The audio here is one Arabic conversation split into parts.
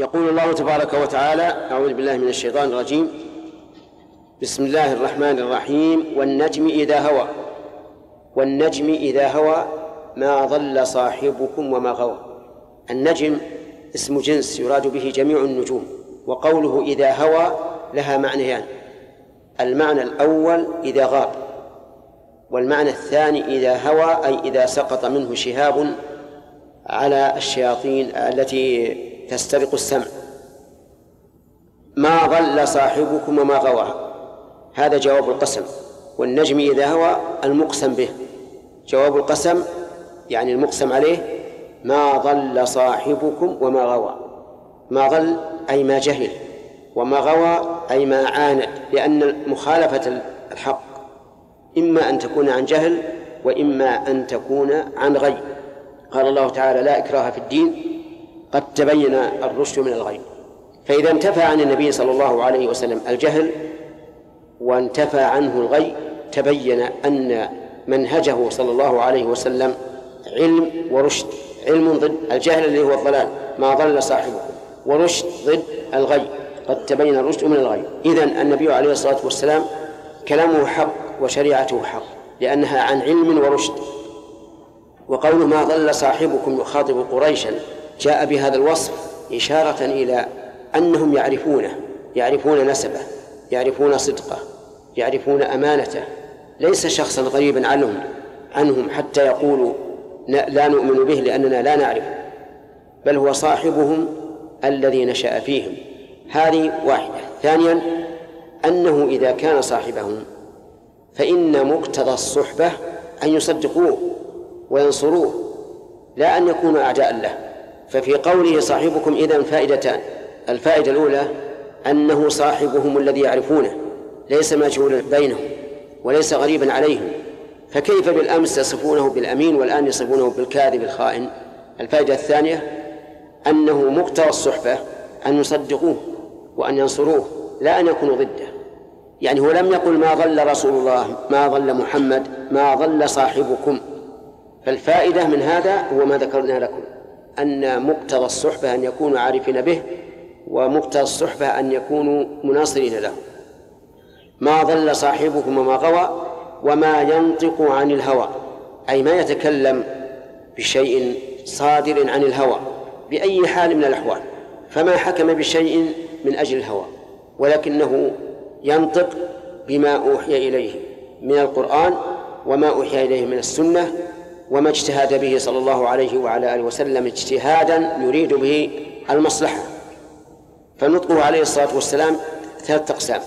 يقول الله تبارك وتعالى أعوذ بالله من الشيطان الرجيم. بسم الله الرحمن الرحيم. والنجم إذا هوى. والنجم إذا هوى ما ضل صاحبكم وما غوى. النجم اسم جنس يراد به جميع النجوم وقوله إذا هوى لها معنيان. المعنى الأول إذا غاب والمعنى الثاني إذا هوى أي إذا سقط منه شهاب على الشياطين التي تسترق السمع. ما ضل صاحبكم وما غوى. هذا جواب القسم. والنجم إذا هوى المقسم به. جواب القسم يعني المقسم عليه ما ضل صاحبكم وما غوى. ما ضل أي ما جهل. وما غوى أي ما عاند. لأن مخالفة الحق إما أن تكون عن جهل وإما أن تكون عن غي. قال الله تعالى لا إكراه في الدين قد تبين الرشد من الغي فإذا انتفى عن النبي صلى الله عليه وسلم الجهل وانتفى عنه الغي تبين أن منهجه صلى الله عليه وسلم علم ورشد. علم ضد الجهل اللي هو الضلال ما ضل صاحبه. ورشد ضد الغي قد تبين الرشد من الغي. إذا النبي عليه الصلاة والسلام كلامه حق وشريعته حق لأنها عن علم ورشد. وقوله ما ضل صاحبكم يخاطب قريشا جاء بهذا الوصف إشارة إلى أنهم يعرفونه يعرفون نسبه يعرفون صدقه يعرفون أمانته. ليس شخصا غريبا عنهم عنهم حتى يقولوا لا نؤمن به لأننا لا نعرفه بل هو صاحبهم الذي نشأ فيهم. هذه واحدة. ثانيا أنه إذا كان صاحبهم فإن مقتضى الصحبة أن يصدقوه وينصروه لا أن يكونوا أعداء له. ففي قوله صاحبكم إذا فائدتان الفائدة الأولى أنه صاحبهم الذي يعرفونه ليس مجهولا بينهم وليس غريبا عليهم فكيف بالأمس يصفونه بالأمين والآن يصفونه بالكاذب الخائن؟ الفائدة الثانية أنه مقتضى الصحبة أن يصدقوه وأن ينصروه لا أن يكونوا ضده. يعني هو لم يقل ما ضل رسول الله ما ضل محمد ما ضل صاحبكم. فالفائدة من هذا هو ما ذكرنا لكم. أن مقتضى الصحبة أن يكونوا عارفين به ومقتضى الصحبة أن يكونوا مناصرين له. ما ضل صاحبكم وما غوى وما ينطق عن الهوى. أي ما يتكلم بشيء صادر عن الهوى بأي حال من الأحوال. فما حكم بشيء من أجل الهوى؟ ولكنه ينطق بما أوحي إليه من القرآن وما أوحي إليه من السنة وما اجتهد به صلى الله عليه وعلى آله وسلم اجتهادا يريد به المصلحة. فنطقه عليه الصلاة والسلام ثلاثة أقسام.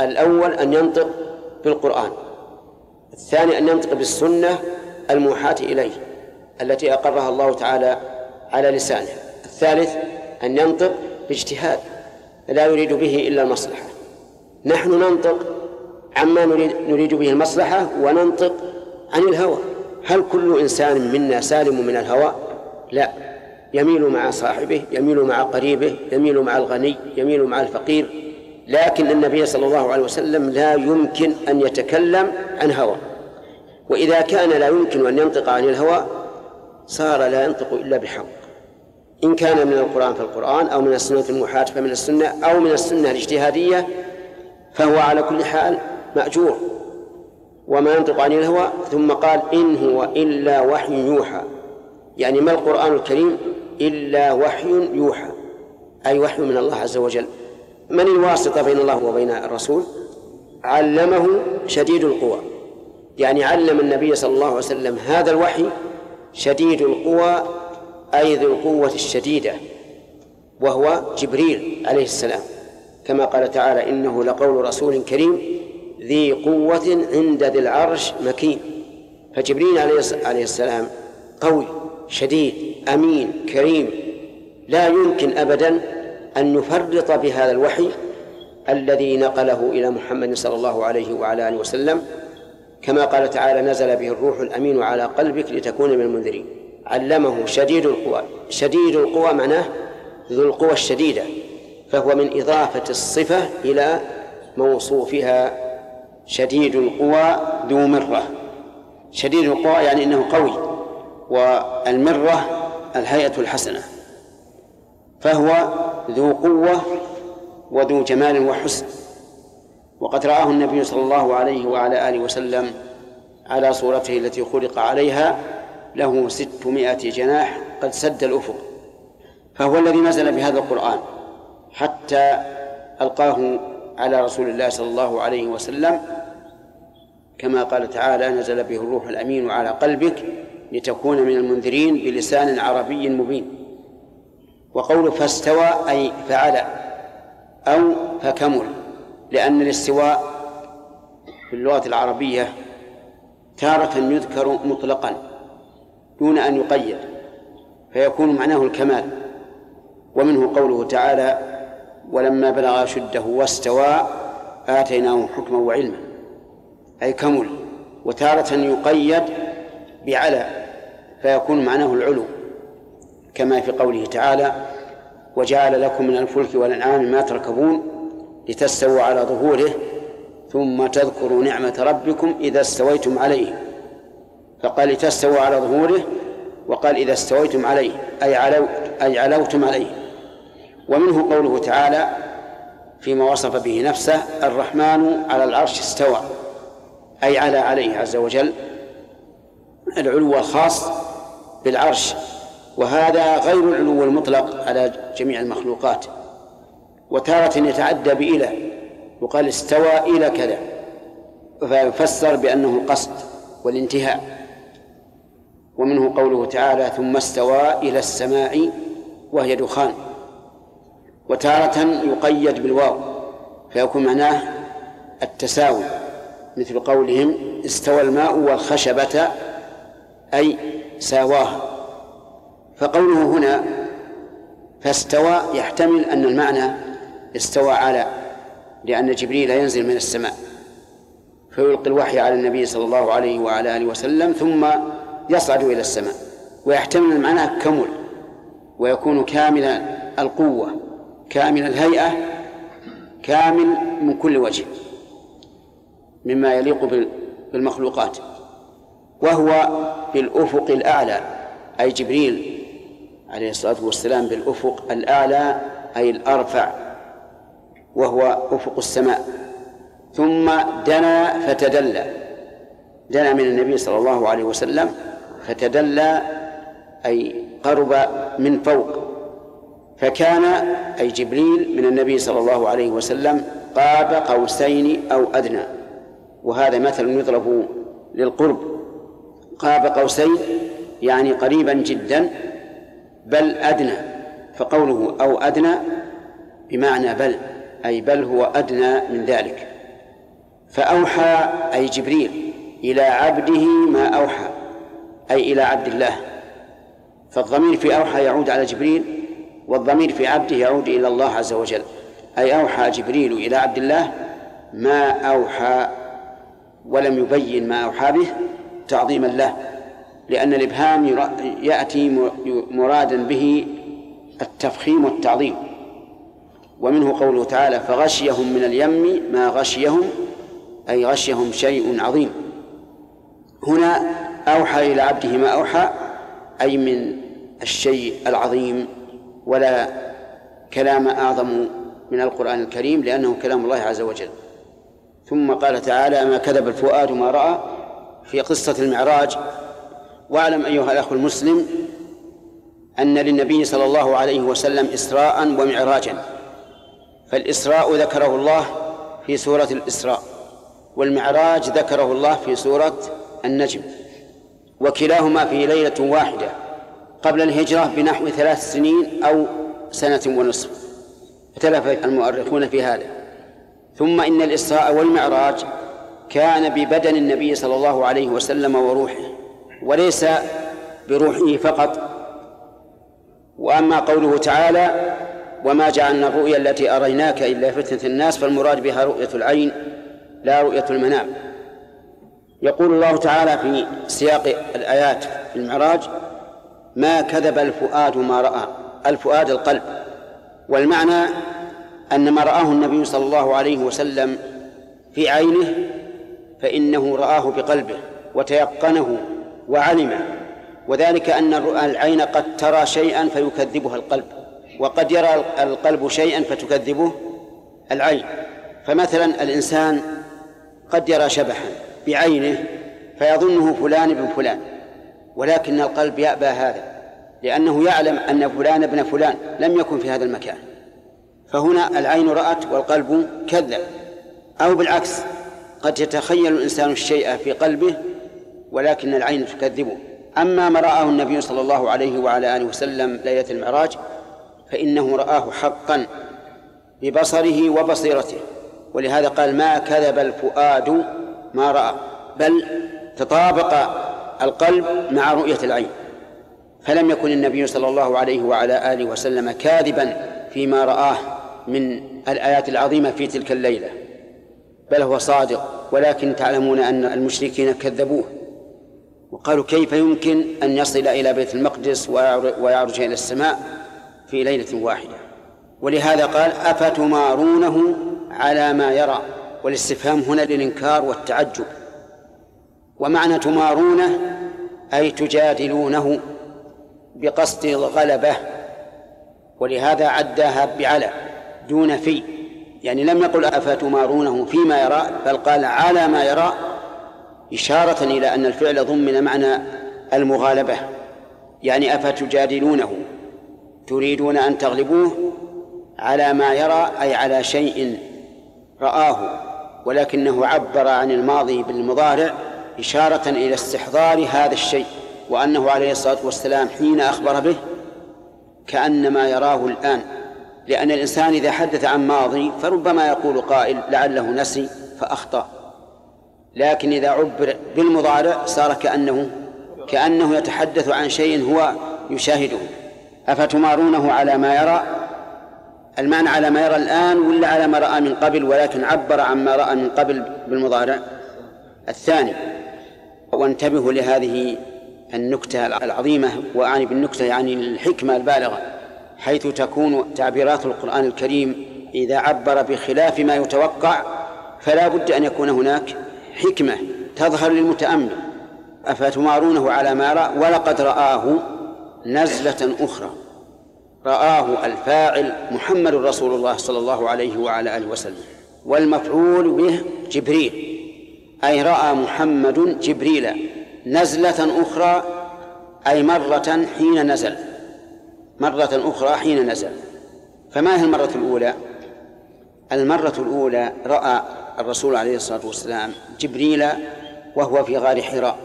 الأول أن ينطق بالقرآن. الثاني أن ينطق بالسنة الموحاة إليه التي أقرها الله تعالى على لسانه. الثالث أن ينطق باجتهاد لا يريد به إلا المصلحة. نحن ننطق عما نريد, نريد به المصلحة وننطق عن الهوى. هل كل إنسان منا سالم من الهوى؟ لا. يميل مع صاحبه يميل مع قريبه يميل مع الغني يميل مع الفقير. لكن النبي صلى الله عليه وسلم لا يمكن أن يتكلم عن هوى. وإذا كان لا يمكن أن ينطق عن الهوى صار لا ينطق إلا بحق. إن كان من القرآن فالقرآن أو من السنة الموحاة فمن السنة أو من السنة الاجتهادية فهو على كل حال مأجور. وما ينطق عن الهوى ثم قال إن هو إلا وحي يوحى. يعني ما القرآن الكريم إلا وحي يوحى؟ أي وحي من الله عز وجل. من الواسطة بين الله وبين الرسول؟ علمه شديد القوى. يعني علم النبي صلى الله عليه وسلم هذا الوحي شديد القوى أي ذو القوة الشديدة وهو جبريل عليه السلام. كما قال تعالى إنه لقول رسول كريم ذي قوة عند ذي العرش مكين. فجبريل عليه السلام قوي شديد أمين كريم. لا يمكن أبدا أن نفرط بهذا الوحي الذي نقله إلى محمد صلى الله عليه وعلى آله وسلم. كما قال تعالى نزل به الروح الأمين على قلبك لتكون من المنذرين. علمه شديد القوى شديد القوى معناه ذو القوى الشديدة فهو من إضافة الصفة إلى موصوفها شديد القوى ذو مرة. شديد القوى يعني أنه قوي والمرة الهيئة الحسنة. فهو ذو قوة وذو جمال وحسن. وقد رآه النبي صلى الله عليه وعلى آله وسلم على صورته التي خلق عليها له ستمائة جناح قد سد الأفق. فهو الذي نزل بهذا القرآن حتى ألقاه على رسول الله صلى الله عليه وسلم كما قال تعالى نزل به الروح الأمين على قلبك لتكون من المنذرين بلسان عربي مبين. وقوله فاستوى أي فعل أو فكمل لأن الاستواء في اللغة العربية تارة يذكر مطلقا دون أن يقيد فيكون معناه الكمال. ومنه قوله تعالى ولما بلغ أشده واستوى آتيناه حكما وعلما. أي كمل وتارة يقيد بعلى فيكون معناه العلو كما في قوله تعالى وجعل لكم من الفلك والأنعام ما تركبون لتستووا على ظهوره ثم تذكروا نعمة ربكم إذا استويتم عليه. فقال لتستووا على ظهوره. وقال إذا استويتم عليه أي علو أي علوتم عليه. ومنه قوله تعالى فيما وصف به نفسه الرحمن على العرش استوى. أي على عليه عز وجل العلو الخاص بالعرش. وهذا غير العلو المطلق على جميع المخلوقات. وتارة يتعدى بإلى يقال استوى إلى كذا فيفسر بأنه القصد والانتهاء. ومنه قوله تعالى ثم استوى إلى السماء وهي دخان وتارة يقيد بالواو فيكون معناه التساوي. مثل قولهم استوى الماء والخشبة أي ساواها. فقوله هنا فاستوى يحتمل أن المعنى استوى على لأن جبريل ينزل من السماء فيلقي الوحي على النبي صلى الله عليه وعلى آله وسلم ثم يصعد إلى السماء. ويحتمل المعنى كمل ويكون كامل القوة كامل الهيئة كامل من كل وجه. مما يليق بالمخلوقات وهو بالأفق الأعلى أي جبريل عليه الصلاة والسلام بالأفق الأعلى أي الأرفع وهو أفق السماء. ثم دنا فتدلى دنا من النبي صلى الله عليه وسلم فتدلى أي قرب من فوق فكان أي جبريل من النبي صلى الله عليه وسلم قاب قوسين أو أدنى. وهذا مثل يضرب للقرب. قاب قوسين يعني قريبا جدا بل أدنى فقوله أو أدنى بمعنى بل أي بل هو أدنى من ذلك. فأوحى أي جبريل إلى عبده ما أوحى أي إلى عبد الله. فالضمير في أوحى يعود على جبريل والضمير في عبده يعود إلى الله عز وجل. أي أوحى جبريل إلى عبد الله ما أوحى ولم يبين ما أوحى به تعظيما له لأن الإبهام يأتي مرادا به التفخيم والتعظيم. ومنه قوله تعالى فغشيهم من اليم ما غشيهم أي غشيهم شيء عظيم. هنا أوحى إلى عبده ما أوحى أي من الشيء العظيم ولا كلام أعظم من القرآن الكريم لأنه كلام الله عز وجل. ثم قال تعالى ما كذب الفؤاد ما رأى في قصة المعراج. واعلم أيها الأخ المسلم أن للنبي صلى الله عليه وسلم إسراء ومعراجا فالإسراء ذكره الله في سورة الإسراء والمعراج ذكره الله في سورة النجم وكلاهما في ليلة واحدة قبل الهجرة بنحو ثلاث سنين أو سنة ونصف. اختلف المؤرخون في هذا. ثم إن الإسراء والمعراج كان ببدن النبي صلى الله عليه وسلم وروحه وليس بروحه فقط. وأما قوله تعالى وما جعلنا الرؤيا التي أريناك إلا فتنة الناس فالمراد بها رؤية العين لا رؤية المنام. يقول الله تعالى في سياق الآيات في المعراج ما كذب الفؤاد ما رأى. الفؤاد القلب. والمعنى أن ما رآه النبي صلى الله عليه وسلم في عينه فإنه رآه بقلبه وتيقنه وعلمه وذلك أن العين قد ترى شيئا فيكذبها القلب وقد يرى القلب شيئا فتكذبه العين. فمثلا الإنسان قد يرى شبحا بعينه فيظنه فلان ابن فلان ولكن القلب يأبى هذا لأنه يعلم أن فلان ابن فلان لم يكن في هذا المكان. فهنا العين رأت والقلب كذب أو بالعكس قد يتخيل الإنسان الشيء في قلبه ولكن العين تكذبه. أما ما رآه النبي صلى الله عليه وعلى آله وسلم ليلة المعراج فإنه رآه حقا ببصره وبصيرته. ولهذا قال ما كذب الفؤاد ما رأى بل تطابق القلب مع رؤية العين. فلم يكن النبي صلى الله عليه وعلى آله وسلم كاذبا فيما رآه. من الآيات العظيمة في تلك الليلة. بل هو صادق ولكن تعلمون أن المشركين كذبوه. وقالوا كيف يمكن أن يصل إلى بيت المقدس ويعرج إلى السماء في ليلة واحدة؟ ولهذا قال أفتمارونه على ما يرى؟ والاستفهام هنا للإنكار والتعجب. ومعنى تمارونه أي تجادلونه بقصد الغلبة. ولهذا عداها بعلى. دون في. يعني لم يقل أفتمارونه فيما يرى بل قال على ما يرى إشارة إلى أن الفعل ضمن معنى المغالبة. يعني أفتجادلونه؟ تريدون أن تغلبوه؟ على ما يرى أي على شيء رآه ولكنه عبر عن الماضي بالمضارع إشارة إلى استحضار هذا الشيء وأنه عليه الصلاة والسلام حين أخبر به كأنما يراه الآن. لأن الإنسان إذا حدث عن ماضي فربما يقول قائل لعله نسي فأخطأ. لكن إذا عبر بالمضارع صار كأنه كأنه يتحدث عن شيء هو يشاهده. أفتمارونه على ما يرى؟ المعنى على ما يرى الآن ولا على ما رأى من قبل؟ ولكن عبر عن ما رأى من قبل بالمضارع. الثاني وانتبهوا لهذه النكتة العظيمة وأعني بالنكتة يعني الحكمة البالغة. حيث تكون تعبيرات القرآن الكريم إذا عبر بخلاف ما يتوقع فلا بد أن يكون هناك حكمة تظهر للمتأمل. أفتمارونه على ما رأى؟ ولقد رآه نزلة أخرى. رآه الفاعل محمد رسول الله صلى الله عليه وعلى آله وسلم والمفعول به جبريل. أي رأى محمد جبريل نزلة أخرى أي مرة حين نزل. مرة أخرى حين نزل. فما هي المرة الأولى؟ المرة الأولى رأى الرسول عليه الصلاة والسلام جبريل وهو في غار حراء.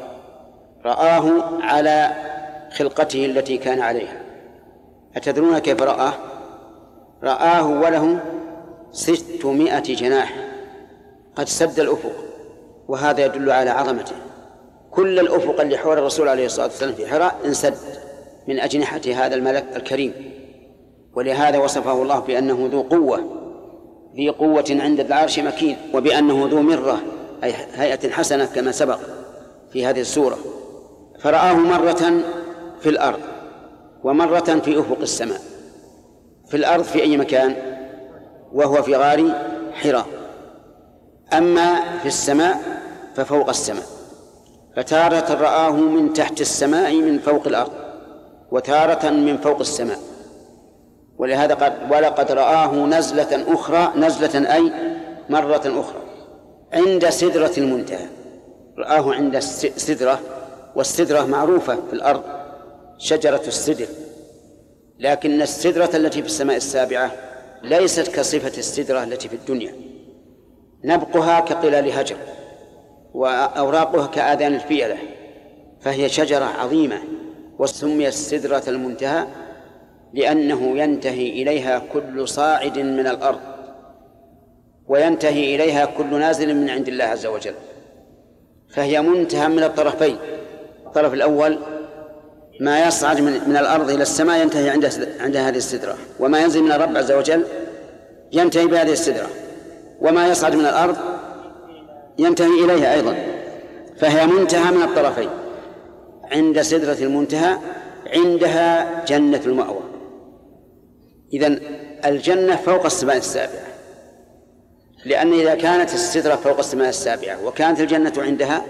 رآه على خلقته التي كان عليها. أتدرون كيف رآه؟ رآه وله ستمائة جناح. قد سد الأفق وهذا يدل على عظمته. كل الأفق اللي حول الرسول عليه الصلاة والسلام في حراء انسد. من أجنحة هذا الملك الكريم. ولهذا وصفه الله بأنه ذو قوة ذي قوة عند العرش مكين وبأنه ذو مرة أي هيئة حسنة كما سبق في هذه السورة. فرآه مرة في الأرض ومرة في أفق السماء. في الأرض في أي مكان؟ وهو في غار حراء. أما في السماء ففوق السماء. فتارة رآه من تحت السماء من فوق الأرض. وتارة من فوق السماء. ولهذا قال ولقد رآه نزلة أخرى نزلة أي مرة أخرى عند سدرة المنتهى. رآه عند السدرة والسدرة معروفة في الأرض شجرة السدر. لكن السدرة التي في السماء السابعة ليست كصفة السدرة التي في الدنيا. نبقها كقلال هجر وأوراقها كآذان الفيلة فهي شجرة عظيمة. وسميت سدرة المنتهى لأنه ينتهي إليها كل صاعد من الأرض وينتهي إليها كل نازل من عند الله عز وجل. فهي منتهى من الطرفين الطرف الأول ما يصعد من, من الأرض إلى السماء ينتهي عند عند هذه السدرة وما ينزل من الرب عز وجل ينتهي بهذه السدرة وما يصعد من الأرض ينتهي إليها أيضا. فهي منتهى من الطرفين. عند سدرة المنتهى عندها جنة المأوى. إذا الجنة فوق السماء السابعة. لأن إذا كانت السدرة فوق السماء السابعة وكانت الجنة عندها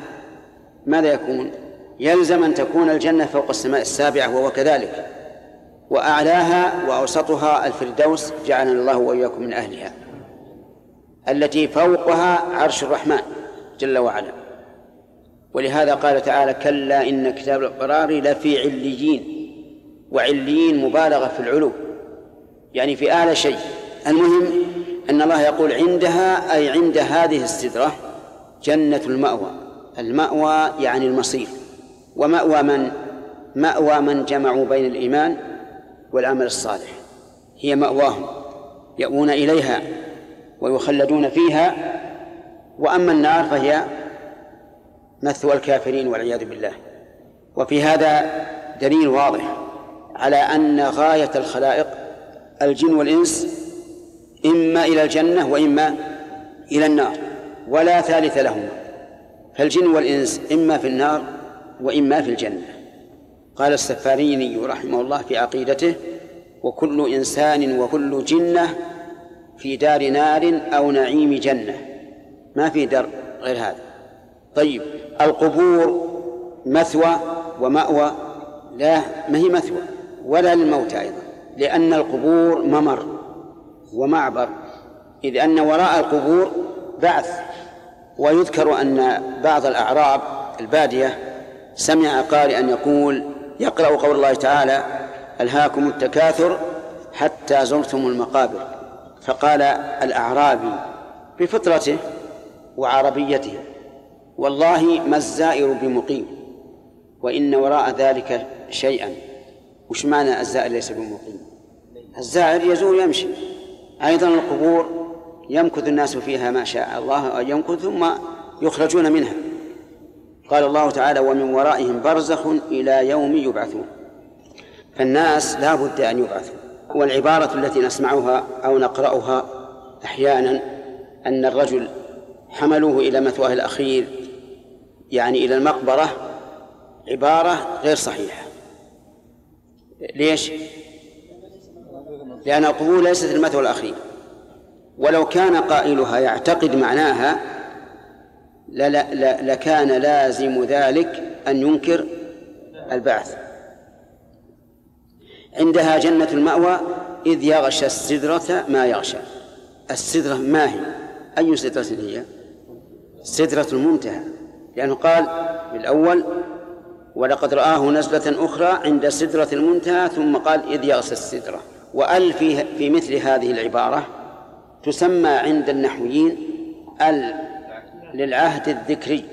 ماذا يكون؟ يلزم أن تكون الجنة فوق السماء السابعة وهو كذلك. وأعلاها وأوسطها الفردوس جعلنا الله وإياكم من أهلها. التي فوقها عرش الرحمن جل وعلا. ولهذا قال تعالى كلا إن كتاب الأبرار لفي عليين وعليين مبالغة في العلو يعني في أعلى شيء. المهم أن الله يقول عندها أي عند هذه السدرة جنة المأوى. المأوى يعني المصير. ومأوى من؟ مأوى من جمعوا بين الإيمان والعمل الصالح. هي مأواهم يأوون إليها ويخلدون فيها. وأما النار فهي مثوى الكافرين والعياذ بالله. وفي هذا دليل واضح على أن غاية الخلائق الجن والإنس إما إلى الجنة وإما إلى النار ولا ثالث لهما. فالجن والإنس إما في النار وإما في الجنة. قال السفاريني رحمه الله في عقيدته وكل إنسان وكل جنة في دار نار أو نعيم جنة. ما في دار غير هذا. طيب القبور مثوى ومأوى. لا ما هي مثوى؟ ولا للموت أيضا لأن القبور ممر ومعبر إذ أن وراء القبور بعث ويذكر أن بعض الأعراب البادية سمع قارئا يقول يقرأ قول الله تعالى ألهاكم التكاثر حتى زرتم المقابر. فقال الأعرابي بفطرته وعربيته والله ما الزائر بمقيم وإن وراء ذلك شيئا. وش معنى الزائر ليس بمقيم؟ الزائر يزور يمشي. أيضا القبور يمكث الناس فيها ما شاء الله يمكث ثم يخرجون منها. قال الله تعالى ومن ورائهم برزخ إلى يوم يبعثون. فالناس لا بد أن يبعثوا. والعبارة التي نسمعها أو نقرأها أحيانا أن الرجل حملوه إلى مثواه الأخير يعني إلى المقبرة عبارة غير صحيحة. ليش؟ لأن القبور ليست المثوى الأخير ولو كان قائلها يعتقد معناها لكان لازم ذلك أن ينكر البعث. عندها جنة المأوى إذ يغشى السدرة ما يغشى. السدرة ما هي؟ أي سدرة هي؟ سدرة المنتهى. لأنه قال بالأول ولقد رآه نزلة أخرى عند سدرة المنتهى ثم قال إذ يغشى السدرة. وأل في في مثل هذه العبارة تسمى عند النحويين أل للعهد الذكري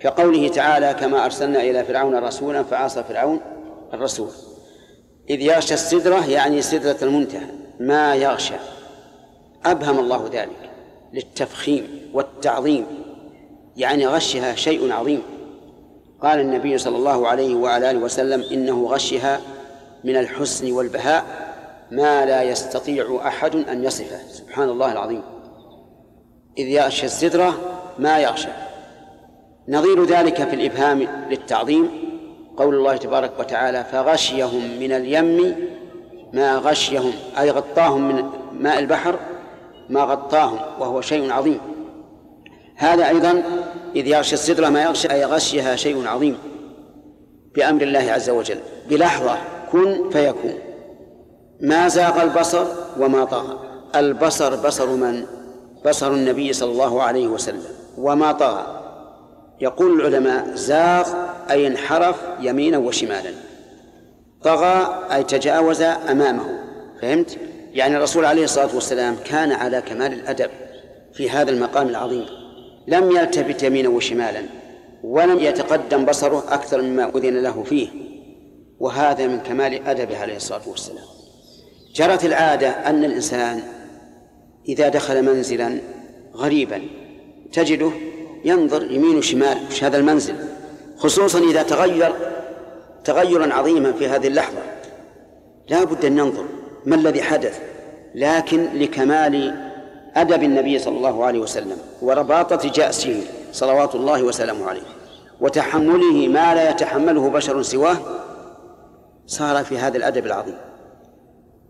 كقوله تعالى كما أرسلنا إلى فرعون رسولا فعصى فرعون الرسول. إذ يغشى السدرة يعني سدرة المنتهى ما يغشى. أبهم الله ذلك للتفخيم والتعظيم. يعني غشها شيء عظيم. قال النبي صلى الله عليه وعلى آله وسلم إنه غشها من الحسن والبهاء ما لا يستطيع أحد أن يصفه. سبحان الله العظيم. إذ يغشى السدرة ما يغشى. نظير ذلك في الإبهام للتعظيم. قول الله تبارك وتعالى فغشيهم من اليم ما غشيهم أي غطاهم من ماء البحر ما غطاهم وهو شيء عظيم. هذا أيضا إذ يغشى السدرة ما يغشى أي غشيها شيء عظيم بأمر الله عز وجل. بلحظة كن فيكون. ما زاغ البصر وما طغى البصر بصر من؟ بصر النبي صلى الله عليه وسلم. وما طغى يقول العلماء زاغ أي انحرف يمينا وشمالا. طغى أي تجاوز أمامه. فهمت؟ يعني الرسول عليه الصلاة والسلام كان على كمال الأدب في هذا المقام العظيم. لم يلتفت يمينا وشمالا ولم يتقدم بصره أكثر مما أذن له فيه وهذا من كمال أدبه عليه الصلاة والسلام. جرت العادة أن الإنسان إذا دخل منزلا غريبا تجده ينظر يمين وشمال وش هذا المنزل خصوصا إذا تغير تغيرا عظيما في هذه اللحظة. لا بد أن ننظر ما الذي حدث لكن لكمال أدب النبي صلى الله عليه وسلم ورباطة جأسه صلوات الله وسلامه عليه وتحمله ما لا يتحمله بشر سواه صار في هذا الأدب العظيم.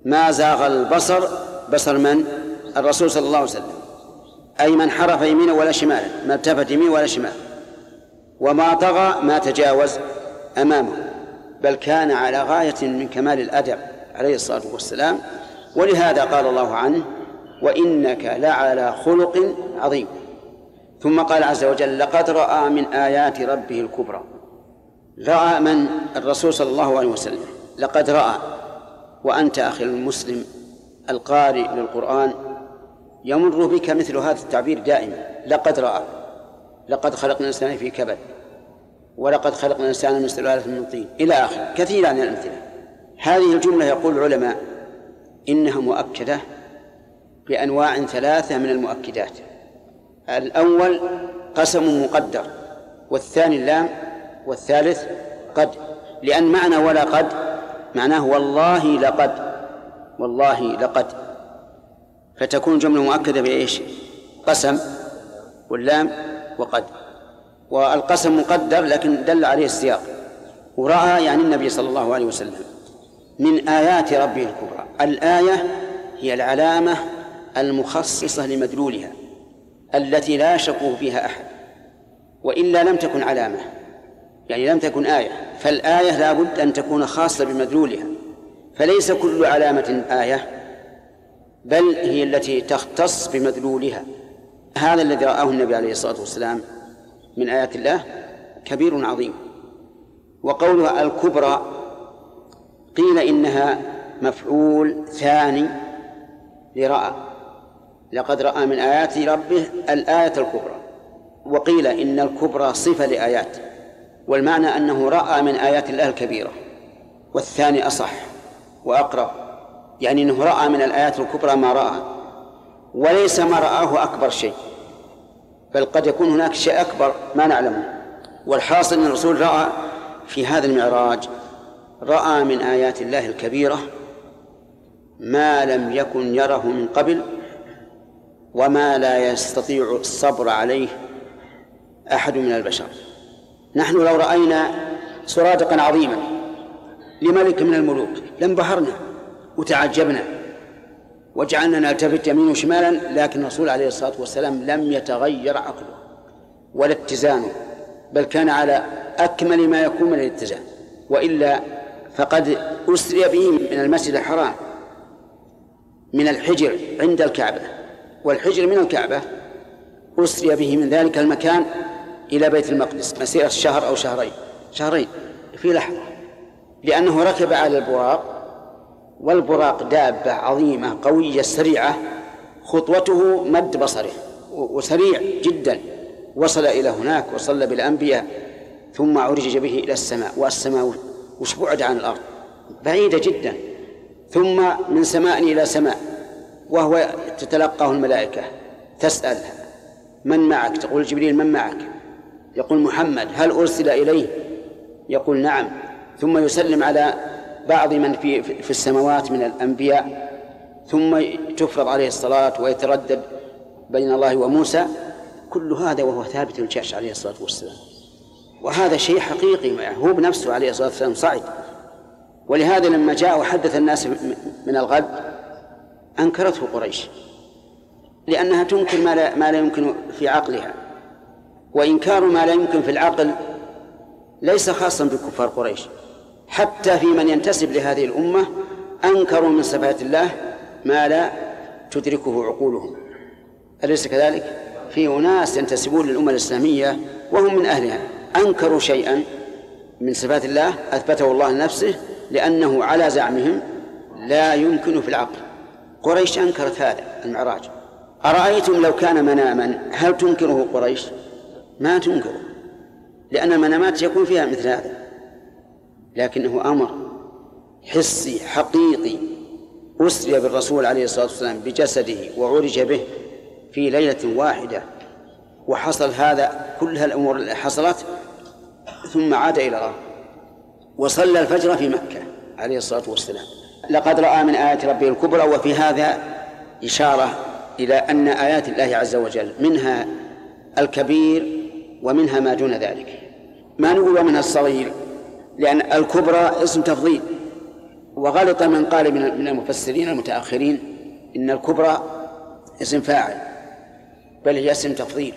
ما زاغ البصر بصر من؟ الرسول صلى الله عليه وسلم. أي من حرف يمينا ولا شمالا ما التفت يمين ولا شمال. وما طغى ما تجاوز أمامه. بل كان على غاية من كمال الأدب عليه الصلاة والسلام. ولهذا قال الله عنه وإنك لعلى خلق عظيم. ثم قال عز وجل لقد رأى من آيات ربه الكبرى. رأى من؟ الرسول صلى الله عليه وسلم. لقد رأى. وأنت أخي المسلم القارئ للقرآن يمر بك مثل هذا التعبير دائما. لقد رأى. لقد خلقنا الإنسان في كبد. ولقد خلقنا الإنسان من سلالة من طين. إلى آخره. كثيرا من الأمثلة. هذه الجملة يقول العلماء إنها مؤكدة بأنواع ثلاثة من المؤكدات. الأول قسم مقدر والثاني اللام والثالث قد. لأن معنى ولا قد معناه والله لقد والله لقد. فتكون جملة مؤكدة بإيش؟ قسم واللام وقد. والقسم مقدر لكن دل عليه السياق. ورأى يعني النبي صلى الله عليه وسلم من آيات ربه الكبرى. الآية هي العلامة المخصصة لمدلولها التي لا يشك فيها أحد وإلا لم تكن علامة يعني لم تكن آية فالآية لا بد أن تكون خاصة بمدلولها فليس كل علامة آية بل هي التي تختص بمدلولها. هذا الذي رآه النبي عليه الصلاة والسلام من آيات الله كبير عظيم. وقولها الكبرى قيل إنها مفعول ثاني لرأى. لقد رأى من آيات ربه الآية الكبرى وقيل إن الكبرى صفة لآيات والمعنى أنه رأى من آيات الله الكبيرة والثاني أصح وأقرب يعني أنه رأى من الآيات الكبرى ما رأى وليس ما رآه أكبر شيء بل قد يكون هناك شيء أكبر ما نعلمه. والحاصل أن الرسول رأى في هذا المعراج رأى من آيات الله الكبيرة ما لم يكن يره من قبل وما لا يستطيع الصبر عليه أحد من البشر. نحن لو رأينا سرادقا عظيما لملك من الملوك لانبهرنا وتعجبنا وجعلنا نلتفت يمين وشمالا لكن الرسول عليه الصلاة والسلام لم يتغير عقله ولا اتزانه بل كان على أكمل ما يكون من الاتزان. وإلا فقد أسري به من المسجد الحرام من الحجر عند الكعبة. والحجر من الكعبة أسري به من ذلك المكان إلى بيت المقدس مسيرة شهر أو شهرين. شهرين في لحظة. لأنه ركب على البراق والبراق دابة عظيمة قوية سريعة. خطوته مد بصره وسريع جدا. وصل إلى هناك وصلى بالأنبياء ثم عرج به إلى السماء والسماء وش بعد عن الأرض. بعيدة جدا. ثم من سماء إلى سماء. وهو تتلقاه الملائكة تسأل من معك؟ تقول جبريل من معك؟ يقول محمد هل أرسل إليه؟ يقول نعم. ثم يسلم على بعض من في في السماوات من الأنبياء ثم تفرض عليه الصلاة ويتردد بين الله وموسى. كل هذا وهو ثابت الجأش عليه الصلاة والسلام. وهذا شيء حقيقي هو بنفسه عليه الصلاة والسلام صعد ولهذا لما جاء وحدث الناس من الغد أنكرته قريش لأنها تنكر ما لا, ما لا يمكن في عقلها وإنكار ما لا يمكن في العقل ليس خاصا بكفار قريش. حتى في من ينتسب لهذه الأمة أنكروا من صفات الله ما لا تدركه عقولهم. أليس كذلك؟ في أناس ينتسبون للأمة الإسلامية وهم من أهلها. أنكروا شيئا من صفات الله أثبته الله لنفسه لأنه على زعمهم لا يمكن في العقل. قريش أنكرت هذا المعراج. أرأيتم لو كان مناما هل تنكره قريش؟ ما تنكره لأن المنامات يكون فيها مثل هذا. لكنه أمر حسي حقيقي أسري بالرسول عليه الصلاة والسلام بجسده وعرج به في ليلة واحدة. وحصل هذا كل الأمور اللي حصلت ثم عاد إلى الأرض وصلى الفجر في مكة عليه الصلاة والسلام. لقد رأى من آيات ربه الكبرى وفي هذا إشارة إلى أن آيات الله عز وجل منها الكبير ومنها ما دون ذلك. ما نقول ومنها الصغير لأن الكبرى اسم تفضيل. وغلط من قال من المفسرين المتأخرين إن الكبرى اسم فاعل بل هي اسم تفضيل.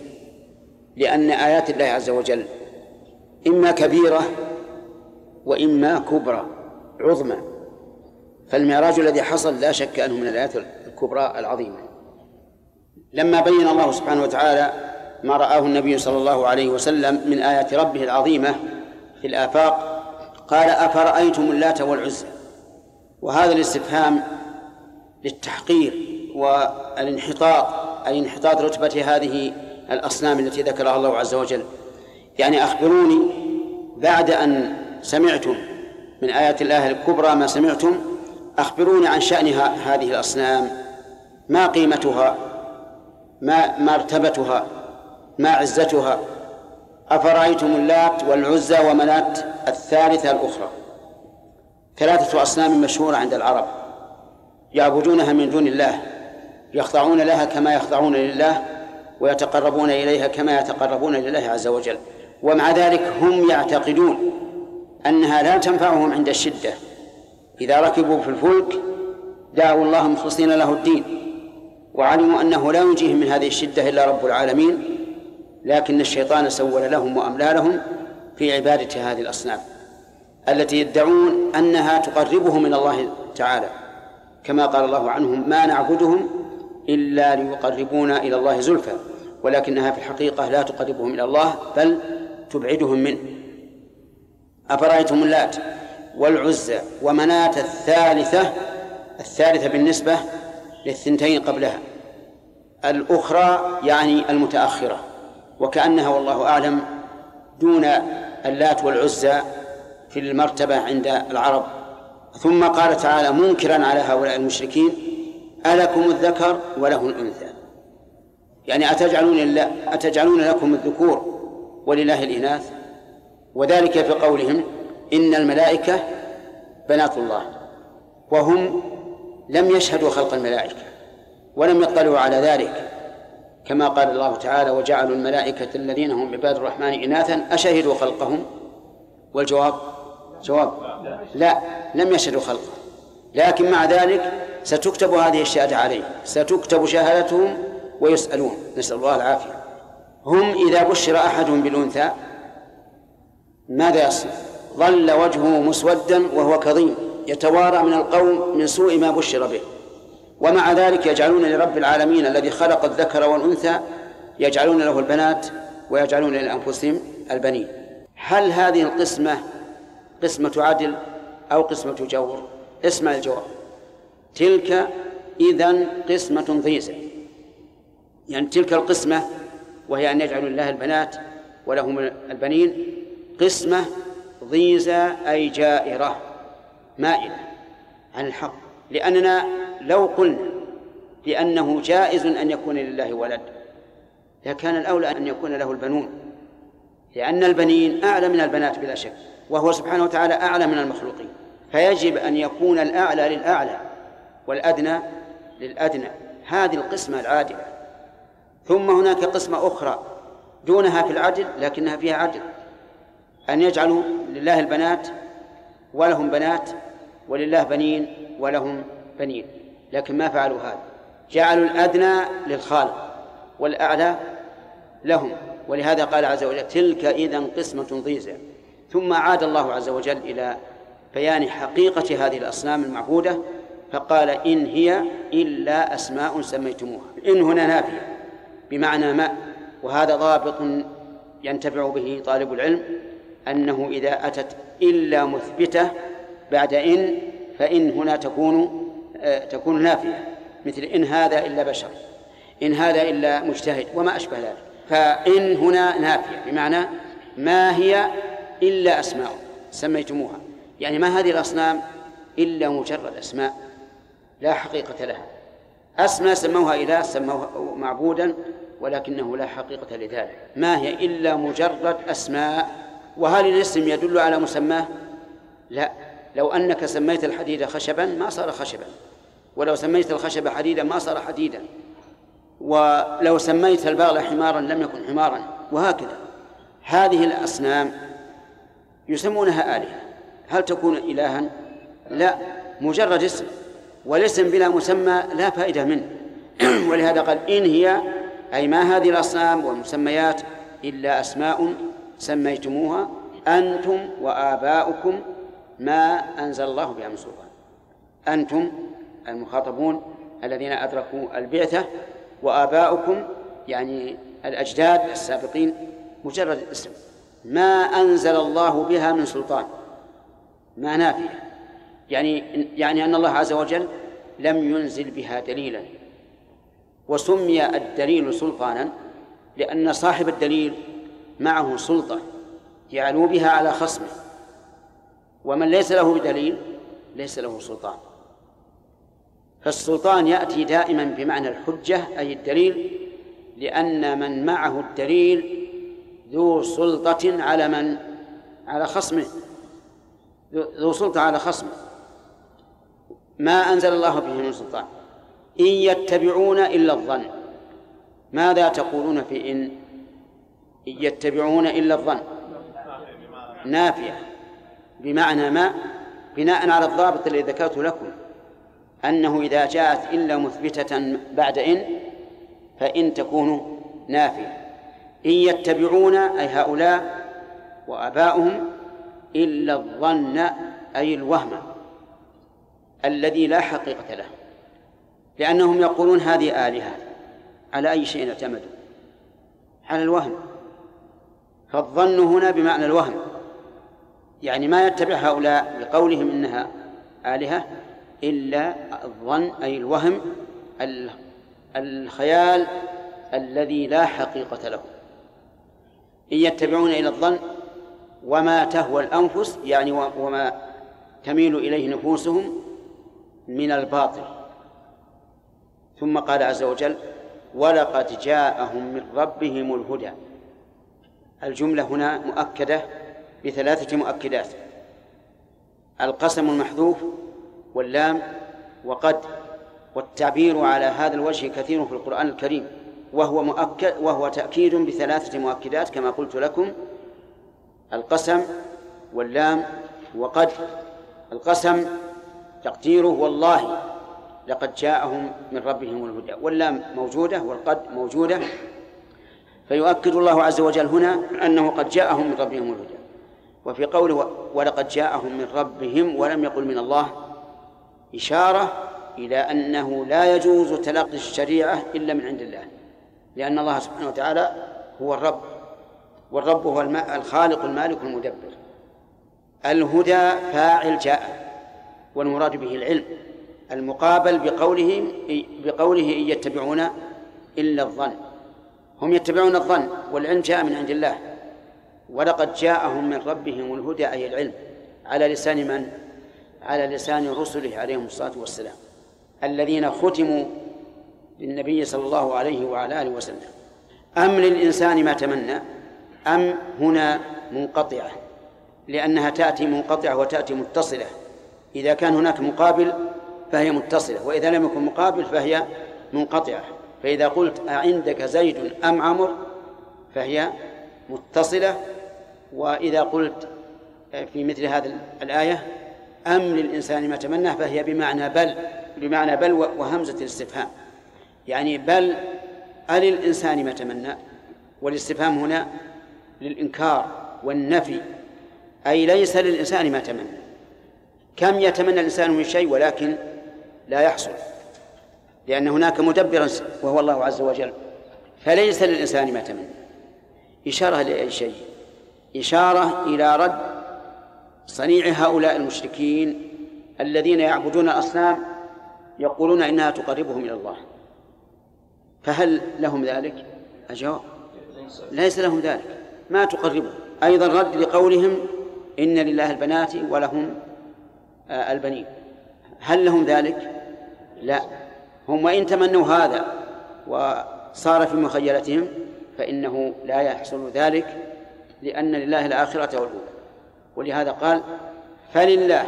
لأن آيات الله عز وجل إما كبيرة وإما كبرى عظمى. فالمعراج الذي حصل لا شك أنه من الآيات الكبرى العظيمة. لما بين الله سبحانه وتعالى ما رآه النبي صلى الله عليه وسلم من آيات ربه العظيمة في الآفاق قال أفرأيتم اللات والعزى؟ وهذا الاستفهام للتحقير والانحطاط أي انحطاط رتبة هذه الأصنام التي ذكرها الله عز وجل. يعني أخبروني بعد أن سمعتم من آيات الله الكبرى ما سمعتم أخبروني عن شأن هذه الأصنام ما قيمتها ما مرتبتها ما عزتها أفرأيتم اللات والعزى ومنات الثالثة الأخرى. ثلاثة أصنام مشهورة عند العرب يعبدونها من دون الله يخضعون لها كما يخضعون لله ويتقربون إليها كما يتقربون لله عز وجل. ومع ذلك هم يعتقدون أنها لا تنفعهم عند الشدة. إذا ركبوا في الفلك دعوا الله مخلصين له الدين وعلموا أنه لا ينجيهم من هذه الشدة إلا رب العالمين لكن الشيطان سول لهم وأملى لهم في عبادة هذه الأصنام التي يدعون أنها تقربهم من الله تعالى كما قال الله عنهم ما نعبدهم إلا ليقربونا إلى الله زلفى ولكنها في الحقيقة لا تقربهم إلى الله بل تبعدهم منه. أفرأيتم اللات؟ والعزى ومناة الثالثة الثالثة بالنسبة للثنتين قبلها. الأخرى يعني المتأخرة وكأنها والله أعلم دون اللات والعزى في المرتبة عند العرب. ثم قال تعالى منكرا على هؤلاء المشركين ألكم الذكر وله الأنثى. يعني أتجعلون أتجعلون لكم الذكور ولله الإناث. وذلك في قولهم إن الملائكة بنات الله وهم لم يشهدوا خلق الملائكة ولم يطلعوا على ذلك. كما قال الله تعالى وجعلوا الملائكة الذين هم عباد الرحمن إناثا. أشهدوا خلقهم؟ والجواب؟ جواب. لا لم يشهدوا خلقه. لكن مع ذلك ستكتب هذه الشهادة عليه ستكتب شهادتهم ويسألون. نسأل الله العافية. هم إذا بشر أحدهم بالأنثى ماذا يصنع؟ ظل وجهه مسودا وهو كظيم يتوارى من القوم من سوء ما بشر به. ومع ذلك يجعلون لرب العالمين الذي خلق الذكر والأنثى يجعلون له البنات ويجعلون لأنفسهم البنين. هل هذه القسمة قسمة عدل أو قسمة جور؟ اسمع الجواب. تلك إذا قسمة ضيزة. يعني تلك القسمة وهي أن يجعلوا لله البنات ولهم البنين قسمة ضيزة أي جائرة مائلة عن الحق. لأننا لو قلنا لأنه جائز أن يكون لله ولد لكان الأولى أن يكون له البنون لأن البنين أعلى من البنات بلا شك وهو سبحانه وتعالى أعلى من المخلوقين. فيجب أن يكون الأعلى للأعلى والأدنى للأدنى. هذه القسمة العادلة. ثم هناك قسمة أخرى دونها في العدل لكنها فيها عدل. أن يجعلوا لله البنات ولهم بنات ولله بنين ولهم بنين. لكن ما فعلوا هذا؟ جعلوا الأدنى للخالق والأعلى لهم. ولهذا قال عز وجل تلك إذا قسمة ضيزى ثم عاد الله عز وجل إلى بيان حقيقة هذه الأصنام المعبودة فقال إن هي إلا أسماء سميتموها. إن هنا نافية بمعنى ما. وهذا ضابط ينتفع به طالب العلم أنه إذا أتت إلا مثبتة بعد إن فإن هنا تكون آه، تكون نافية مثل إن هذا إلا بشر إن هذا إلا مجتهد وما أشبه ذلك. فإن هنا نافية بمعنى ما هي إلا أسماء سميتموها. يعني ما هذه الأصنام إلا مجرد أسماء؟ لا حقيقة لها. أسماء سموها إله سموها معبودا ولكنه لا حقيقة لذلك. ما هي إلا مجرد أسماء؟ وهل الاسم يدل على مسماه؟ لا. لو أنك سميت الحديد خشبا ما صار خشبا. ولو سميت الخشب حديدا ما صار حديدا. ولو سميت البغل حمارا لم يكن حمارا. وهكذا. هذه الأصنام يسمونها آلهة. هل تكون إلها؟ لا. مجرد اسم. والاسم بلا مسمى لا فائدة منه. ولهذا قال إن هي أي ما هذه الأصنام والمسميات إلا أسماء سميتموها أنتم وآباؤكم ما أنزل الله بها من سلطان. أنتم المخاطبون الذين أدركوا البعثة وآباؤكم يعني الأجداد السابقين مجرد الاسم ما أنزل الله بها من سلطان. ما نافية. يعني يعني أن الله عز وجل لم ينزل بها دليلا. وسمي الدليل سلطانا لأن صاحب الدليل معه سلطة يعلو بها على خصمه. ومن ليس له بدليل ليس له سلطان. فالسلطان يأتي دائما بمعنى الحجة أي الدليل لأن من معه الدليل ذو سلطة على من؟ على خصمه. ذو سلطة على خصمه. ما أنزل الله به من سلطان. إن يتبعون إلا الظن. ماذا تقولون في إن؟ يتبعون إلا الظن. نافية. بمعنى ما؟ بناء على الضابط الذي ذكرته لكم. أنه إذا جاءت إلا مثبتة بعد إن فإن تكون نافية. إن يتبعون أي هؤلاء وآباؤهم إلا الظن أي الوهم الذي لا حقيقة له. لأنهم يقولون هذه آلهة. على أي شيء اعتمدوا على الوهم. فالظن هنا بمعنى الوهم. يعني ما يتبع هؤلاء بقولهم إنها آلهة إلا الظن أي الوهم الخيال الذي لا حقيقة له. إن يتبعون إلى الظن وما تهوى الأنفس يعني وما تميل إليه نفوسهم من الباطل. ثم قال عز وجل ولقد جاءهم من ربهم الهدى. الجملة هنا مؤكدة بثلاثة مؤكدات. القسم المحذوف واللام وقد والتعبير على هذا الوجه كثير في القرآن الكريم وهو مؤكد وهو تأكيد بثلاثة مؤكدات كما قلت لكم. القسم واللام وقد القسم تقديره والله لقد جاءهم من ربهم الهدى واللام موجودة والقد موجودة. فيؤكد الله عز وجل هنا أنه قد جاءهم من ربهم الهدى. وفي قوله ولقد جاءهم من ربهم ولم يقل من الله إشارة إلى أنه لا يجوز تلقي الشريعة إلا من عند الله. لأن الله سبحانه وتعالى هو الرب والرب هو الخالق المالك المدبر. الهدى فاعل جاء والمراد به العلم. المقابل بقوله بقوله إن يتبعون إلا الظن. هم يتبعون الظن والعلم جاء من عند الله. ولقد جاءهم من ربهم الهدى أي العلم على لسان من؟ على لسان رسله عليهم الصلاة والسلام الذين ختموا للنبي صلى الله عليه وعلى آله وسلم. أم للإنسان ما تمنى أم هنا منقطعة لأنها تأتي منقطعة وتأتي متصلة. إذا كان هناك مقابل فهي متصلة وإذا لم يكن مقابل فهي منقطعة. فإذا قلت أعندك زيد أم عمر فهي متصلة. وإذا قلت في مثل هذه الآية أم للإنسان ما تمنى فهي بمعنى بل بمعنى بل وهمزة الاستفهام. يعني بل أل الإنسان ما تمنى. والاستفهام هنا للإنكار والنفي أي ليس للإنسان ما تمنى. كم يتمنى الإنسان من شيء ولكن لا يحصل. لأن هناك مدبرا وهو الله عز وجل فليس للإنسان ما تمنى. إشارة لأي شيء؟ إشارة إلى رد صنيع هؤلاء المشركين الذين يعبدون الأصنام يقولون إنها تقربهم إلى الله. فهل لهم ذلك؟ الجواب ليس لهم ذلك. ما تقربهم. أيضا رد لقولهم إن لله البنات ولهم آه، البنين. هل لهم ذلك؟ لا. هم وإن تمنوا هذا وصار في مخيلتهم فإنه لا يحصل ذلك لأن لله الآخرة والأولى. ولهذا قال فلله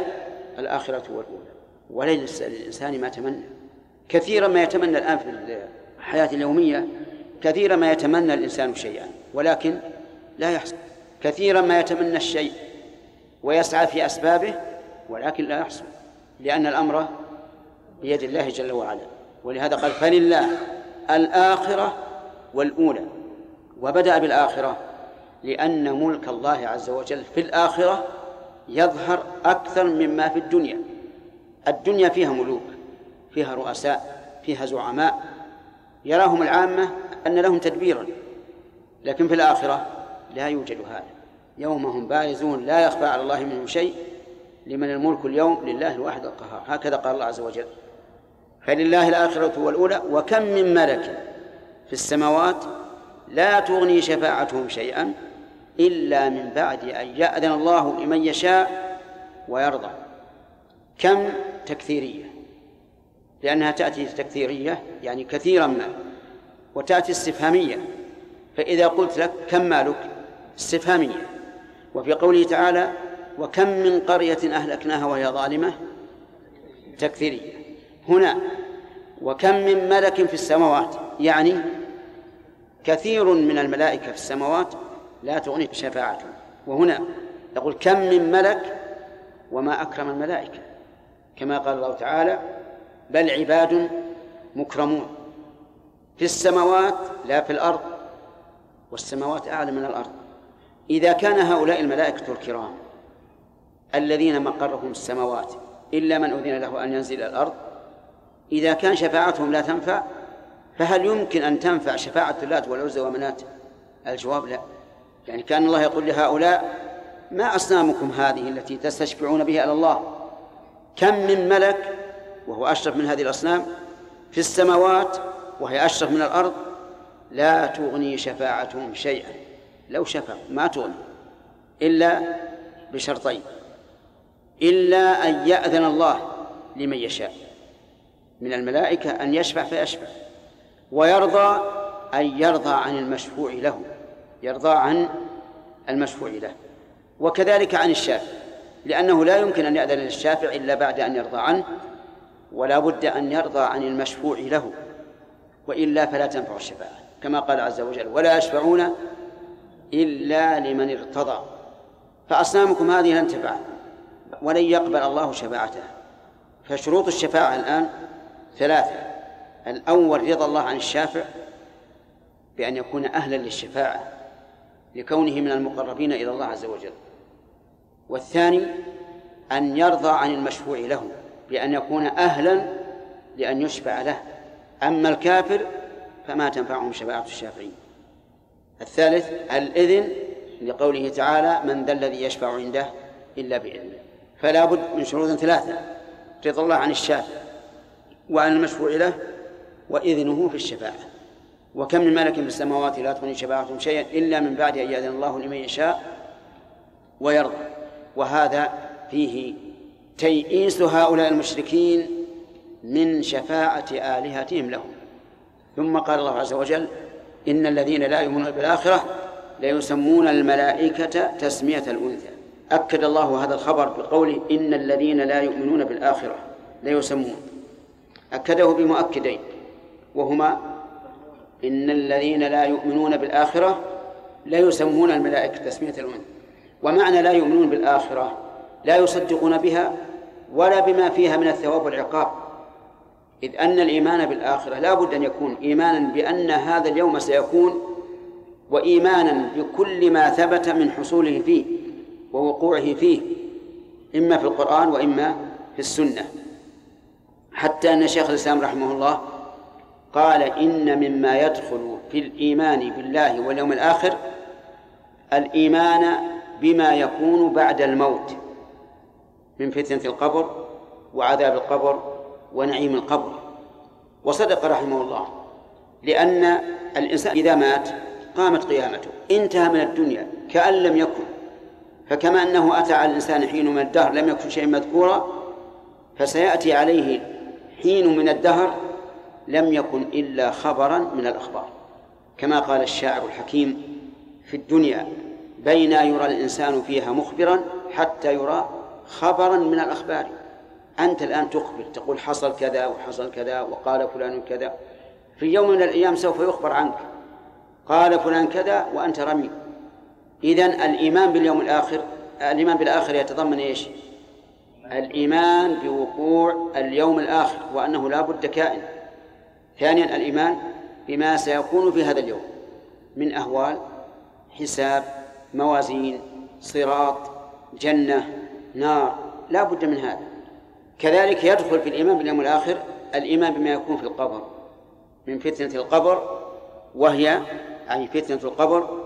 الآخرة والأولى. وليس للإنسان ما تمنى كثيرا ما يتمنى الآن في الحياة اليومية كثيرا ما يتمنى الإنسان شيئا ولكن لا يحصل. كثيرا ما يتمنى الشيء ويسعى في أسبابه ولكن لا يحصل لأن الأمر بيد الله جل وعلا. ولهذا قال فلله الآخرة والأولى. وبدأ بالآخرة لأن ملك الله عز وجل في الآخرة يظهر أكثر مما في الدنيا. الدنيا فيها ملوك فيها رؤساء فيها زعماء. يراهم العامة أن لهم تدبيرا لكن في الآخرة لا يوجد هذا. يوم هم بارزون لا يخفى على الله منهم شيء لمن الملك اليوم لله الواحد القهار. هكذا قال الله عز وجل. فلله الآخرة والأولى وكم من ملك في السماوات لا تغني شفاعتهم شيئا إلا من بعد أن يأذن الله لمن يشاء ويرضى. كم تكثيرية؟ لأنها تأتي تكثيرية يعني كثيرا ما وتأتي استفهامية. فإذا قلت لك كم مالك؟ استفهامية. وفي قوله تعالى وكم من قرية أهلكناها وهي ظالمة؟ تكثيرية. هنا وكم من ملك في السماوات؟ يعني كثير من الملائكة في السماوات لا تغني شفاعتهم وهنا يقول كم من ملك وما أكرم الملائكة؟ كما قال الله تعالى بل عباد مكرمون. في السماوات لا في الأرض والسماوات أعلى من الأرض. إذا كان هؤلاء الملائكة الكرام الذين مقرهم السماوات إلا من أذن له أن ينزل الأرض إذا كان شفاعتهم لا تنفع فهل يمكن أن تنفع شفاعة اللات والعزى ومنات الجواب لا. يعني كأن الله يقول لهؤلاء ما أصنامكم هذه التي تستشفعون بها إلى الله؟ كم من ملك وهو أشرف من هذه الأصنام في السماوات وهي أشرف من الأرض؟ لا تغني شفاعتهم شيئا. لو شفعوا ما تغني. إلا بشرطين. إلا أن يأذن الله لمن يشاء. من الملائكة أن يشفع فيشفع ويرضى أن يرضى عن المشفوع له يرضى عن المشفوع له وكذلك عن الشافع لأنه لا يمكن أن يأذن للشافع إلا بعد أن يرضى عنه ولا بد أن يرضى عن المشفوع له وإلا فلا تنفع الشفاعة كما قال عز وجل ولا يشفعون إلا لمن ارتضى فأصنامكم هذه لن تفعل ولن يقبل الله شفاعتها. فشروط الشفاعة الآن ثلاثة. الأول رضا الله عن الشافع بأن يكون أهلا للشفاعة لكونه من المقربين إلى الله عز وجل. والثاني أن يرضى عن المشفوع له بأن يكون أهلا لأن يشفع له. أما الكافر فما تنفعهم شفاعة الشافعين الثالث الإذن لقوله تعالى من ذا الذي يشفع عنده إلا بإذنه فلا بد من شروط ثلاثة رضا الله عن الشافع وعن المشفوع له وإذنه في الشفاعة. وكم من ملك في السماوات لا تغني شفاعتهم شيئا إلا من بعد أن يأذن الله لمن يشاء ويرضى. وهذا فيه تيئيس هؤلاء المشركين من شفاعة آلهتهم لهم. ثم قال الله عز وجل إن الذين لا يؤمنون بالآخرة ليسمون الملائكة تسمية الأنثى. أكد الله هذا الخبر بقوله إن الذين لا يؤمنون بالآخرة ليسمون. أكده بمؤكدين وهما إن الذين لا يؤمنون بالآخرة لا يسمون الملائكة تسمية الأنثى ومعنى لا يؤمنون بالآخرة لا يصدقون بها ولا بما فيها من الثواب والعقاب إذ أن الإيمان بالآخرة لا بد أن يكون إيمانا بأن هذا اليوم سيكون وإيمانا بكل ما ثبت من حصوله فيه ووقوعه فيه إما في القرآن وإما في السنة. حتى أن شيخ الإسلام رحمه الله قال إن مما يدخل في الإيمان بالله واليوم الآخر الإيمان بما يكون بعد الموت من فتنة القبر وعذاب القبر ونعيم القبر. وصدق رحمه الله لأن الإنسان إذا مات قامت قيامته انتهى من الدنيا كأن لم يكن. فكما أنه أتى على الإنسان حين من الدهر لم يكن شيئا مذكورا فسيأتي عليه حين من الدهر لم يكن إلا خبرا من الأخبار. كما قال الشاعر الحكيم في الدنيا بين يرى الإنسان فيها مخبرا حتى يرى خبرا من الأخبار. أنت الآن تخبر تقول حصل كذا وحصل كذا وقال فلان كذا. في يوم من الأيام سوف يخبر عنك. قال فلان كذا وأنت رمي. إذن الإيمان باليوم الآخر الإيمان بالآخر يتضمن إيش؟ الإيمان بوقوع اليوم الآخر وأنه لا بد كائن. ثانيا الإيمان بما سيكون في هذا اليوم من أهوال حساب موازين صراط جنة نار. لا بد من هذا. كذلك يدخل في الإيمان باليوم الآخر الإيمان بما يكون في القبر. من فتنة القبر وهي أي فتنة القبر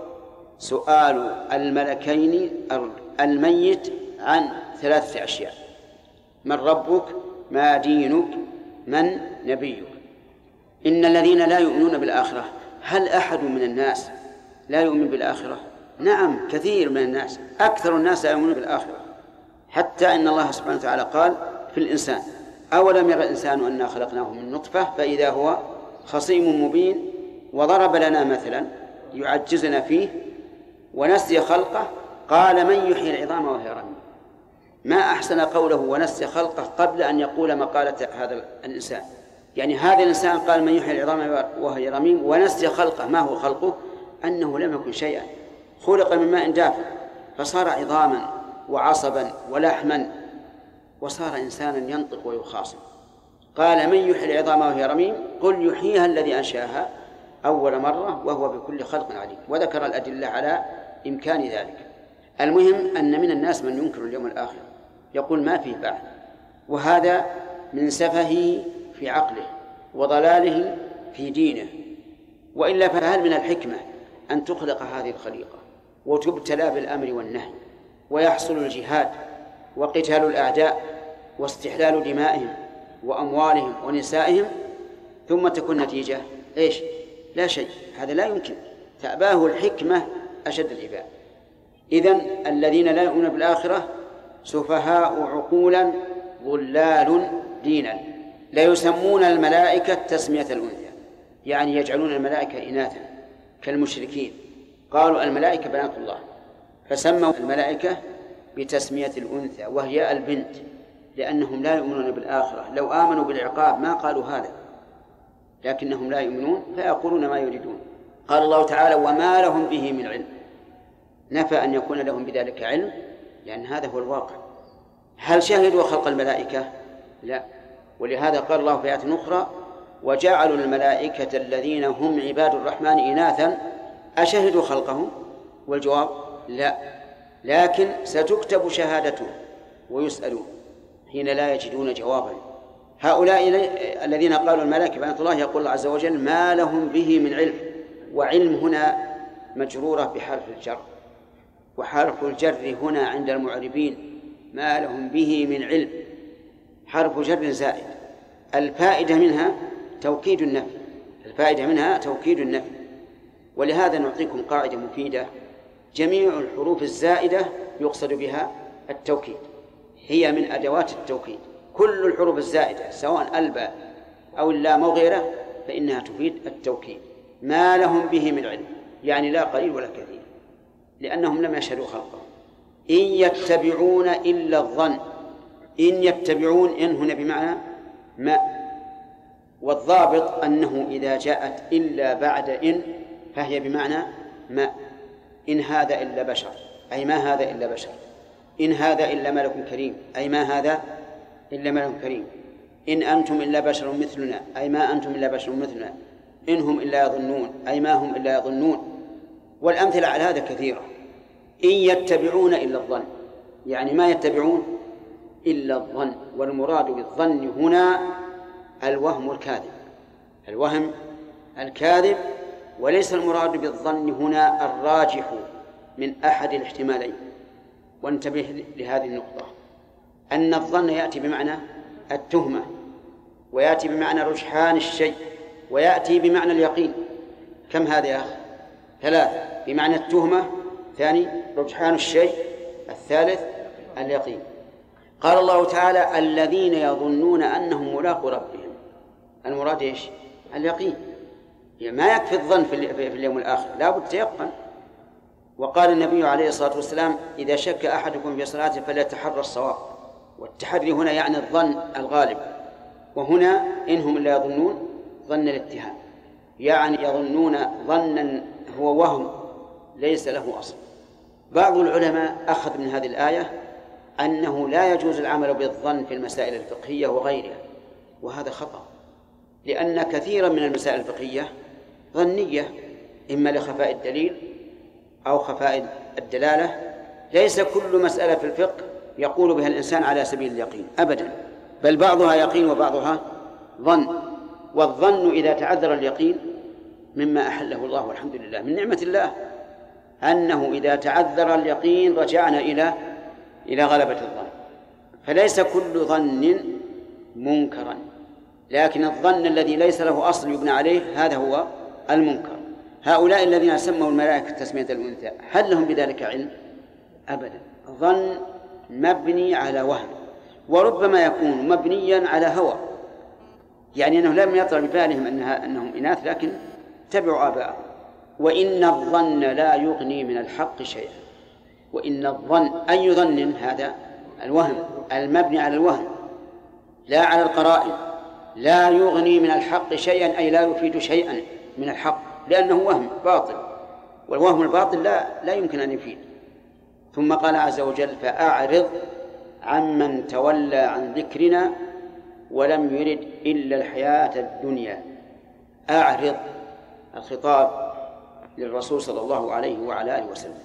سؤال الملكين الميت عن ثلاثة أشياء. من ربك ما دينك من نبيك. إن الذين لا يؤمنون بالآخرة هل أحد من الناس لا يؤمن بالآخرة؟ نعم كثير من الناس أكثر الناس لا يؤمنون بالآخرة. حتى إن الله سبحانه وتعالى قال في الإنسان أولم يرى الإنسان أنا خلقناه من نطفة؟ فإذا هو خصيم مبين وضرب لنا مثلا يعجزنا فيه ونسي خلقه قال من يحيي العظام وهي رميم. ما أحسن قوله ونسي خلقه قبل أن يقول مقالة هذا الإنسان. يعني هذا الإنسان قال من يحيي العظام وهي رميم ونسي خلقه. ما هو خلقه؟ أنه لم يكن شيئا. خلق من ماء دافئ فصار عظاما وعصبا ولحما وصار إنسانا ينطق ويخاصم. قال من يحيي العظام وهي رميم قل يحييها الذي أنشأها أول مرة وهو بكل خلق عليم. وذكر الأدلة على إمكان ذلك. المهم أن من الناس من ينكر اليوم الآخر. يقول ما فيه بعد. وهذا من سفهه في عقله وضلاله في دينه. وإلا فهل من الحكمة أن تخلق هذه الخليقة وتبتلى بالأمر والنهي ويحصل الجهاد وقتال الأعداء واستحلال دمائهم وأموالهم ونسائهم ثم تكون نتيجة إيش؟ لا شيء. هذا لا يمكن. تأباه الحكمة أشد الإباء إذن الذين لا يؤمنون بالآخرة سفهاء عقولا ضلال دينا. لا يسمون الملائكة تسمية الأنثى يعني يجعلون الملائكة إناثا كالمشركين. قالوا الملائكة بنات الله. فسموا الملائكة بتسمية الأنثى وهي البنت لأنهم لا يؤمنون بالآخرة. لو آمنوا بالعقاب ما قالوا هذا لكنهم لا يؤمنون فيقولون ما يريدون. قال الله تعالى وما لهم به من علم. نفى أن يكون لهم بذلك علم لأن هذا هو الواقع. هل شهدوا خلق الملائكة؟ لا. ولهذا قال الله في آية أخرى وجعلوا الملائكة الذين هم عباد الرحمن إناثا. أشهدوا خلقهم؟ والجواب لا. لكن ستكتب شهادتهم ويسألون حين لا يجدون جوابا. هؤلاء الذين قالوا الملائكة بنات الله يقول الله عز وجل ما لهم به من علم. وعلم هنا مجرورة بحرف الجر. وحرف الجر هنا عند المعربين ما لهم به من علم. حرف جر زائد. الفائدة منها توكيد النفي. الفائدة منها توكيد النفي. ولهذا نعطيكم قاعدة مفيدة. جميع الحروف الزائدة يقصد بها التوكيد. هي من أدوات التوكيد. كل الحروف الزائدة سواء الباء أو اللام أو غيره فإنها تفيد التوكيد. ما لهم به من علم. يعني لا قليل ولا كثير. لأنهم لم يشهدوا خلقه إن يتبعون إلا الظن. إن يتبعون إن هنا بمعنى ما. والضابط أنه إذا جاءت إلا بعد إن فهي بمعنى ما. إن هذا إلا بشر. أي ما هذا إلا بشر. إن هذا إلا ملك كريم. أي ما هذا إلا ملك كريم. إن أنتم إلا بشر مثلنا. أي ما أنتم إلا بشر مثلنا. إن هم إلا يظنون. أي ما هم إلا يظنون. والأمثلة على هذا كثيرة. إن يتبعون إلا الظن. يعني ما يتبعون إلا الظن. والمراد بالظن هنا الوهم الكاذب. الوهم الكاذب وليس المراد بالظن هنا الراجح من أحد الاحتمالين. وانتبه لهذه النقطة. أن الظن يأتي بمعنى التهمة ويأتي بمعنى رجحان الشيء ويأتي بمعنى اليقين. كم هذا يا أخي؟ ثلاثة بمعنى التهمة ثاني رجحان الشيء الثالث اليقين. قال الله تعالى الذين يظنون أنهم ملاقوا ربهم. المراد إيش؟ اليقين. ما يكفي الظن في اليوم الآخر لا بد تيقن وقال النبي عليه الصلاة والسلام إذا شك أحدكم في صلاته فليتحرى الصواب. والتحري هنا يعني الظن الغالب. وهنا إنهم لا يظنون ظن الاتهام. يعني يظنون ظنا هو وهم ليس له أصل. بعض العلماء أخذ من هذه الآية أنه لا يجوز العمل بالظن في المسائل الفقهية وغيرها وهذا خطأ لأن كثيرا من المسائل الفقهية ظنية إما لخفاء الدليل أو خفاء الدلالة. ليس كل مسألة في الفقه يقول بها الإنسان على سبيل اليقين أبدا بل بعضها يقين وبعضها ظن. والظن إذا تعذر اليقين مما أحله الله والحمد لله من نعمة الله أنه إذا تعذر اليقين رجعنا إلى إلى غلبة الظن. فليس كل ظن منكرا لكن الظن الذي ليس له أصل يبنى عليه هذا هو المنكر. هؤلاء الذين سموا الملائكة تسمية الأنثى هل لهم بذلك علم؟ أبدا. ظن مبني على وهم وربما يكون مبنيا على هوى. يعني أنه لم يطرأ ببالهم أنها أنهم إناث لكن تبعوا آباءهم. وإن الظن لا يغني من الحق شيئا. وإن الظن أي ظن هذا؟ الوهم المبني على الوهم لا على القرائن. لا يغني من الحق شيئا أي لا يفيد شيئا من الحق لأنه وهم باطل. والوهم الباطل لا لا يمكن أن يفيد. ثم قال عز وجل فأعرض عمن تولى عن ذكرنا ولم يرد إلا الحياة الدنيا. أعرض. الخطاب للرسول صلى الله عليه وعلى آله وسلم.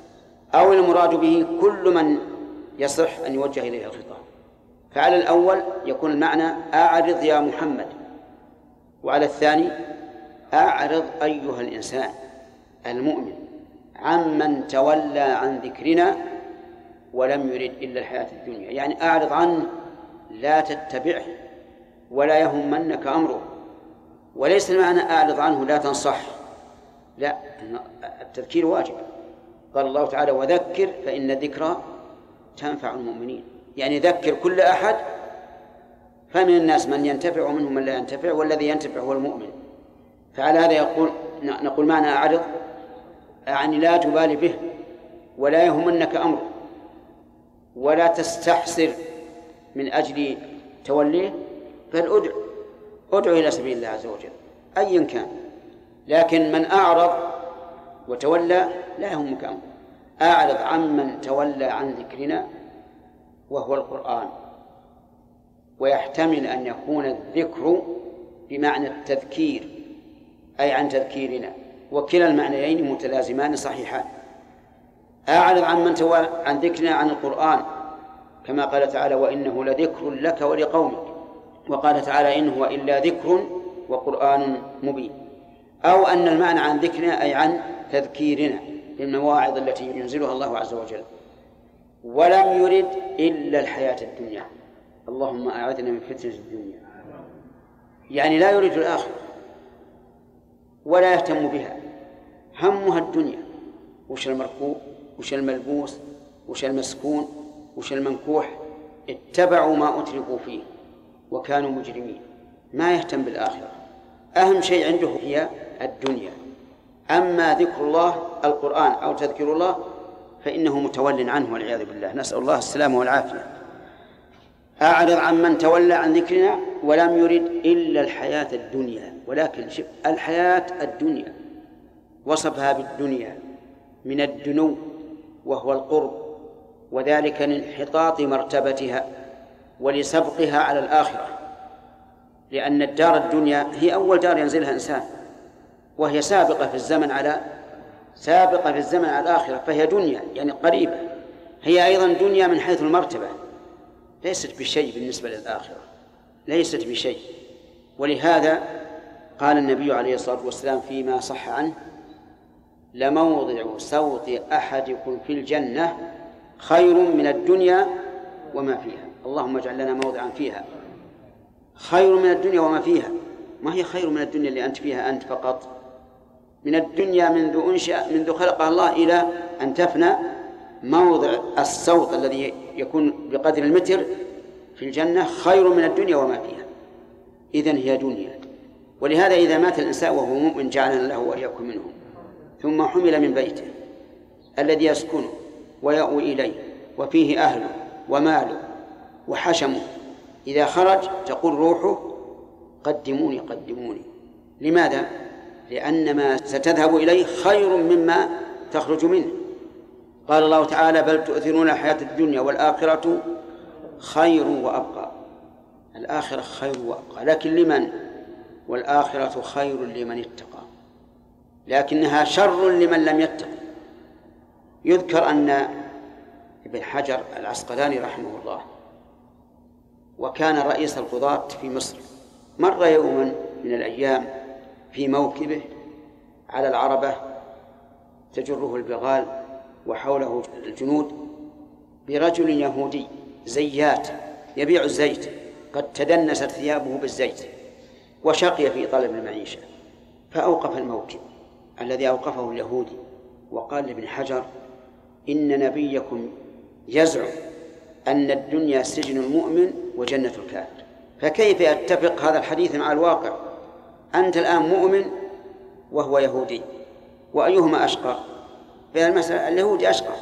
أو المراد به كل من يصح أن يوجه إليه الخطاب. فعلى الأول يكون المعنى أعرض يا محمد. وعلى الثاني أعرض أيها الإنسان المؤمن عمن تولى عن ذكرنا ولم يرد إلا الحياة الدنيا. يعني أعرض عنه لا تتبعه ولا يهمنك أمره. وليس المعنى أعرض عنه لا تنصح. لا التذكير واجب. قال الله تعالى وذكر فإن الذكرى تنفع المؤمنين. يعني ذكر كل أحد فمن الناس من ينتفع ومنهم من لا ينتفع والذي ينتفع هو المؤمن. فعلى هذا يقول نقول معنى أعرض يعني لا تبالي به ولا يهمنك أمره ولا تستحسر من أجل توليه بل ادع ادع إلى سبيل الله عز وجل أيا كان. لكن من أعرض وتولى لا يهمك أمره أعرض عمن تولى عن ذكرنا وهو القرآن. ويحتمل أن يكون الذكر بمعنى التذكير أي عن تذكيرنا. وكلا المعنيين متلازمان صحيحان. أعرض عن من تولى عن ذكرنا عن القرآن كما قال تعالى وإنه لذكر لك ولقومك. وقال تعالى إن هو إلا ذكر وقرآن مبين. أو أن المعنى عن ذكرنا أي عن تذكيرنا للمواعظ التي ينزلها الله عز وجل. ولم يرد إلا الحياة الدنيا. اللهم أعذنا من فتنة الدنيا. يعني لا يريد الآخرة ولا يهتم بها. همها الدنيا. وش المركوب؟ وش الملبوس؟ وش المسكون؟ وش المنكوح؟ اتبعوا ما أتركوا فيه. وكانوا مجرمين. ما يهتم بالآخرة. أهم شيء عنده هي الدنيا. أما ذكر الله القرآن أو تذكر الله فإنه متول عنه والعياذ بالله. نسأل الله السلامة والعافية. أعرض عن من تولى عن ذكرنا ولم يرد إلا الحياة الدنيا. ولكن شف الحياة الدنيا. وصفها بالدنيا. من الدنو وهو القرب. وذلك لانحطاط مرتبتها. ولسبقها على الآخرة. لأن الدار الدنيا هي أول دار ينزلها إنسان وهي سابقة في الزمن على سابقة في الزمن على الآخرة فهي دنيا يعني قريبة. هي أيضا دنيا من حيث المرتبة. ليست بشيء بالنسبة للآخرة. ليست بشيء. ولهذا قال النبي عليه الصلاة والسلام فيما صح عنه لموضع صوت أحدكم في الجنة خير من الدنيا وما فيها. اللهم اجعل لنا موضعا فيها. خير من الدنيا وما فيها. ما هي خير من الدنيا اللي أنت فيها؟ أنت فقط. من الدنيا منذ أنشأ منذ خلقها الله إلى أن تفنى موضع الصوت الذي يكون بقدر المتر في الجنة خير من الدنيا وما فيها. إذن هي دنيا. ولهذا إذا مات الإنسان وهو مؤمن جعلنا له وإياكم منهم ثم حمل من بيته الذي يسكنه ويأوي إليه وفيه أهله وماله وحشمه إذا خرج تقول روحه قدموني قدموني. لماذا؟ لأن ما ستذهب إليه خير مما تخرج منه. قال الله تعالى بل تؤثرون الحياة الدنيا والآخرة خير وأبقى. الآخرة خير وأبقى. لكن لمن؟ والآخرة خير لمن اتقى. لكنها شر لمن لم يتق. يذكر أن ابن حجر العسقلاني رحمه الله وكان رئيس القضاة في مصر. مر يوما من الأيام في موكبه على العربة تجره البغال وحوله الجنود برجل يهودي زيات يبيع الزيت قد تدنست ثيابه بالزيت وشقي في طلب المعيشة. فأوقف الموكب الذي أوقفه اليهودي وقال لابن حجر إن نبيكم يزعم أن الدنيا سجن المؤمن وجنة الكافر. فكيف يتفق هذا الحديث مع الواقع؟ أنت الآن مؤمن وهو يهودي وأيهما أشقى؟ في المسألة اليهودي أشقى.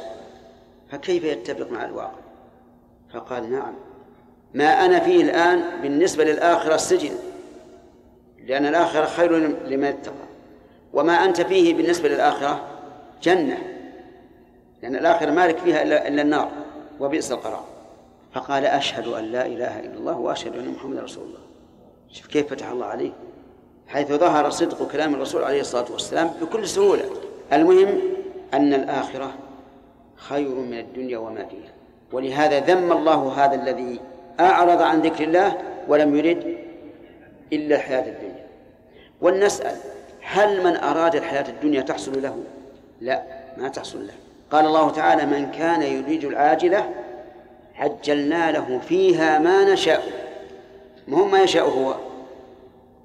فكيف يتفق مع الواقع؟ فقال نعم. ما أنا فيه الآن بالنسبة للآخرة السجن لأن الآخرة خير لمن اتقى. وما أنت فيه بالنسبة للآخرة جنة لأن الآخرة مالك فيها إلا النار وبئس القرار. فقال أشهد أن لا إله إلا الله وأشهد أن محمدا رسول الله. شوف كيف فتح الله عليه حيث ظهر صدق كلام الرسول عليه الصلاة والسلام بكل سهولة. المهم أن الآخرة خير من الدنيا وما فيها. ولهذا ذم الله هذا الذي أعرض عن ذكر الله ولم يرد إلا الحياة الدنيا. ولنسأل هل من أراد الحياة الدنيا تحصل له؟ لا ما تحصل له. قال الله تعالى من كان يريد العاجلة عجلنا له فيها ما نشاء. ما هو ما يشاء هو؟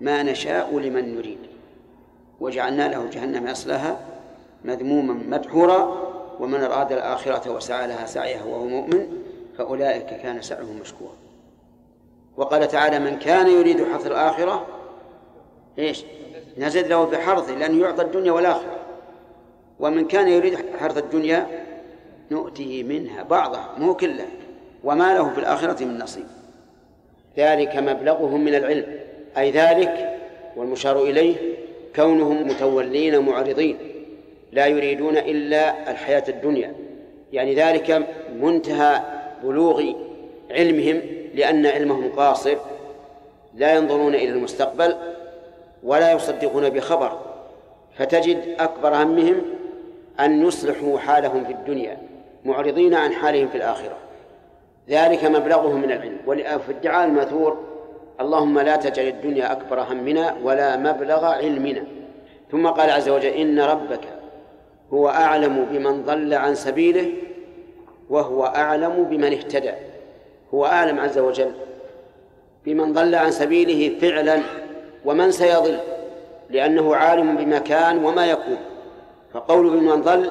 ما نشاء لمن نريد. وجعلنا له جهنم يصلها مذموما مدحورا ومن أراد الآخرة وسعى لها سعيها وهو مؤمن فأولئك كان سعيهم مشكورا. وقال تعالى من كان يريد حظ الآخرة إيش؟ نزد له بحرثه لأنه يعطى الدنيا والآخرة. ومن كان يريد حرث الدنيا نؤتيه منها بعضها مو كلها وما له في الآخرة من نصيب. ذلك مبلغهم من العلم. أي ذلك والمشار إليه كونهم متولين معرضين لا يريدون إلا الحياة الدنيا. يعني ذلك منتهى بلوغ علمهم لأن علمهم قاصر لا ينظرون إلى المستقبل ولا يصدقون بخبر. فتجد أكبر همهم أن يصلحوا حالهم في الدنيا معرضين عن حالهم في الآخرة. ذلك مبلغهم من العلم. وفي الدعاء الماثور اللهم لا تجعل الدنيا أكبر همنا ولا مبلغ علمنا. ثم قال عز وجل إن ربك هو أعلم بمن ضل عن سبيله وهو أعلم بمن اهتدى. هو أعلم عز وجل بمن ضل عن سبيله فعلا ومن سيضل لأنه عالم بما كان وما يكون. فقول بمن ضل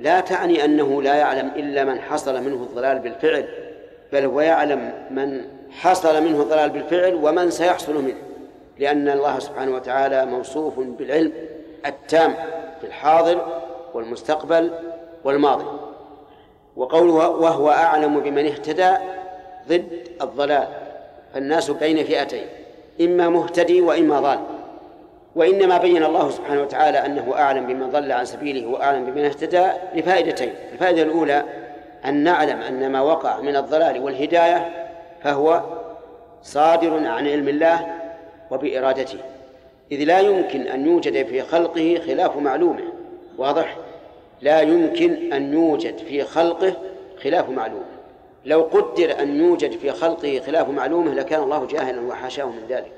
لا تعني أنه لا يعلم إلا من حصل منه الضلال بالفعل. بل هو يعلم من حصل منه الضلال بالفعل ومن سيحصل منه لأن الله سبحانه وتعالى موصوف بالعلم التام في الحاضر والمستقبل والماضي. وقوله وهو أعلم بمن اهتدى ضد الضلال فالناس بين فئتين إما مهتدي وإما ضال. وإنما بين الله سبحانه وتعالى أنه أعلم بمن ضل عن سبيله وأعلم بمن اهتدى لفائدتين الفائدة الأولى أن نعلم أن ما وقع من الضلال والهداية فهو صادر عن علم الله وبإرادته. إذ لا يمكن أن يوجد في خلقه خلاف معلومة واضح؟ لا يمكن أن يوجد في خلقه خلاف معلومة. لو قدر أن يوجد في خلقه خلاف معلومة لكان الله جاهلا وحاشاه من ذلك.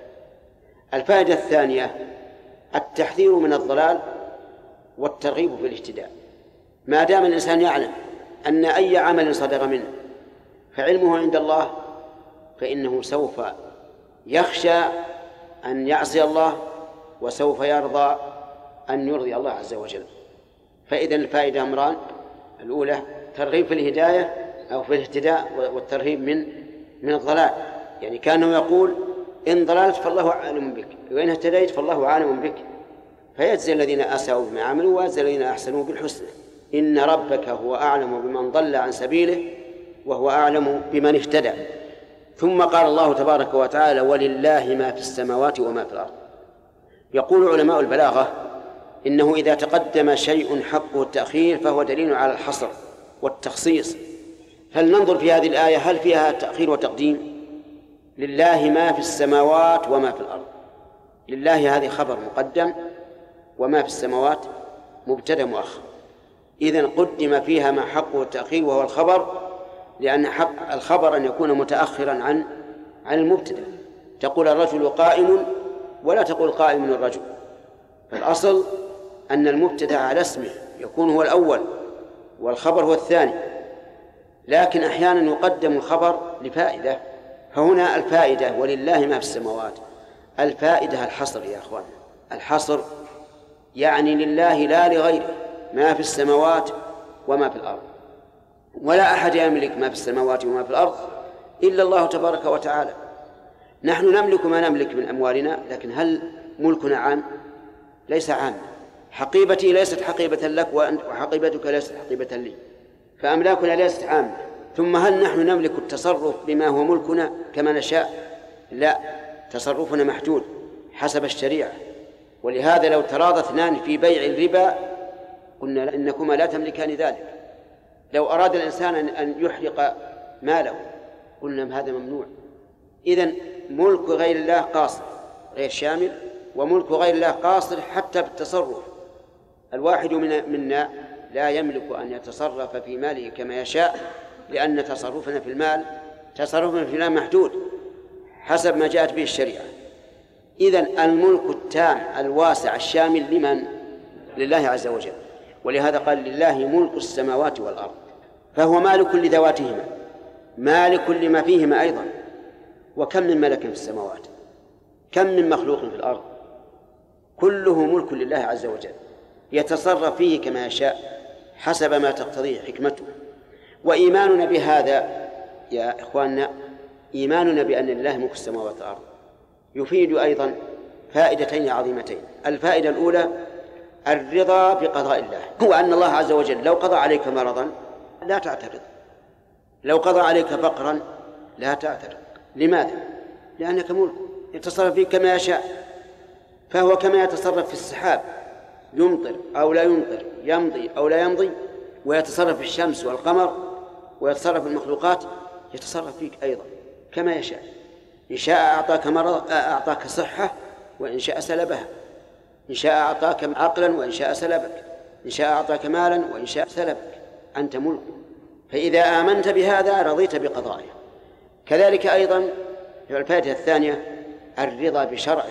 الفائدة الثانية التحذير من الضلال والترغيب في الاهتداء. ما دام الإنسان يعلم أن أي عمل صدر منه فعلمه عند الله فإنه سوف يخشى أن يعصي الله وسوف يرضى أن يرضي الله عز وجل. فإذا الفائدة أمران الأولى ترغيب في الهداية أو في الاهتداء والترهيب من من الضلال. يعني كأنه يقول إن ضللت فالله أعلم بك وإن اهتديت فالله عالم بك. فيجزي الذين أساءوا بما عملوا ويجزي الذين أحسنوا بالحسنى. إن ربك هو أعلم بمن ضل عن سبيله وهو أعلم بمن اهتدى. ثم قال الله تبارك وتعالى ولله ما في السماوات وما في الأرض. يقول علماء البلاغة إنه إذا تقدم شيء حقه التأخير فهو دليل على الحصر والتخصيص. فلننظر في هذه الآية؟ هل فيها تأخير وتقديم؟ لله ما في السماوات وما في الأرض. لله هذه خبر مقدم وما في السماوات مبتدأ مؤخر. إذن قدم فيها ما حقه التأخير وهو الخبر لأن حق الخبر أن يكون متأخرا عن عن المبتدأ. تقول الرجل قائم ولا تقول قائم الرجل. فالأصل أن المبتدأ على اسمه يكون هو الأول والخبر هو الثاني. لكن أحيانا يقدم الخبر لفائدة. فهنا الفائدة ولله ما في السماوات. الفائدة الحصر يا أخوان. الحصر يعني لله لا لغيره. ما في السماوات وما في الأرض. ولا أحد يملك ما في السماوات وما في الأرض إلا الله تبارك وتعالى. نحن نملك ما نملك من أموالنا لكن هل ملكنا عام؟ ليس عام. حقيبتي ليست حقيبة لك وحقيبتك ليست حقيبة لي. فأملاكنا ليست عامة. ثم هل نحن نملك التصرف بما هو ملكنا كما نشاء؟ لا تصرفنا محدود حسب الشريعة. ولهذا لو تراضى اثنان في بيع الربا قلنا إنكما لا تملكان ذلك. لو أراد الإنسان أن يحرق ماله قلنا هذا ممنوع. إذن ملك غير الله قاصر غير شامل وملك غير الله قاصر حتى بالتصرف. الواحد من منا لا يملك أن يتصرف في ماله كما يشاء لأن تصرفنا في المال تصرفنا في المال محدود حسب ما جاءت به الشريعة. إذن الملك التام الواسع الشامل لمن؟ لله عز وجل. ولهذا قال لله ملك السماوات والأرض فهو مالك لذواتهما مالك لما فيهما أيضا وكم من ملك في السماوات؟ كم من مخلوق في الأرض؟ كله ملك لله عز وجل يتصرف فيه كما يشاء حسب ما تقتضيه حكمته. وإيماننا بهذا يا إخواننا إيماننا بأن لله ملك السماوات والأرض يفيد أيضا فائدتين عظيمتين. الفائدة الأولى الرضا بقضاء الله. هو أن الله عز وجل لو قضى عليك مرضا لا تعترض. لو قضى عليك فقرا لا تعترض. لماذا؟ لأنك ملك يتصرف فيك كما يشاء. فهو كما يتصرف في السحاب يمطر أو لا يمطر يمضي أو لا يمضي ويتصرف في الشمس والقمر ويتصرف في المخلوقات يتصرف فيك أيضا كما يشاء. إن شاء أعطاك مرض أعطاك صحة وإن شاء سلبها. إن شاء أعطاك عقلا وإن شاء سلبك. إن شاء أعطاك مالا وإن شاء سلبك. أنت ملك. فإذا آمنت بهذا رضيت بقضائه. كذلك أيضا الفائدة الثانية الرضا بشرعه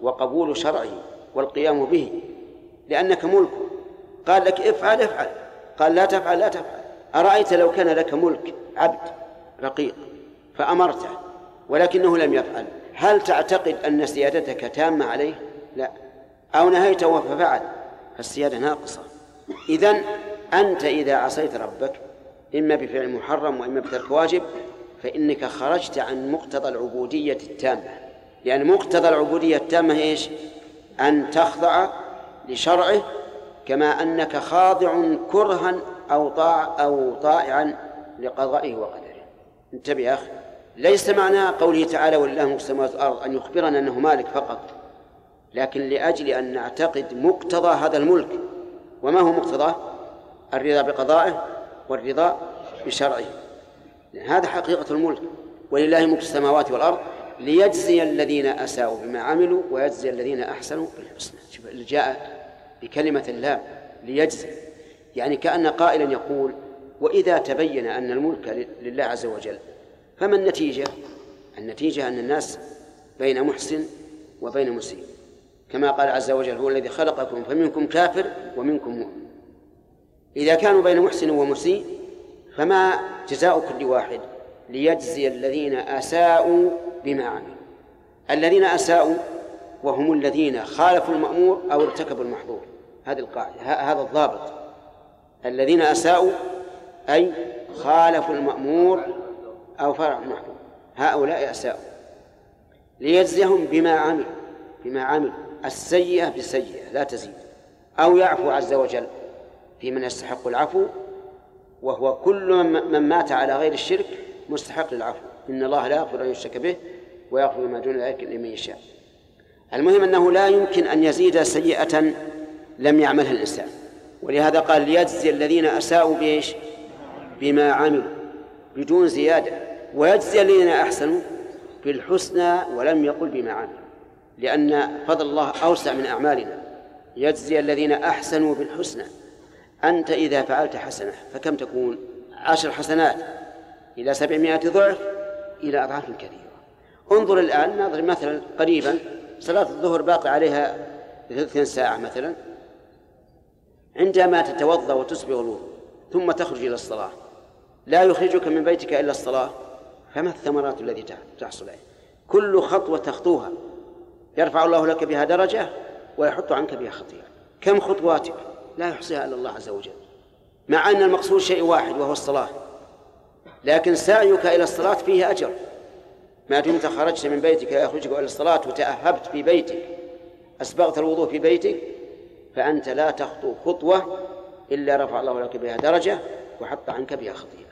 وقبول شرعه والقيام به. لأنك ملك. قال لك افعل افعل. قال لا تفعل لا تفعل. أرأيت لو كان لك ملك عبد رقيق فأمرته ولكنه لم يفعل. هل تعتقد أن سيادتك تامة عليه؟ لا. أو نهيته ففعل فالسيادة ناقصة. إذن أنت إذا عصيت ربك إما بفعل محرم وإما بترك واجب فإنك خرجت عن مقتضى العبودية التامة. لأن مقتضى العبودية التامة إيش؟ أن تخضع لشرعه كما أنك خاضع كرها أو طاع أو طائعا لقضائه وقدره. انتبه يا أخي. ليس معنى قوله تعالى ولله السماوات والأرض أن يخبرنا أنه مالك فقط. لكن لأجل أن نعتقد مقتضى هذا الملك. وما هو مقتضاه الرضا بقضائه والرضا بشرعه. هذا حقيقة الملك. ولله ملك السماوات والأرض ليجزي الذين أساءوا بما عملوا ويجزي الذين أحسنوا بالحسنى. جاء بكلمة اللام ليجزي. يعني كأن قائلا يقول وإذا تبين أن الملك لله عز وجل فما النتيجة؟ النتيجة أن الناس بين محسن وبين مسيء. كما قال عز وجل هو الذي خلقكم فمنكم كافر ومنكم مؤمن. إذا كانوا بين محسن ومسيء فما جزاء كل واحد؟ ليجزي الذين أساءوا بما عملوا. الذين أساءوا وهم الذين خالفوا المأمور أو ارتكبوا المحظور. هذه القاعدة هذا الضابط. الذين أساءوا أي خالفوا المأمور أو فرع المحظور. هؤلاء أساءوا. ليجزيهم بما عملوا بما عملوا. السيئة بالسيئة لا تزيد. أو يعفو عز وجل في من يستحق العفو وهو كل من مات على غير الشرك مستحق للعفو. إن الله لا يغفر أن يشرك به ويغفر ما دون ذلك لمن يشاء. المهم أنه لا يمكن أن يزيد سيئة لم يعملها الإنسان. ولهذا قال ليجزي الذين أساءوا بإيش؟ بما عملوا بدون زيادة. ويجزي الذين أحسنوا بالحسنى ولم يقل بما عملوا. لأن فضل الله أوسع من أعمالنا. يجزي الذين أحسنوا بالحسنى. أنت إذا فعلت حسنة فكم تكون؟ عشر حسنات. إلى سبعمائة ضعف إلى أضعاف كثيرة. انظر الآن نضرب مثلا قريبا صلاة الظهر باقي عليها ثلث ساعة مثلا. عندما تتوضأ وتسبغ الوضوء ثم تخرج إلى الصلاة لا يخرجك من بيتك إلا الصلاة. فما الثمرات التي تحصل عليها كل خطوة تخطوها. يرفع الله لك بها درجة ويحط عنك بها خطيئة. كم خطواتك لا يحصيها إلا الله عز وجل. مع أن المقصود شيء واحد وهو الصلاة. لكن سعيك إلى الصلاة فيه أجر. ما دمت خرجت من بيتك يخرجك إلى الصلاة وتأهبت في بيتك. أسبغت الوضوء في بيتك. فأنت لا تخطو خطوة إلا رفع الله لك بها درجة وحط عنك بها خطيئة.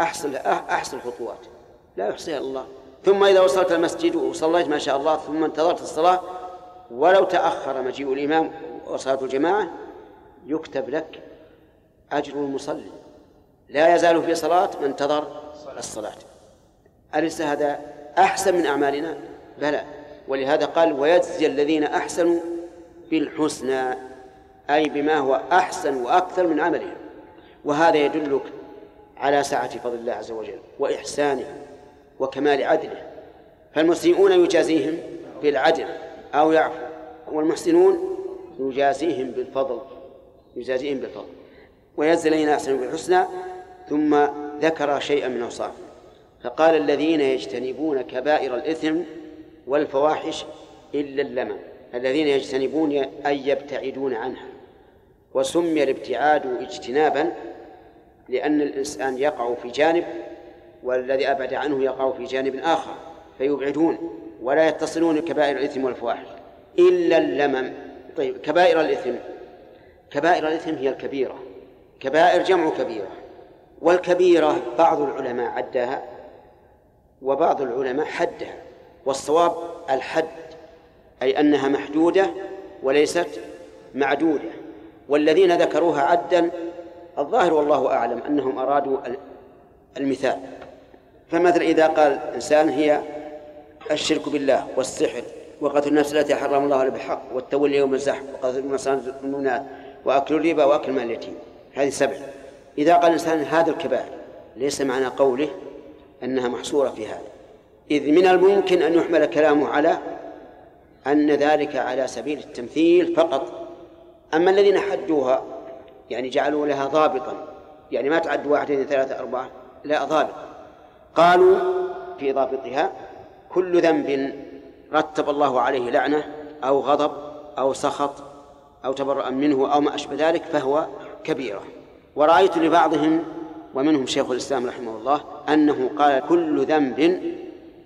أحسن أحسن الخطوات لا يحصيها الله. ثم إذا وصلت المسجد وصليت ما شاء الله ثم انتظرت الصلاة ولو تأخر مجيء الإمام وصلاة الجماعة يكتب لك أجر المصلي. لا يزال في صلاة من انتظر الصلاة. أليس هذا أحسن من أعمالنا؟ بلى. ولهذا قال ويجزي الذين أحسنوا بالحسنى أي بما هو أحسن وأكثر من عملهم وهذا يدلك على سعة فضل الله عز وجل وإحسانه. وكمال عدله. فالمسيئون يجازيهم بالعدل أو يعفو والمحسنون يجازيهم بالفضل يجازيهم بالفضل. ويجزي الذين أحسنوا بالحسنى ثم ذكر شيئا من أوصافه فقال الذين يجتنبون كبائر الإثم والفواحش إلا اللمم. الذين يجتنبون أي يبتعدون عنها. وسمي الابتعاد اجتنابا لأن الإنسان يقع في جانب والذي أبعد عنه يقع في جانب آخر فيبعدون ولا يتصلون كبائر الإثم والفواحش إلا اللمم. طيب كبائر الإثم كبائر الإثم هي الكبيرة كبائر جمع كبيرة والكبيرة بعض العلماء عداها وبعض العلماء حدها والصواب الحد أي أنها محدودة وليست معدودة. والذين ذكروها عدا الظاهر والله أعلم أنهم أرادوا المثال. فمثلا إذا قال إنسان هي الشرك بالله والسحر وقتل النفس التي حرم الله بالحق والتولي يوم الزحف وقتل المؤمنات وأكل الربا وأكل مال اليتيم. هذه سبع. إذا قال الإنسان هذا الكبائر ليس معنى قوله أنها محصورة في هذا. إذ من الممكن أن يحمل كلامه على أن ذلك على سبيل التمثيل فقط. أما الذين حدوها يعني جعلوا لها ضابطا يعني ما تعد واحد اثنين ثلاثة أربعة لا ضابط قالوا في ضابطها كل ذنب رتب الله عليه لعنة أو غضب أو سخط أو تبرأ منه أو ما أشبه ذلك فهو كبيرة. ورأيت لبعضهم ومنهم شيخ الإسلام رحمه الله أنه قال كل ذنب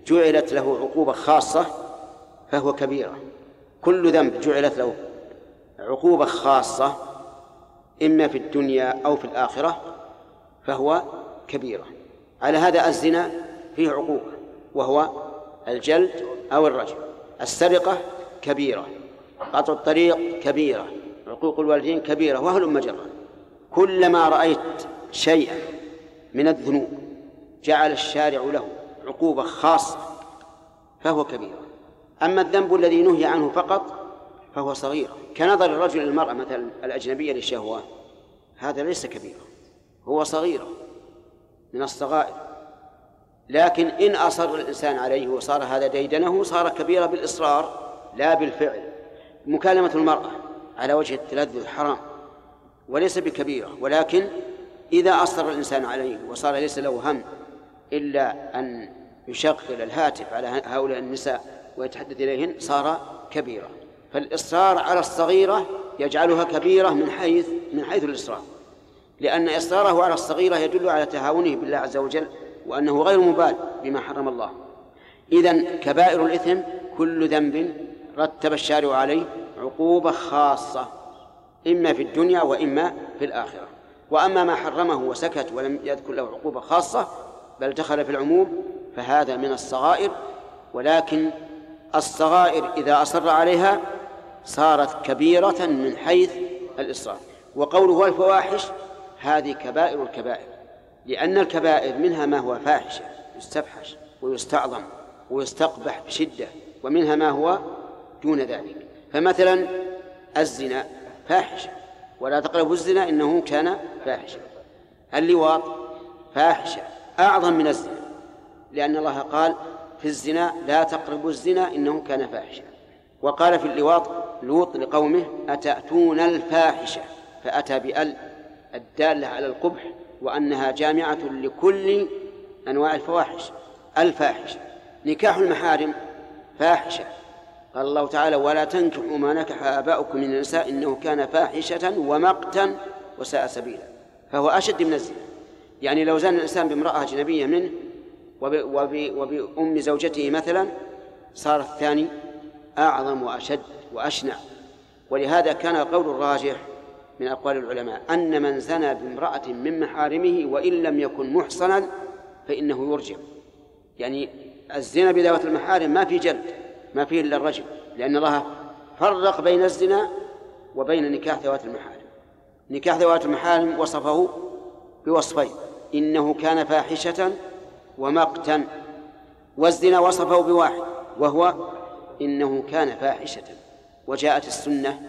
جعلت له عقوبة خاصة فهو كبيرة. كل ذنب جعلت له عقوبة خاصة إما في الدنيا أو في الآخرة فهو كبيرة. على هذا الزنا فيه عقوبة وهو الجلد أو الرجم. السرقة كبيرة قطع الطريق كبيرة عقوق الوالدين كبيرة وهل مجرة. كلما رأيت شيئا من الذنوب جعل الشارع له عقوبة خاصة فهو كبيرة أما الذنب الذي نهي عنه فقط فهو صغير. كنظر الرجل للمرأة مثلا الأجنبية للشهوة هذا ليس كبيرا هو صغيرة من الصغائر. لكن إن أصر الإنسان عليه وصار هذا ديدنه صار كبيرة بالإصرار لا بالفعل. مكالمة المرأة على وجه التلذذ حرام وليس بكبيرة. ولكن إذا أصر الإنسان عليه وصار ليس له هم إلا أن يشغل الهاتف على هؤلاء النساء ويتحدث إليهن صار كبيرة فالإصرار على الصغيرة يجعلها كبيرة من حيث من حيث الإصرار. لأن إصراره على الصغيرة يدل على تهاونه بالله عز وجل وأنه غير مبال بما حرم الله. إذا كبائر الإثم كل ذنب رتب الشارع عليه عقوبة خاصة إما في الدنيا وإما في الآخرة. وأما ما حرمه وسكت ولم يذكر له عقوبة خاصة بل دخل في العموم فهذا من الصغائر. ولكن الصغائر إذا أصر عليها صارت كبيرة من حيث الإصرار. وقوله والفواحش هذه كبائر الكبائر لأن الكبائر منها ما هو فاحشة يستفحش ويستعظم ويستقبح بشدة ومنها ما هو دون ذلك. فمثلا الزنا فاحشة ولا تقربوا الزنا إنه كان فاحشة. اللواط فاحشة أعظم من الزنا لأن الله قال في الزنا لا تقربوا الزنا إنه كان فاحشا وقال في اللواط لوط لقومه أتأتون الفاحشة؟ فأتى بأل الدالة على القبح وأنها جامعة لكل أنواع الفواحش الفاحشة. نكاح المحارم فاحشة. قال الله تعالى ولا تنكحوا ما نكح آباؤكم من النساء إنه كان فاحشة ومقتا وساء سبيلا. فهو أشد من الزنا. يعني لو زان الإنسان بامرأة أجنبية منه وب وب وبأم زوجته مثلا صار الثاني أعظم وأشد وأشنع. ولهذا كان القول الراجح من أقوال العلماء أن من زنى بامرأة من محارمه وإن لم يكن محصنا فإنه يرجع. يعني الزنا بذوات المحارم ما في جلد ما فيه إلا الرجل لأن الله فرق بين الزنا وبين نكاح ذوات المحارم. نكاح ذوات المحارم وصفه بوصفين إنه كان فاحشة ومقتا والزنا وصفه بواحد وهو إنه كان فاحشة وجاءت السنة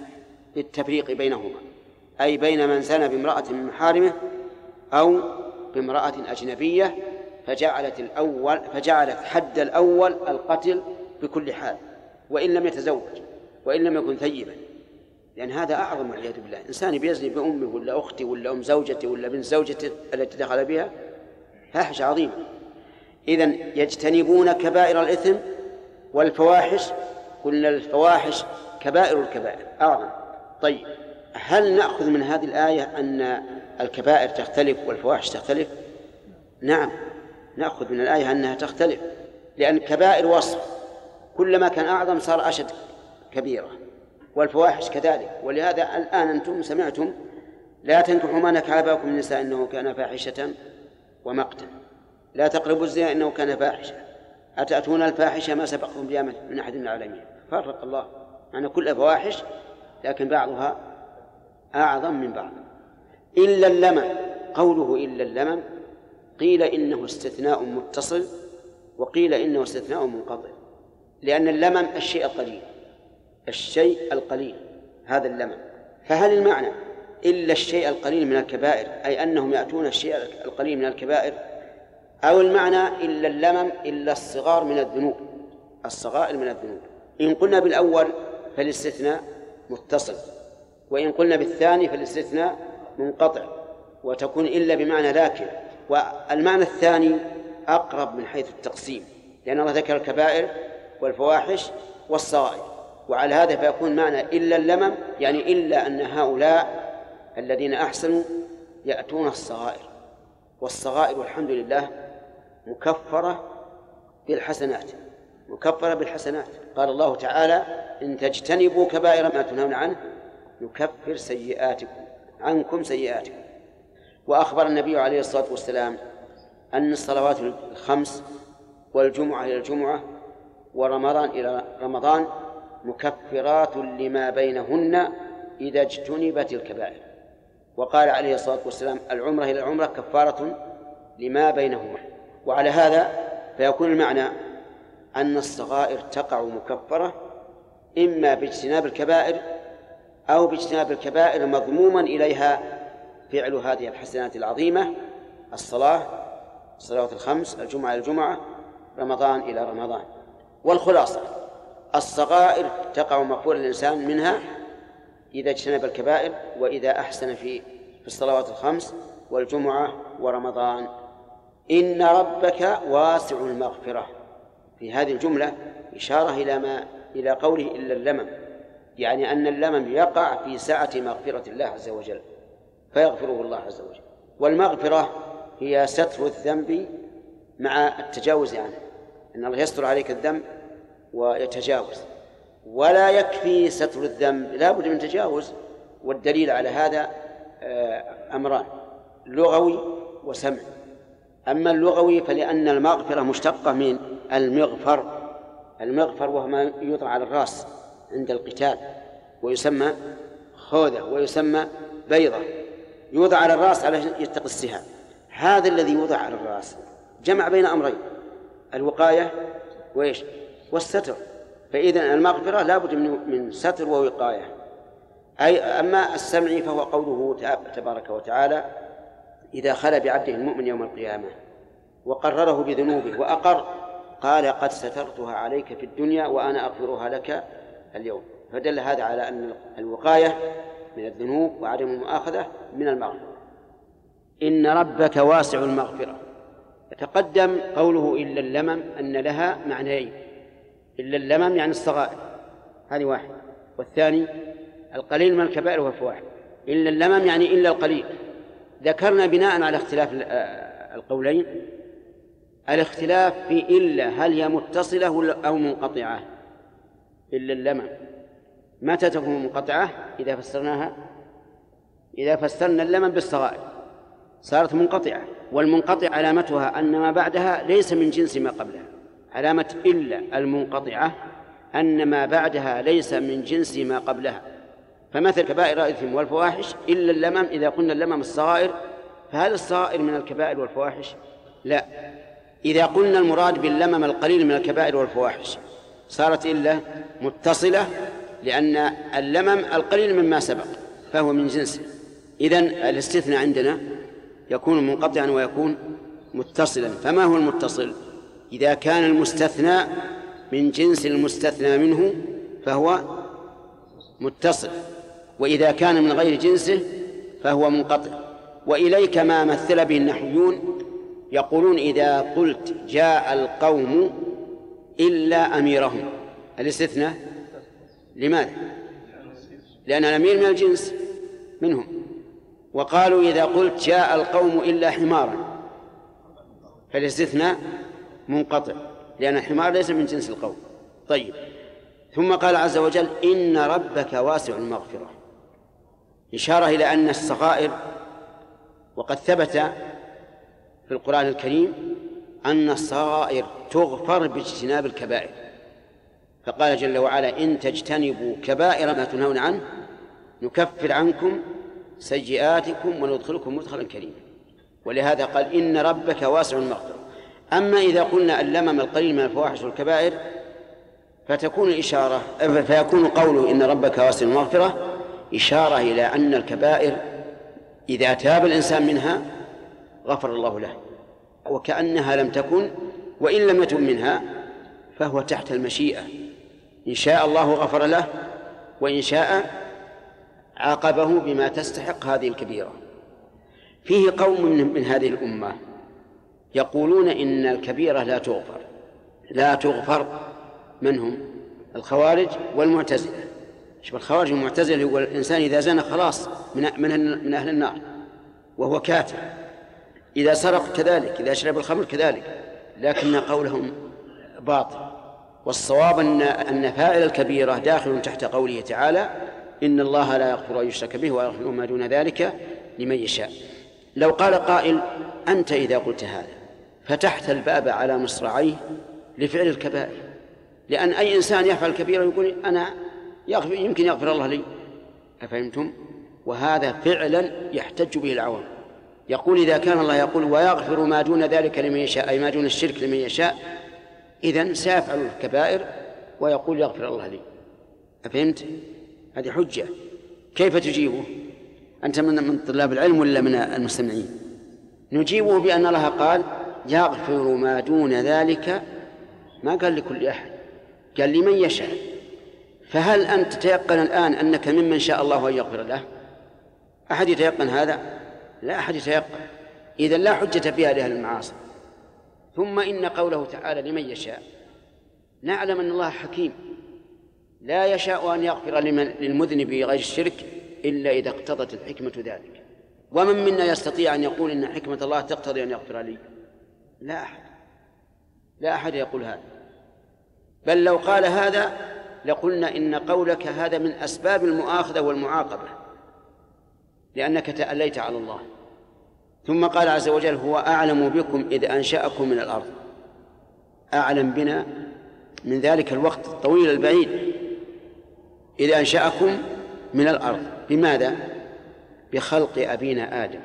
بالتفريق بينهما. أي بين من زنى بامرأة من محارمه أو بامرأة أجنبية فجعلت الأول فجعلت حد الأول القتل بكل حال وإن لم يتزوج وإن لم يكن ثيبا. لأن هذا أعظم والعياذ بالله. إنسان بيزني بأمه ولا أخته ولا أم زوجته ولا بنت زوجته التي دخل بها فاحشة عظيمة. إذا يجتنبون كبائر الإثم والفواحش. قلنا الفواحش كبائر الكبائر. أعظم. طيب. هل نأخذ من هذه الآية أن الكبائر تختلف والفواحش تختلف؟ نعم نأخذ من الآية أنها تختلف لأن الكبائر وصف كلما كان أعظم صار أشد كبيرة والفواحش كذلك. ولهذا الآن أنتم سمعتم لا تنكحوا ما نكح آباؤكم من النساء إنه كان فاحشة ومقتا. لا تقربوا الزنا إنه كان فاحشة. أتأتون الفاحشة ما سبقكم بها من أحد من العالمين؟ فرق الله. أن كل فواحش لكن بعضها أعظم من بعض. إلا اللمم. قوله إلا اللمم قيل إنه استثناء متصل وقيل إنه استثناء منقطع لأن اللمم الشيء القليل الشيء القليل هذا اللمم. فهل المعنى إلا الشيء القليل من الكبائر أي أنهم يأتون الشيء القليل من الكبائر؟ أو المعنى إلا اللمم إلا الصغار من الذنوب الصغائر من الذنوب. إن قلنا بالأول فالاستثناء متصل. وإن قلنا بالثاني فالاستثناء منقطع وتكون إلا بمعنى لكن والمعنى الثاني أقرب من حيث التقسيم لأن الله ذكر الكبائر والفواحش والصغائر. وعلى هذا فيكون معنى إلا اللمم يعني إلا أن هؤلاء الذين أحسنوا يأتون الصغائر. والصغائر والحمد لله مكفرة بالحسنات مكفرة بالحسنات. قال الله تعالى إن تجتنبوا كبائر ما تنهون عنه نكفر سيئاتكم عنكم سيئاتكم. وأخبر النبي عليه الصلاة والسلام أن الصلوات الخمس والجمعة إلى الجمعة ورمضان إلى رمضان مكفرات لما بينهن إذا اجتنبت الكبائر. وقال عليه الصلاة والسلام العمرة إلى العمرة كفارة لما بينهما. وعلى هذا فيكون المعنى أن الصغائر تقع مكفرة إما باجتناب الكبائر أو باجتناب الكبائر مضموما إليها فعل هذه الحسنات العظيمة الصلاة الصلوات الخمس الجمعة إلى الجمعة رمضان إلى رمضان. والخلاصة الصغائر تقع مقبول الإنسان منها إذا اجتنب الكبائر وإذا أحسن في في الصلوات الخمس والجمعة ورمضان. إن ربك واسع المغفرة. في هذه الجملة إشارة إلى ما إلى قوله إلا اللمم. يعني أن اللمم يقع في سعة مغفرة الله عز وجل فيغفره الله عز وجل. والمغفرة هي ستر الذنب مع التجاوز عنه أن الله يستر عليك الذنب ويتجاوز. ولا يكفي ستر الذنب لا بد من تجاوز والدليل على هذا آه، أمران لغوي وسمع. أما اللغوي فلأن المغفرة مشتقة من المغفر المغفر وهو ما يوضع على الرأس. عند القتال ويسمى خوذة ويسمى بيضة يوضع على الرأس على يتقي السهام. هذا الذي يوضع على الرأس جمع بين أمرين الوقاية وإيش؟ والستر. فإذا المغفرة لا بد من ستر ووقاية. أي أما السمع فهو قوله تبارك وتعالى إذا خلى بعبده المؤمن يوم القيامة وقرره بذنوبه وأقر قال قد سترتها عليك في الدنيا وأنا أغفرها لك اليوم. فدل هذا على أن الوقاية من الذنوب وعدم المؤاخذة من المغفرة. إن ربك واسع المغفرة. يتقدم قوله إلا اللمم أن لها معنيين. إلا اللمم يعني الصغائر. هذه واحد. والثاني القليل من الكبائر والفواحش إلا اللمم يعني إلا القليل. ذكرنا بناء على اختلاف آه، القولين. الاختلاف في إلا هل هي متصلة أو منقطعة. إلا اللمم متى تكون منقطعة إذا فسرناها؟ إذا فسرنا اللمم بالصغائر. صارت منقطعة والمنقطع علامتها أن ما بعدها ليس من جنس ما قبلها. علامة إلا المنقطعة أن ما بعدها ليس من جنس ما قبلها. فمثل كبائر الإثم والفواحش إلا اللمم إذا قلنا اللمم الصغائر فهل الصغائر من الكبائر والفواحش؟ لا. إذا قلنا المراد باللمم القليل من الكبائر والفواحش صارت إلا متصلة لأن اللمم القليل مما سبق فهو من جنسه إذن الاستثناء عندنا يكون منقطعا ويكون متصلا. فما هو المتصل؟ إذا كان المستثنى من جنس المستثنى منه فهو متصل وإذا كان من غير جنسه فهو منقطع. وإليك ما مثل به النحويون يقولون إذا قلت جاء القوم إلا أميرهم. الاستثناء لماذا؟ لأن الأمير من الجنس منهم. وقالوا إذا قلت جاء القوم إلا حمارا. فالاستثناء منقطع لأن الحمار ليس من جنس القوم. طيب. ثم قال عز وجل إن ربك واسع المغفرة. إشارة إلى أن الصغائر وقد ثبت في القرآن الكريم أن الصغائر تغفر باجتناب الكبائر. فقال جل وعلا إن تجتنبوا كبائر ما تنهون عنه نكفر عنكم سيئاتكم وندخلكم مدخلا كريما. ولهذا قال إن ربك واسع المغفرة. أما إذا قلنا اللمم القليل من الفواحش والكبائر فتكون الإشارة فيكون قوله إن ربك واسع المغفرة إشارة إلى أن الكبائر إذا تاب الإنسان منها غفر الله له. وكأنها لم تكن وإن لم يتب منها فهو تحت المشيئة. إن شاء الله غفر له وإن شاء عاقبه بما تستحق هذه الكبيرة. فيه قوم من هذه الأمة يقولون إن الكبيرة لا تغفر. لا تغفر من هم؟ الخوارج والمعتزلة. شوف الخوارج والمعتزلة هو الإنسان إذا زنى خلاص من من من أهل النار وهو كافر. إذا سرق كذلك إذا شرب الخمر كذلك لكن قولهم باطل. والصواب أن أن فاعل الكبيرة داخل تحت قوله تعالى إن الله لا يغفر أن يشرك به ويغفر ما دون ذلك لمن يشاء. لو قال قائل أنت إذا قلت هذا فتحت الباب على مصراعيه لفعل الكبائر. لأن أي إنسان يفعل كبيرة يقول أنا يغفر يمكن يغفر الله لي. أفهمتم؟ وهذا فعلا يحتج به العوام. يقول إذا كان الله يقول ويغفر ما دون ذلك لمن يشاء أي ما دون الشرك لمن يشاء إذن سيفعل الكبائر ويقول يغفر الله لي أفهمت؟ هذه حجة كيف تجيبه؟ أنت من من طلاب العلم ولا من المستمعين؟ نجيبه بأن الله قال يغفر ما دون ذلك ما قال لكل أحد قال لمن يشاء فهل أنت تتيقن الآن أنك ممن شاء الله أن يغفر له أحد يتيقن هذا لا أحد يتيقن. إذا لا حجة فيها لأهل المعاصي. ثم إن قوله تعالى لمن يشاء. نعلم أن الله حكيم. لا يشاء أن يغفر لمن للمذنب غير الشرك إلا إذا اقتضت الحكمة ذلك. ومن منا يستطيع أن يقول إن حكمة الله تقتضي أن يغفر لي؟ لا أحد. لا أحد يقول هذا. بل لو قال هذا لقلنا إن قولك هذا من أسباب المؤاخذة والمعاقبة. لأنك تأليت على الله. ثم قال عز وجل هو أعلم بكم إذ أنشأكم من الأرض. أعلم بنا من ذلك الوقت الطويل البعيد. إذ أنشأكم من الأرض. بماذا؟ بخلق أبينا آدم.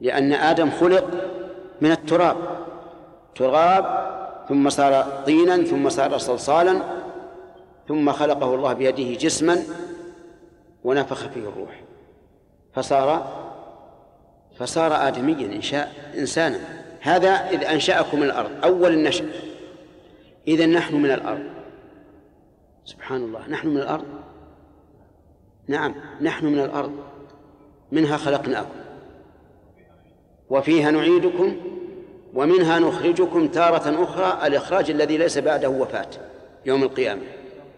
لأن آدم خلق من التراب. تراب ثم صار طينا ثم صار صلصالا ثم خلقه الله بيده جسما ونفخ فيه الروح. فصار فصار آدميا إنشاء إنسانا. هذا إذ أنشأكم من الأرض أول النشأ. إذا نحن من الأرض. سبحان الله. نحن من الأرض؟ نعم نحن من الأرض. منها خلقناكم. وفيها نعيدكم ومنها نخرجكم تارة أخرى الإخراج الذي ليس بعده وفاة يوم القيامة.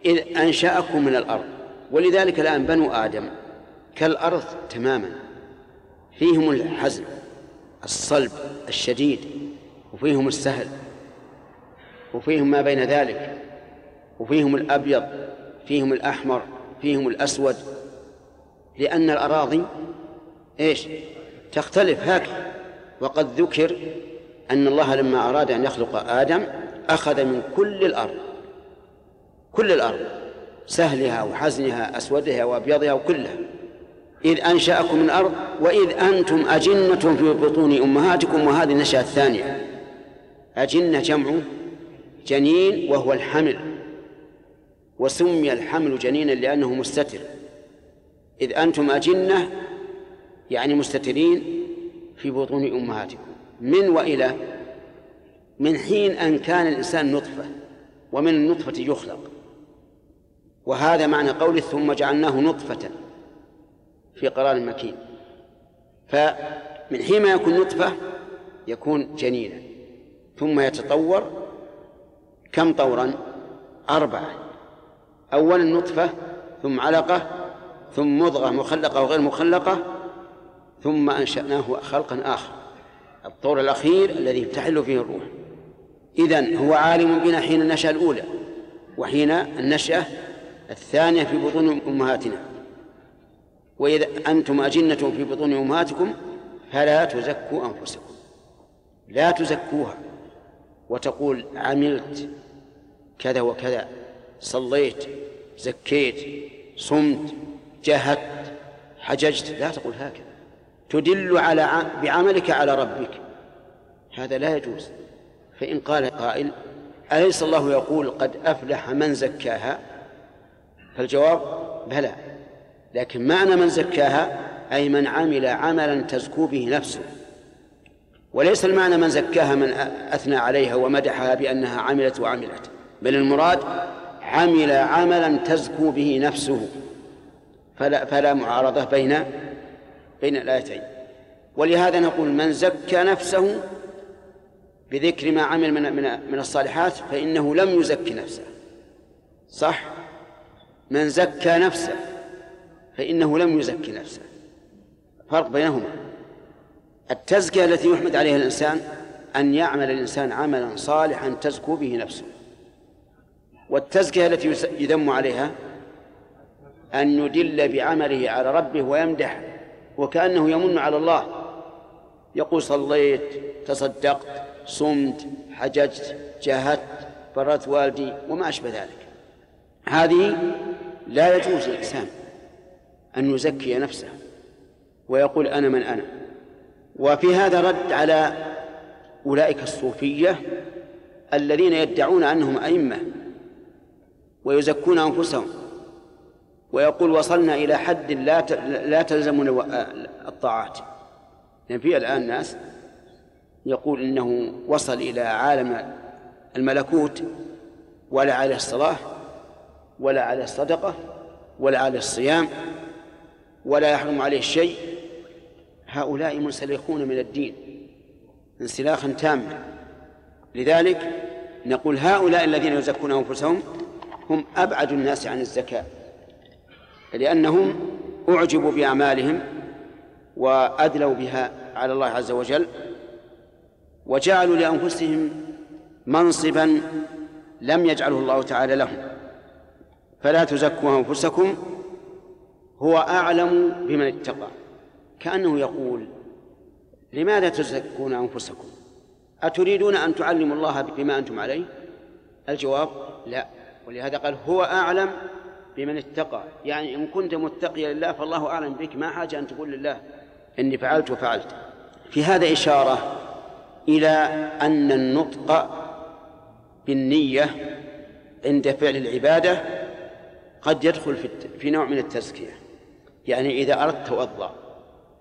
إذ أنشأكم من الأرض. ولذلك الآن بنو آدم كالأرض تماما. فيهم الحزم الصلب الشديد وفيهم السهل وفيهم ما بين ذلك وفيهم الأبيض فيهم الأحمر فيهم الأسود. لأن الأراضي إيش؟ تختلف هكذا وقد ذكر أن الله لما أراد أن يخلق آدم أخذ من كل الأرض كل الأرض سهلها وحزنها أسودها وأبيضها وكلها. إذ أنشأكم من الأرض وإذ أنتم أجنة في بطون أمهاتكم وهذه النشأة الثانية. أجنة جمع جنين وهو الحمل وسمي الحمل جنينا لأنه مستتر. إذ أنتم أجنة يعني مستترين في بطون أمهاتكم. من وإلى؟ من حين أن كان الإنسان نطفة ومن النطفة يخلق. وهذا معنى قوله ثم جعلناه نطفة. في قرار مكين. فمن حين ما يكون نطفة يكون جنينا. ثم يتطور كم طورا؟ أربعة. أولا نطفة ثم علقة ثم مضغة مخلقة وغير مخلقة ثم أنشأناه خلقا آخر. الطور الأخير الذي تحل فيه الروح. إذن هو عالم بنا حين النشأة الأولى وحين النشأة الثانية في بطون أمهاتنا. وإذا أنتم أجنة في بطون أمهاتكم فلا تزكوا أنفسكم. لا تزكوها. وتقول عملت كذا وكذا صليت زكيت صمت جاهدت حججت لا تقول هكذا. تدل على بعملك على ربك. هذا لا يجوز. فإن قال قائل أليس الله يقول قد أفلح من زكاها؟ فالجواب بلى. لكن معنى من زكاها أي من عمل عملا تزكو به نفسه. وليس المعنى من زكاها من أثنى عليها ومدحها بأنها عملت وعملت بل المراد عمل عملا تزكو به نفسه. فلا, فلا معارضة بين بين الآيتين. ولهذا نقول من زكى نفسه بذكر ما عمل من من من الصالحات فإنه لم يزكي نفسه. صح؟ من زكى نفسه. فإنه لم يزكي نفسه. فرق بينهما. التزكية التي يحمد عليها الإنسان أن يعمل الإنسان عملا صالحا تزكو به نفسه. والتزكية التي يذم عليها أن يدل بعمله على ربه ويمدح وكأنه يمن على الله. يقول صليت تصدقت صمت حججت جاهدت بررت والدي وما أشبه ذلك. هذه لا يجوز للإنسان أن يزكي نفسه ويقول أنا من أنا. وفي هذا رد على أولئك الصوفية الذين يدعون أنهم أئمة ويزكون أنفسهم. ويقول وصلنا إلى حد لا لا تلزمنا الطاعات. لأن في الآن ناس يقول إنه وصل إلى عالم الملكوت ولا عليه الصلاة ولا عليه الصدقة ولا عليه الصيام ولا يحرم عليه شيء هؤلاء منسلخون من الدين انسلاخا تاما. لذلك نقول هؤلاء الذين يزكون أنفسهم هم أبعد الناس عن الزكاة لأنهم أعجبوا بأعمالهم وأدلوا بها على الله عز وجل وجعلوا لأنفسهم منصبا لم يجعله الله تعالى لهم. فلا تزكوا أنفسكم هو أعلم بمن اتقى. كأنه يقول لماذا تزكون أنفسكم؟ أتريدون أن تعلموا الله بما أنتم عليه؟ الجواب لا. ولهذا قال هو أعلم بمن اتقى. يعني إن كنت متقيا لله فالله أعلم بك. ما حاجة أن تقول لله إني فعلت وفعلت. في هذا إشارة إلى أن النطق بالنية عند فعل العبادة قد يدخل في نوع من التزكية. يعني إذا أردت توضأ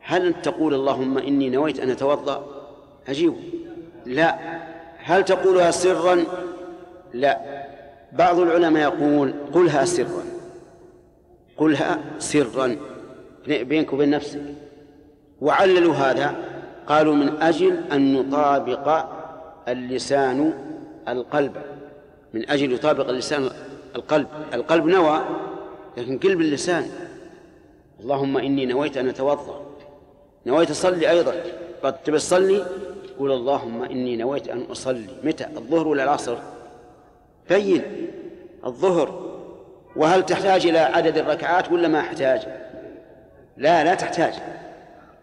هل تقول اللهم إني نويت أن أتوضأ؟ عجيب لا. هل تقولها سرا؟ لا. بعض العلماء يقول قلها سرا. قلها سرا. بينك وبين نفسك. وعللوا هذا. قالوا من أجل أن يطابق اللسان القلب. من أجل يطابق اللسان القلب. القلب نوى لكن قلب اللسان. اللهم إني نويت أن أتوضأ. نويت أصلي أيضا. قد تبي تصلي؟ قول اللهم إني نويت أن أصلي. متى؟ الظهر ولا العصر؟ بين. الظهر. وهل تحتاج إلى عدد الركعات ولا ما أحتاج؟ لا لا تحتاج.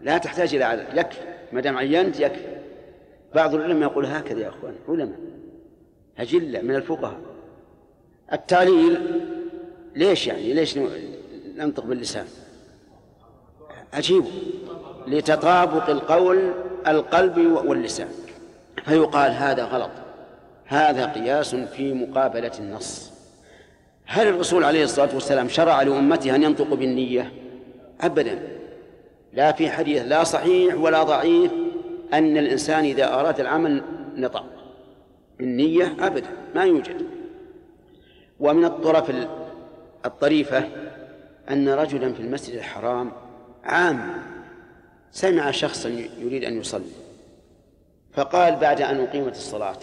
لا تحتاج إلى عدد. يكفي. ما دام عينت يكفي. بعض العلماء يقول هكذا يا أخوان. علماء. أجلة من الفقهاء. التعليل ليش يعني؟ ليش ننطق باللسان عجيب لتطابق القول القلب واللسان. فيقال هذا غلط. هذا قياس في مقابلة النص. هل الرسول عليه الصلاة والسلام شرع لأمته أن ينطقوا بالنية؟ أبدا. لا في حديث لا صحيح ولا ضعيف أن الإنسان إذا أراد العمل نطق. بالنية أبدا ما يوجد. ومن الطرف الطريفة أن رجلا في المسجد الحرام عام سمع شخصا يريد أن يصلي فقال بعد أن أقيمت الصلاة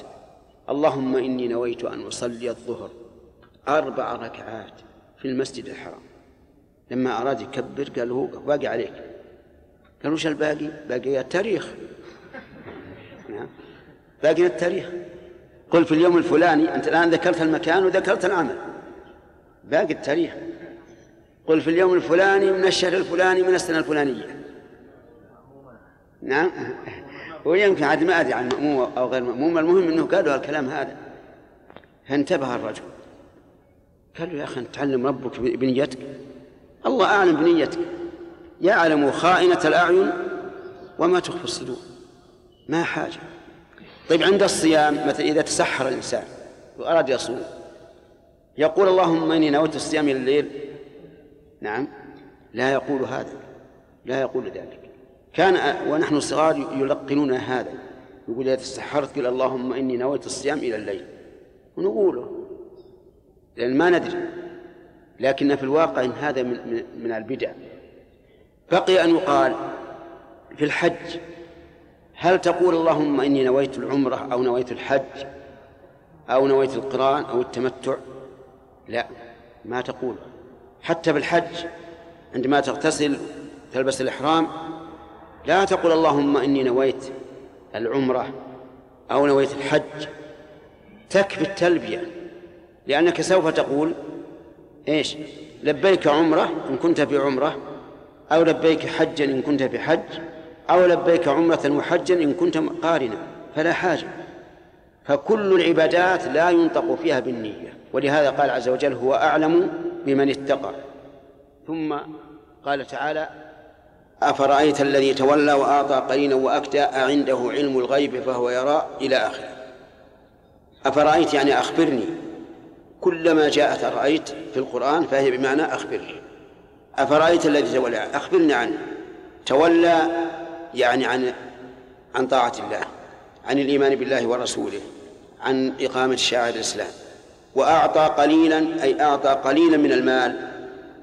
اللهم إني نويت أن أصلي الظهر أربع ركعات في المسجد الحرام. لما أراد يكبر قال له باقي عليك. قال وش الباقي؟ باقي التاريخ. نعم. باقي التاريخ. قل في اليوم الفلاني أنت الآن ذكرت المكان وذكرت العمل. باقي التاريخ. قل في اليوم الفلاني من الشهر الفلاني من السنة الفلانية. نعم. ويمكن عاد ما أدري عن مأموم أو غير مأموم. المهم أنه قالوا الكلام هذا. فانتبه الرجل. قال له يا أخي تعلم ربك بنيتك. الله أعلم بنيتك. يعلم خائنة الأعين وما تخفي الصدور. ما حاجة. طيب عند الصيام مثلا إذا تسحر الإنسان وأراد يصوم يقول اللهم إني نويت الصيام إلى الليل نعم. لا يقول هذا لا يقول ذلك. كان ونحن صغار يلقنون هذا. يقول إذا تسحرت قل اللهم إني نويت الصيام إلى الليل. ونقوله. لأن ما ندري. لكن في الواقع إن هذا من, من البدع. بقي أن يقال في الحج هل تقول اللهم إني نويت العمرة أو نويت الحج أو نويت القرآن أو التمتع؟ لا ما تقول. حتى بالحج عندما تغتسل تلبس الإحرام لا تقول اللهم إني نويت العمرة أو نويت الحج. تكفي التلبية لأنك سوف تقول إيش؟ لبيك عمرة إن كنت في عمرة أو لبيك حجا إن كنت في حج أو لبيك عمرة وحجا إن كنت قارنا فلا حاجة. فكل العبادات لا ينطق فيها بالنية. ولهذا قال عز وجل هو أعلم بمن اتقى. ثم قال تعالى أفرأيت الذي تولى وأعطى قليلا وأكدى أعنده علم الغيب فهو يرى إلى آخره. أفرأيت يعني أخبرني. كلما جاءت أرأيت في القرآن فهي بمعنى أخبرني أفرأيت الذي تولى؟ أخبرني عنه. تولى يعني عن عن طاعة الله عن الإيمان بالله ورسوله. عن إقامة شعائر الإسلام وأعطى قليلا أي أعطى قليلا من المال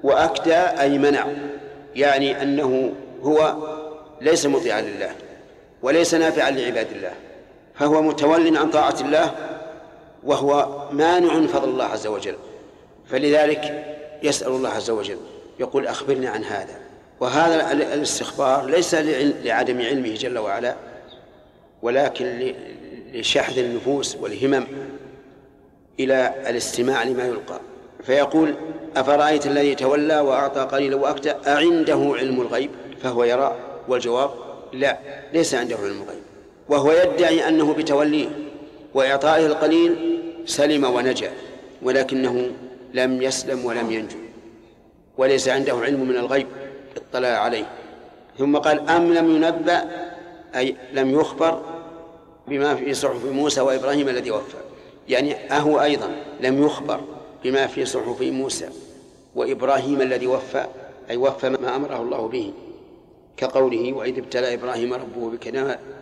وأكدى أي منع يعني أنه هو ليس مطيعا لله وليس نافعا لعباد الله فهو متول عن طاعة الله وهو مانع فضل الله عز وجل. فلذلك يسأل الله عز وجل يقول أخبرني عن هذا. وهذا الاستخبار ليس لعدم علمه جل وعلا ولكن لشحذ النفوس والهمم إلى الاستماع لما يلقى. فيقول أفرأيت الذي تولى وأعطى قليلا وأكدى أعنده علم الغيب؟ فهو يرى. والجواب لا ليس عنده علم الغيب. وهو يدعي أنه بتوليه وإعطائه القليل سلم ونجا ولكنه لم يسلم ولم ينجو وليس عنده علم من الغيب اطلع عليه. ثم قال أم لم ينبأ أي لم يخبر بما في صحف موسى وإبراهيم الذي وفى. يعني أهو أيضا لم يخبر بما في صحف موسى وإبراهيم الذي وفى أي وفى ما أمره الله به كقوله وإذ ابتلى إبراهيم ربه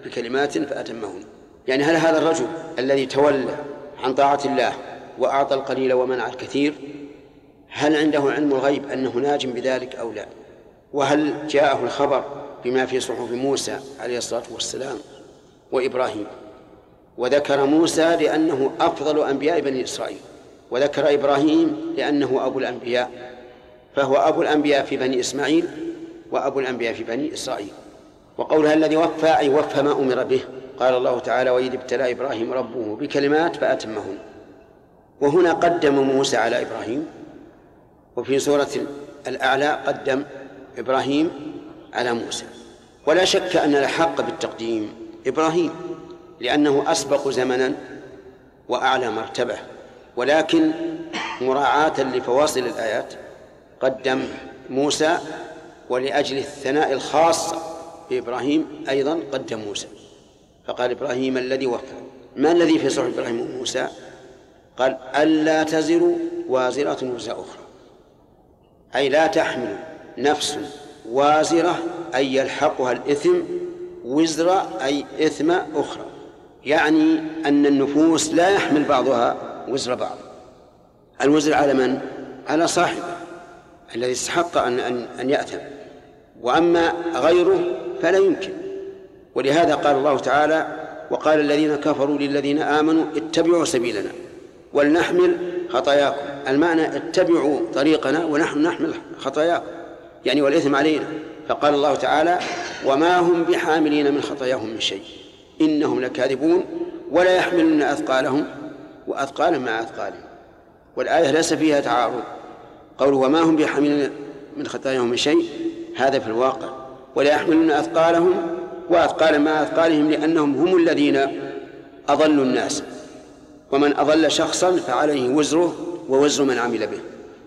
بكلمات فأتمهن. يعني هل هذا الرجل الذي تولى عن طاعة الله وأعطى القليل ومنع الكثير هل عنده علم الغيب أنه ناج بذلك أو لا؟ وهل جاءه الخبر بما في صحف موسى عليه الصلاة والسلام؟ وإبراهيم. وذكر موسى لأنه أفضل أنبياء بني إسرائيل. وذكر إبراهيم لأنه أبو الأنبياء. فهو أبو الأنبياء في بني إسماعيل وأبو الأنبياء في بني إسرائيل. وقولها الذي وفى أي وفى ما أمر به. قال الله تعالى وإذ ابتلى إبراهيم ربه بكلمات فأتمهن. وهنا قدم موسى على إبراهيم. وفي سورة الأعلى قدم إبراهيم على موسى. ولا شك أن الحق بالتقديم. إبراهيم لأنه أسبق زمنا وأعلى مرتبة. ولكن مراعاة لفواصل الآيات قدم موسى ولأجل الثناء الخاص بإبراهيم أيضا قدم موسى. فقال إبراهيم الذي وفى ما الذي في صحف إبراهيم وموسى؟ قال ألا تزر وازرة وزر أخرى. أي لا تحمل نفس وازرة أي يلحقها الإثم وزر أي إثم أخرى. يعني أن النفوس لا يحمل بعضها وزر بعض. الوزر على من؟ على صاحبه الذي استحق أن أن أن يأثم. وأما غيره فلا يمكن. ولهذا قال الله تعالى وقال الذين كفروا للذين آمنوا اتبعوا سبيلنا ولنحمل خطاياكم. المعنى اتبعوا طريقنا ونحن نحمل خطاياكم. يعني والإثم علينا. فقال الله تعالى وما هم بحاملين من خطاياهم من شيء. إنهم لكاذبون ولا يحملون أثقالهم وأثقالا مع أثقالهم. والآية ليس فيها تعارض. قول وما هم بحاملين من خطاياهم من شيء هذا في الواقع. ولا يحملون أثقالهم وأثقالا مع أثقالهم لأنهم هم الذين أضلوا الناس. ومن أضل شخصا فعليه وزره ووزر من عمل به.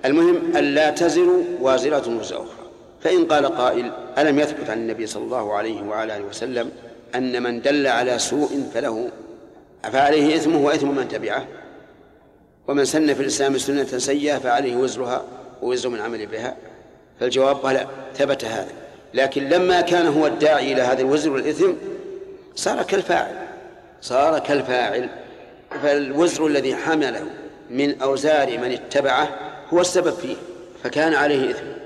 المهم ألا تزر وازرة وزر أخرى. فإن قال قائل ألم يثبت عن النبي صلى الله عليه وعلى آله وسلم أن من دل على سوء فله؟ فعليه إثمه وإثم من تبعه؟ ومن سن في الإسلام سنة سيئة فعليه وزرها ووزر من عمل بها؟ فالجواب بلى ثبت هذا. لكن لما كان هو الداعي إلى هذا الوزر والإثم صار كالفاعل صار كالفاعل. فالوزر الذي حمله من أوزار من اتبعه هو السبب فيه فكان عليه إثم.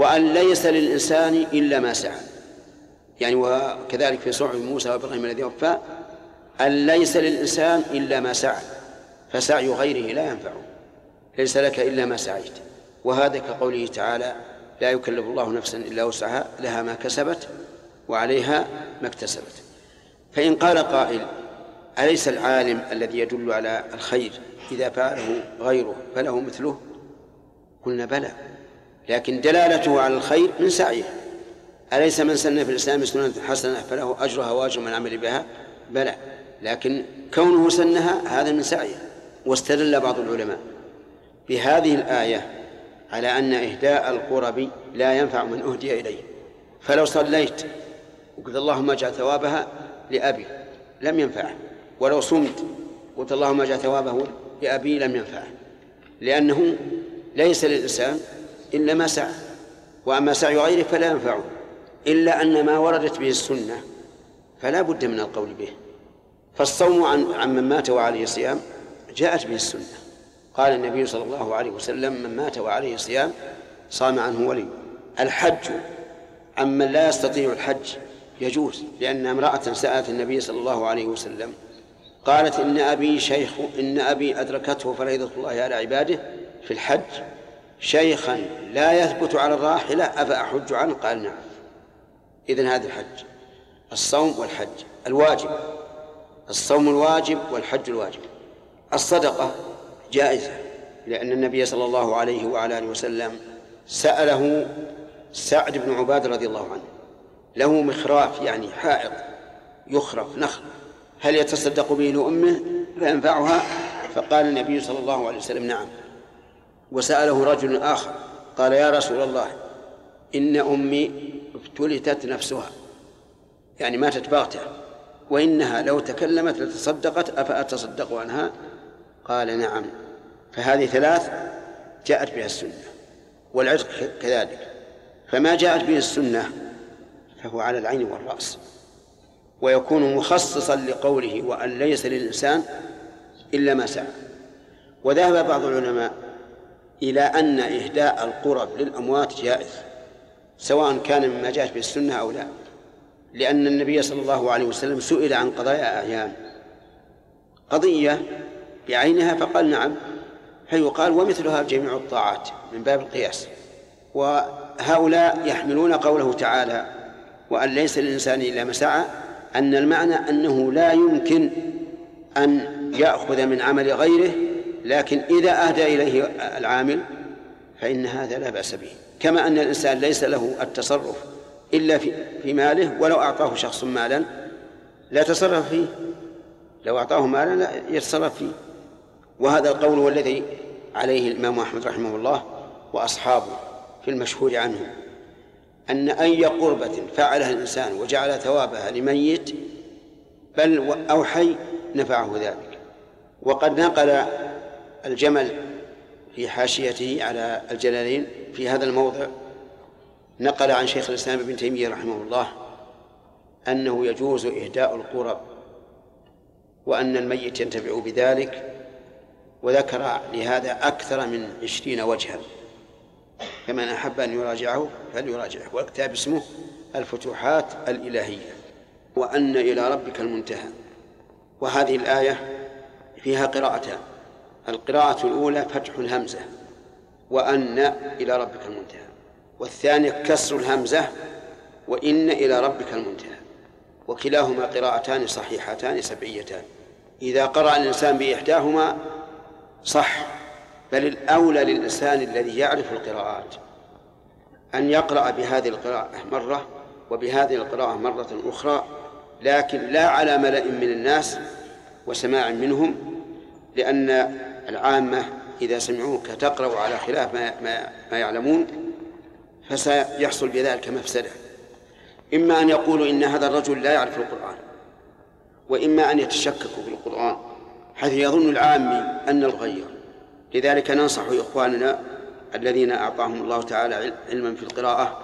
وأن ليس للإنسان إلا ما سعى. يعني وكذلك في صحف موسى وإبراهيم الذي وفى أن ليس للإنسان إلا ما سعى. فسعي غيره لا ينفعه ليس لك إلا ما سعيت. وهذا كقوله تعالى لا يكلف الله نفسا إلا وسعها لها ما كسبت وعليها ما اكتسبت. فإن قال قائل أليس العالم الذي يدل على الخير إذا فعله غيره فله مثله؟ قلنا بلى. لكن دلالته على الخير من سعيه. أليس من سن في الإسلام سنة حسنة فله أجرها وأجر من عمل بها؟ بلى. لكن كونه سنها هذا من سعيه. واستدل بعض العلماء بهذه الآية على أن إهداء القرب لا ينفع من أهدي إليه. فلو صليت وقلت اللهم اجعل ثوابها لأبي لم ينفعه. ولو صمت قلت اللهم اجعل ثوابه لأبي لم ينفعه. لأنه ليس للإنسان إلا ما سعى. وأما سعي غيره فلا ينفعه إلا أن ما وردت به السنة فلا بد من القول به. فالصوم عن من مات وعليه صيام جاءت به السنة. قال النبي صلى الله عليه وسلم من مات وعليه صيام صام عنه ولي. الحج عمن لا يستطيع الحج يجوز لأن امرأة سألت النبي صلى الله عليه وسلم قالت إن أبي شيخ إن أبي أدركته فريضة الله على عباده في الحج شيخا لا يثبت على الراحلة أفأحج عنه؟ قال نعم. إذن هذا الحج الصوم والحج الواجب. الصوم الواجب والحج الواجب. الصدقة جائزة لأن النبي صلى الله عليه وعلى آله وسلم سأله سعد بن عباد رضي الله عنه له مخراف يعني حائط يخرف نخل هل يتصدق به لأمه؟ فينفعها؟ فقال النبي صلى الله عليه وسلم نعم. وسأله رجل آخر قال يا رسول الله إن أمي افتلتت نفسها يعني ماتت باغتة وإنها لو تكلمت لتصدقت أفأتصدق عنها قال نعم. فهذه ثلاث جاءت بها السنة والعتق كذلك. فما جاءت به السنة فهو على العين والرأس ويكون مخصصا لقوله وأن ليس للإنسان إلا ما سعى. وذهب بعض العلماء إلى أن إهداء القرب للأموات جائز سواء كان مما جاءت به السنة أو لا. لأن النبي صلى الله عليه وسلم سئل عن قضايا أعيان. قضية بعينها فقال نعم فيقال ومثلها جميع الطاعات من باب القياس. وهؤلاء يحملون قوله تعالى وأن ليس للإنسان إلا ما سعى أن المعنى أنه لا يمكن أن يأخذ من عمل غيره لكن إذا أهدى إليه العامل فإن هذا لا بأس به. كما أن الإنسان ليس له التصرف إلا في, في ماله ولو أعطاه شخص مالا لا تصرف فيه. لو أعطاه مالا لا يتصرف فيه. وهذا القول هو الذي عليه الإمام أحمد رحمه الله وأصحابه في المشهور عنه أن أي قربة فعلها الإنسان وجعل ثوابها لميت بل أو حي نفعه ذلك. وقد نقل الجمل في حاشيته على الجلالين في هذا الموضع نقل عن شيخ الإسلام ابن تيمية رحمه الله أنه يجوز إهداء القرب وأن الميت ينتفع بذلك وذكر لهذا أكثر من عشرين وجها. فمن أحب أن يراجعه فليراجعه. والكتاب اسمه الفتوحات الإلهية. وأن إلى ربك المنتهى. وهذه الآية فيها قراءتان. القراءة الأولى فتح الهمزة وأن إلى ربك المنتهى والثانية كسر الهمزة وإن إلى ربك المنتهى وكلاهما قراءتان صحيحتان سبعيتان. إذا قرأ الإنسان بإحداهما صح بل الأولى للإنسان الذي يعرف القراءات أن يقرأ بهذه القراءة مرة وبهذه القراءة مرة أخرى لكن لا على ملأ من الناس وسماع منهم لأن العامة إذا سمعوك تقرأ على خلاف ما, ما, ما يعلمون فسيحصل بذلك مفسدة. إما أن يقولوا إن هذا الرجل لا يعرف القرآن وإما أن يتشككوا في القرآن حيث يظن العامي أن الغير. لذلك ننصح إخواننا الذين أعطاهم الله تعالى علما في القراءة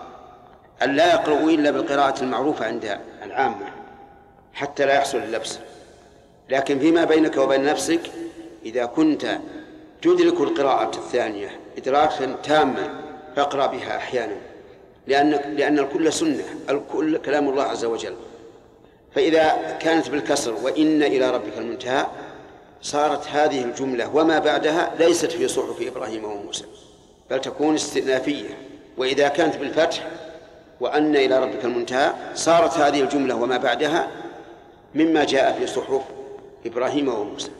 أن لا يقرؤوا إلا بالقراءة المعروفة عند العامة حتى لا يحصل اللبس. لكن فيما بينك وبين نفسك إذا كنت تدرك القراءة الثانية إدراكا تاما فاقرأ بها أحيانا لأن لأن الكل سنة الكل كلام الله عز وجل. فإذا كانت بالكسر وإن إلى ربك المنتهى صارت هذه الجملة وما بعدها ليست في صحف إبراهيم وموسى بل تكون استئنافية. وإذا كانت بالفتح وأن إلى ربك المنتهى صارت هذه الجملة وما بعدها مما جاء في صحف إبراهيم وموسى.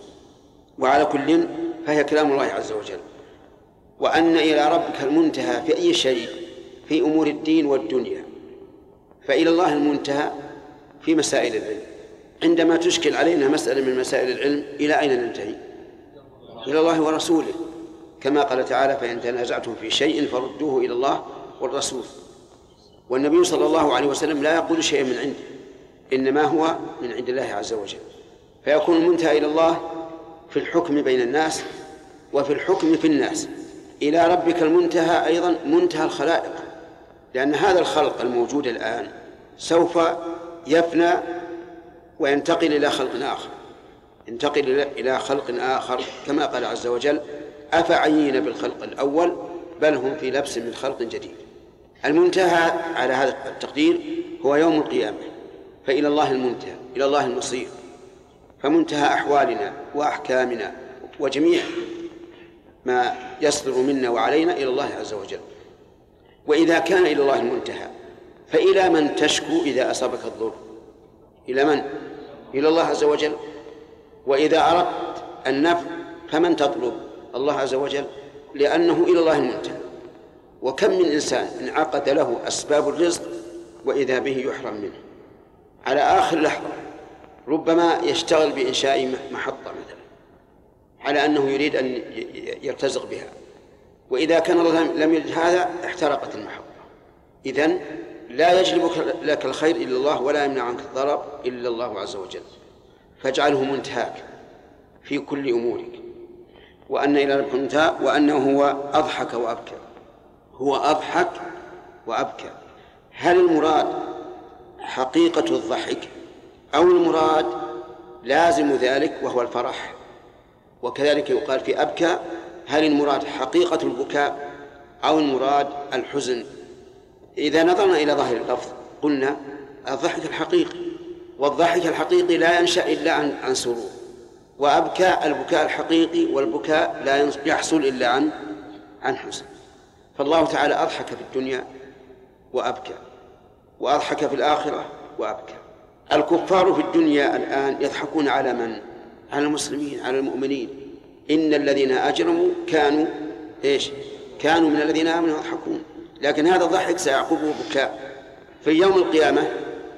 وعلى كل فهي كلام الله عز وجل. وأن إلى ربك المنتهى في أي شيء في أمور الدين والدنيا. فإلى الله المنتهى في مسائل العلم. عندما تشكل علينا مسألة من مسائل العلم إلى أين ننتهي؟ إلى الله ورسوله. كما قال تعالى فإن تنازعتم في شيء فردوه إلى الله والرسول. والنبي صلى الله عليه وسلم لا يقول شيئا من عنده إنما هو من عند الله عز وجل. فيكون المنتهى إلى الله في الحكم بين الناس وفي الحكم في الناس. إلى ربك المنتهى أيضا منتهى الخلائق لأن هذا الخلق الموجود الآن سوف يفنى وينتقل إلى خلق آخر. ينتقل إلى خلق آخر كما قال عز وجل أفعيين بالخلق الأول بل هم في لبس من خلق جديد. المنتهى على هذا التقدير هو يوم القيامة فإلى الله المنتهى إلى الله المصير. فمنتهى أحوالنا وأحكامنا وجميع ما يصدر منا وعلينا إلى الله عز وجل. وإذا كان إلى الله المنتهى فإلى من تشكو إذا أصابك الضر؟ إلى من؟ إلى الله عز وجل. وإذا أردت النفع فمن تطلب؟ الله عز وجل لأنه إلى الله المنتهى. وكم من إنسان انعقد له أسباب الرزق وإذا به يحرم منه. على آخر لحظة ربما يشتغل بإنشاء محطة مثلا على أنه يريد أن يرتزق بها. وإذا كان الله لم يرد هذا احترقت المحطة. إذن لا يجلب لك الخير إلا الله ولا يمنع عنك الضرر إلا الله عز وجل. فاجعله منتهاك في كل أمورك. وأن إلى ربك المنتهى وأنه هو أضحك وأبكى. هو أضحك وأبكى. هل المراد حقيقة الضحك؟ أو المراد لازم ذلك وهو الفرح. وكذلك يقال في أبكى هل المراد حقيقة البكاء أو المراد الحزن؟ إذا نظرنا إلى ظاهر اللفظ قلنا الضحك الحقيقي والضحك الحقيقي لا ينشأ إلا عن عن سرور. وأبكى البكاء الحقيقي والبكاء لا يحصل إلا عن عن حزن. فالله تعالى أضحك في الدنيا وأبكى وأضحك في الآخرة وأبكى. الكفار في الدنيا الآن يضحكون على من؟ على المسلمين على المؤمنين إن الذين أجرموا كانوا إيش؟ كانوا من الذين آمنوا يضحكون لكن هذا الضحك سيعقبه بكاء في يوم القيامة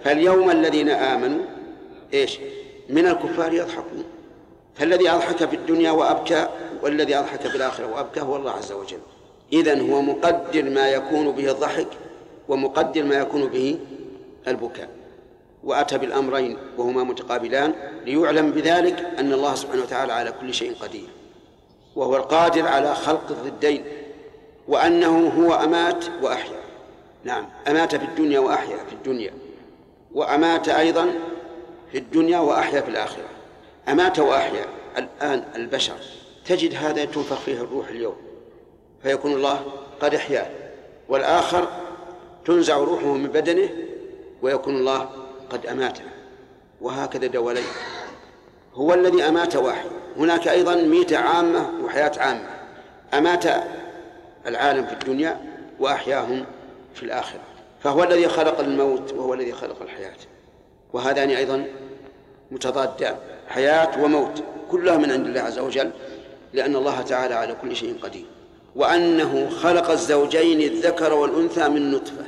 فاليوم الذين آمنوا إيش؟ من الكفار يضحكون فالذي أضحك في الدنيا وأبكى والذي أضحك في الآخرة وأبكى هو الله عز وجل إذن هو مقدر ما يكون به الضحك ومقدر ما يكون به البكاء وأتى بالأمرين وهما متقابلان ليعلم بذلك أن الله سبحانه وتعالى على كل شيء قدير وهو القادر على خلق الضدين وأنه هو أمات وأحيا. نعم أمات في الدنيا وأحيا في الدنيا وأمات أيضا في الدنيا وأحيا في الآخرة. أمات وأحيا الآن البشر. تجد هذا تنفخ فيه الروح اليوم فيكون الله قد أحياه والآخر تنزع روحه من بدنه ويكون الله قد أماته وهكذا دولين هو الذي أمات واحد. هناك أيضا ميتة عامة وحياة عامة. أمات العالم في الدنيا وأحياهم في الآخرة. فهو الذي خلق الموت وهو الذي خلق الحياة. وهذان أيضا متضادان حياة وموت كلها من عند الله عز وجل لأن الله تعالى على كل شيء قدير. وأنه خلق الزوجين الذكر والأنثى من نطفة.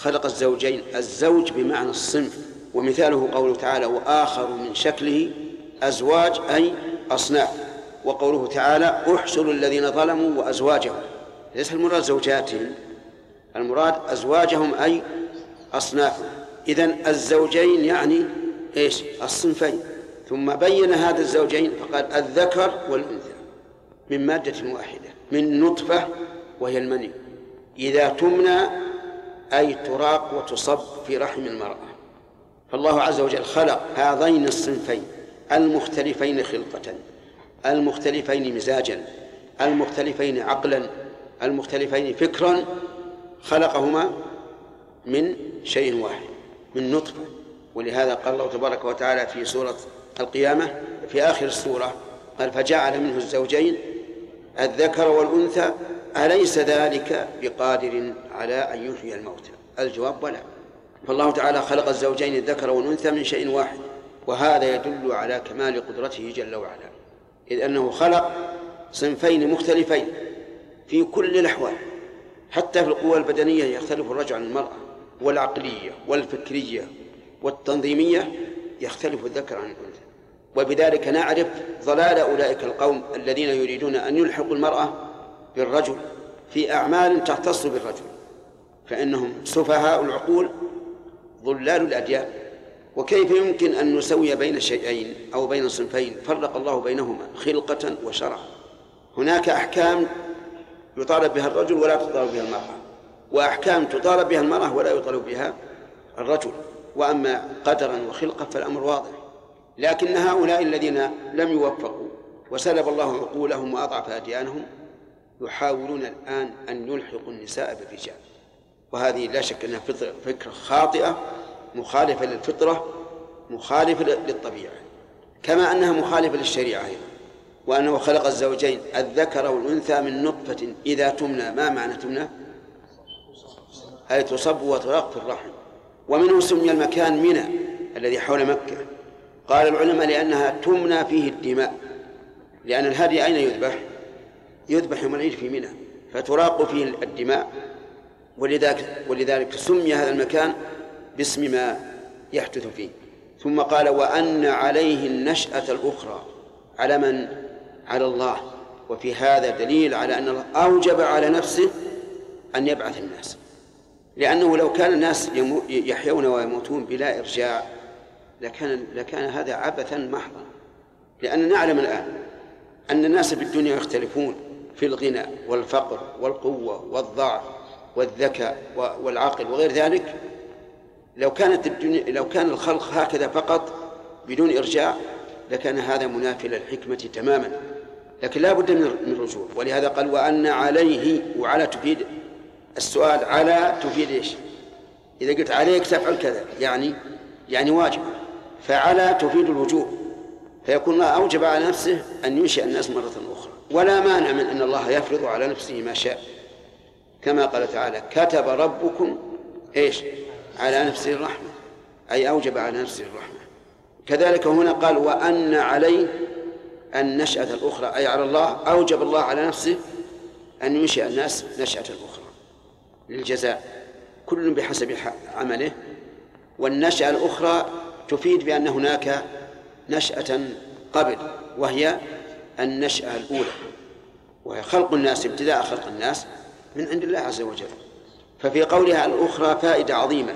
خلق الزوجين الزوج بمعنى الصنف ومثاله قوله تعالى وآخر من شكله أزواج أي أصناف. وقوله تعالى احشروا الذين ظلموا وأزواجهم ليس المراد زوجاتهم المراد أزواجهم أي أصنافهم إذن الزوجين يعني إيش؟ الصنفين. ثم بين هذا الزوجين فقال الذكر والأنثى من مادة واحدة من نطفة وهي المني. إذا تمنى أي تراق وتصب في رحم المرأة. فالله عز وجل خلق هذين الصنفين المختلفين خلقة المختلفين مزاجا المختلفين عقلا المختلفين فكرا خلقهما من شيء واحد من نطفة. ولهذا قال الله تبارك وتعالى في سورة القيامة في آخر السورة قال فجعل منه الزوجين الذكر والأنثى أليس ذلك بقادر على أن يحيي الموتى؟ الجواب بلى. فالله تعالى خلق الزوجين الذكر والأنثى من شيء واحد وهذا يدل على كمال قدرته جل وعلا. إذ أنه خلق صنفين مختلفين في كل الأحوال حتى في القوى البدنية يختلف الرجل عن المرأة والعقلية والفكرية والتنظيمية يختلف الذكر عن الأنثى. وبذلك نعرف ضلال أولئك القوم الذين يريدون أن يلحقوا المرأة بالرجل في أعمال تختص بالرجل فإنهم سفهاء العقول ضلال الأديان. وكيف يمكن أن نسوي بين شيئين أو بين صنفين؟ فرق الله بينهما خلقة وشرعا هناك أحكام يطالب بها الرجل ولا تطالب بها المرأة. وأحكام تطالب بها المرأة ولا يطالب بها الرجل. وأما قدرا وخلقة فالأمر واضح. لكن هؤلاء الذين لم يوفقوا وسلب الله عقولهم وأضعف أديانهم يحاولون الآن أن يلحقوا النساء بالرجال. وهذه لا شك أنها فكرة خاطئة مخالفة للفطرة مخالفة للطبيعة. كما أنها مخالفة للشريعة أيضا. وأنه خلق الزوجين الذكر والأنثى من نطفة إذا تمنى. ما معنى تمنى؟ أي تصب وتراق في الرحم. ومنه سمي المكان منى الذي حول مكة. قال العلماء لأنها تمنى فيه الدماء. لأن الهدي أين يذبح؟ يذبح يوم العيد في منى فتراق فيه الدماء. ولذلك ولذلك سمي هذا المكان باسم ما يحدث فيه. ثم قال وأن عليه النشأة الأخرى على من؟ على الله. وفي هذا دليل على أن الله أوجب على نفسه أن يبعث الناس. لأنه لو كان الناس يحيون ويموتون بلا إرجاع لكان لكان هذا عبثا محضا. لأننا نعلم الآن أن الناس في الدنيا يختلفون. في الغنى والفقر والقوة والضعف والذكاء والعقل وغير ذلك لو كانت الدنيا لو كان الخلق هكذا فقط بدون إرجاع لكان هذا منافي للحكمة تماما. لكن لا بد من الرجوع ولهذا قال وأن عليه وعلى تفيد السؤال على تفيد إيش؟ إذا قلت عليك تفعل كذا يعني يعني واجب. فعلى تفيد الوجوب. فيكون الله أوجب على نفسه أن ينشئ الناس مرة أخرى. ولا مانع من أن الله يفرض على نفسه ما شاء. كما قال تعالى كتب ربكم إيش؟ على نفسه الرحمة. أي أوجب على نفسه الرحمة. كذلك هنا قال وأن عليه النشأة الأخرى أي على الله أوجب الله على نفسه أن ينشئ الناس نشأة أخرى للجزاء. كل بحسب عمله. والنشأة الأخرى تفيد بأن هناك نشأة قبل وهي النشأة الأولى وهي خلق الناس ابتداء خلق الناس من عند الله عز وجل. ففي قولها الأخرى فائدة عظيمة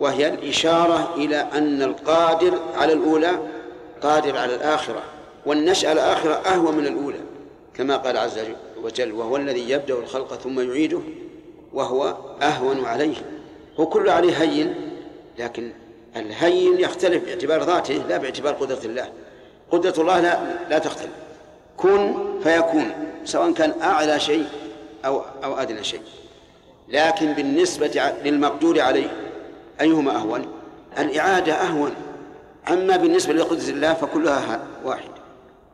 وهي الإشارة إلى أن القادر على الأولى قادر على الآخرة والنشأة الآخرة أهوى من الأولى كما قال عز وجل وهو الذي يبدأ الخلق ثم يعيده وهو أهون عليه. هو كل عليه هين لكن الهين يختلف باعتبار ذاته لا باعتبار قدرة الله. قدرة الله لا لا تختلف. كن فيكون سواء كان أعلى شيء أو أو أدنى شيء. لكن بالنسبة للمقدور عليه أيهما أهون؟ الإعادة أهون. أما بالنسبة لقدرة الله فكلها واحد.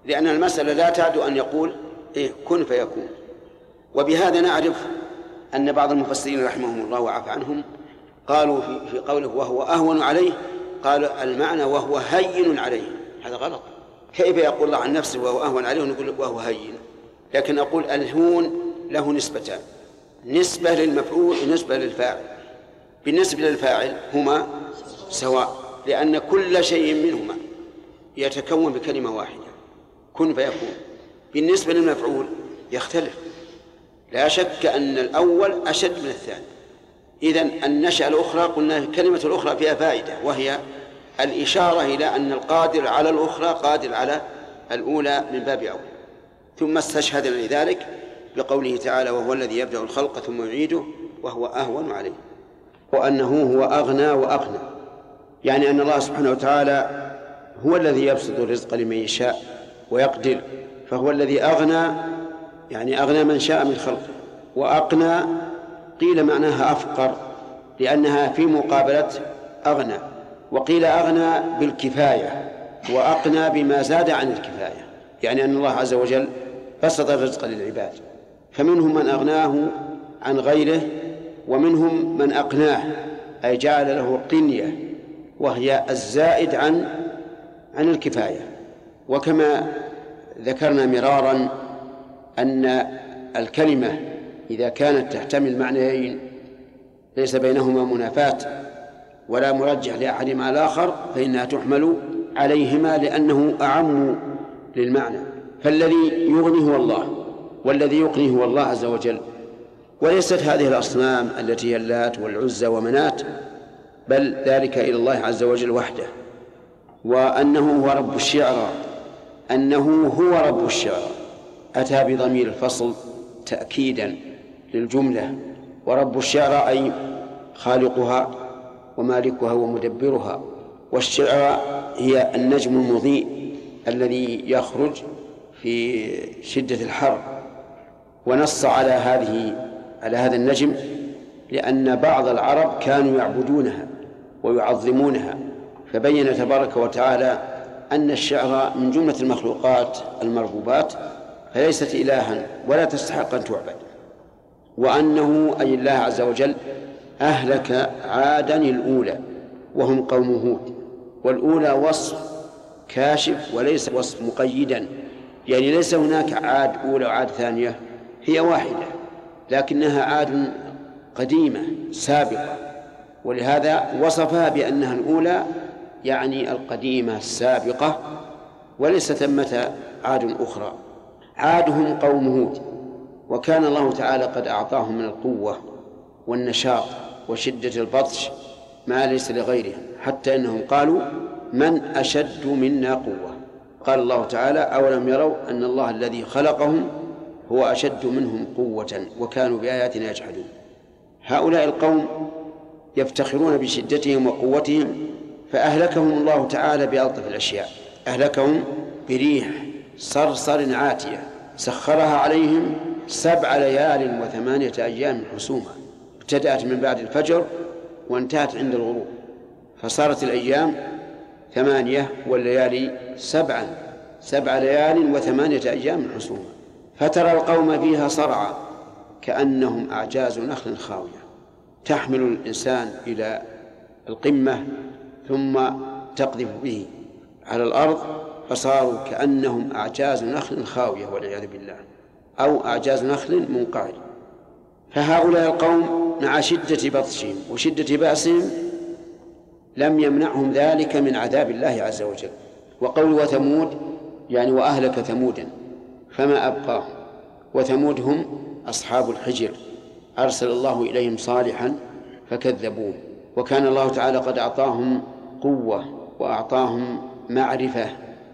لأن المسألة لا تعد أن يقول إيه كن فيكون. وبهذا نعرف أن بعض المفسرين رحمهم الله وعفى عنهم قالوا في, قوله وهو أهون عليه قال المعنى وهو هين عليه. هذا غلط. كيف يقول الله عن نفسه وهو أهون عليه ونقول وهو هين؟ لكن أقول الهون له نسبتان. نسبة للمفعول ونسبة للفاعل. بالنسبة للفاعل هما سواء لأن كل شيء منهما يتكون بكلمة واحدة. كن فيكون. بالنسبة للمفعول يختلف. لا شك أن الأول أشد من الثاني. إذا النشأة الأخرى قلنا الكلمة الأخرى فيها فائدة وهي الإشارة إلى أن القادر على الأخرى قادر على الأولى من باب أول ثم استشهدنا لذلك بقوله تعالى وهو الذي يبدأ الخلق ثم يعيده وهو أهون عليه. وأنه هو أغنى وأغنى يعني أن الله سبحانه وتعالى هو الذي يبسط الرزق لمن يشاء ويقدر. فهو الذي أغنى يعني أغنى من شاء من خلقه. وأقنى قيل معناها أفقر لأنها في مقابلة أغنى. وقيل أغنى بالكفاية وأقنى بما زاد عن الكفاية يعني أن الله عز وجل بسط الرزق للعباد. فمنهم من أغناه عن غيره ومنهم من أقناه أي جعل له قنية وهي الزائد عن عن الكفاية. وكما ذكرنا مرارا أن الكلمة إذا كانت تحتمل معنيين ليس بينهما منافاة. ولا مرجح لأحدهما على الآخر فإنها تحمل عليهما لأنه أعم للمعنى. فالذي يغني هو الله والذي يقني هو الله عز وجل. وليست هذه الأصنام التي هي اللات والعزى ومنات بل ذلك إلى الله عز وجل وحده. وأنه هو رب الشعرى أنه هو رب الشعرى أتى بضمير الفصل تأكيدا للجملة. ورب الشعرى أي خالقها ومالكها ومدبرها والشعرى هي النجم المضيء الذي يخرج في شدة الحر ونص على هذه على هذا النجم لأن بعض العرب كانوا يعبدونها ويعظمونها فبين تبارك وتعالى أن الشعر من جملة المخلوقات المربوبات فليست إلها ولا تستحق أن تعبد. وأنه أي الله عز وجل أهلك عادا الأولى وهم قوم هود. والأولى وصف كاشف وليس وصف مقيدا. يعني ليس هناك عاد أولى وعاد ثانية هي واحدة لكنها عاد قديمة سابقة. ولهذا وصفها بأنها الأولى يعني القديمة السابقة وليس ثمة عاد أخرى. عادهم قوم هود وكان الله تعالى قد أعطاهم من القوة والنشاط. وشدة البطش ما ليس لغيرهم حتى إنهم قالوا من أشد منا قوة. قال الله تعالى أولم يروا أن الله الذي خلقهم هو أشد منهم قوة وكانوا بآياتنا يجحدون. هؤلاء القوم يفتخرون بشدتهم وقوتهم فأهلكهم الله تعالى بألطف الأشياء. أهلكهم بريح صرصر عاتية سخرها عليهم سبع ليال وثمانية أيام حسوما. ابتدأت من بعد الفجر وانتهت عند الغروب. فصارت الأيام ثمانية والليالي سبعا سبع ليال وثمانية أيام حسوما فترى القوم فيها صرعى كأنهم أعجاز نخل خاوية. تحمل الإنسان إلى القمة ثم تقذف به على الأرض فصاروا كأنهم أعجاز نخل خاوية والعياذ بالله. أو أعجاز نخل منقعر. فهؤلاء القوم مع شدة بطشهم وشدة بأسهم لم يمنعهم ذلك من عذاب الله عز وجل. وقول وثمود يعني وأهلك ثمودا فما أبقاهم؟ وثمود هم أصحاب الحجر. أرسل الله إليهم صالحا فكذبوه. وكان الله تعالى قد أعطاهم قوة وأعطاهم معرفة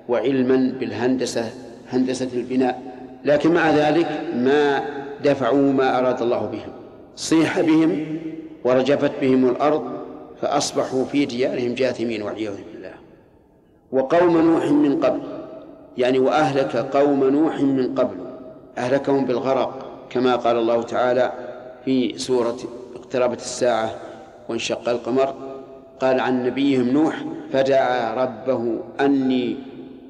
وعلما بالهندسة هندسة البناء. لكن مع ذلك ما دفعوا ما أراد الله بهم. صيح بهم ورجفت بهم الأرض فأصبحوا في ديارهم جاثمين والعياذ بالله. وقوم نوح من قبل يعني وأهلك قوم نوح من قبل أهلكهم بالغرق كما قال الله تعالى في سورة اقتربت الساعة وانشق القمر قال عن نبيهم نوح فدعا ربه أني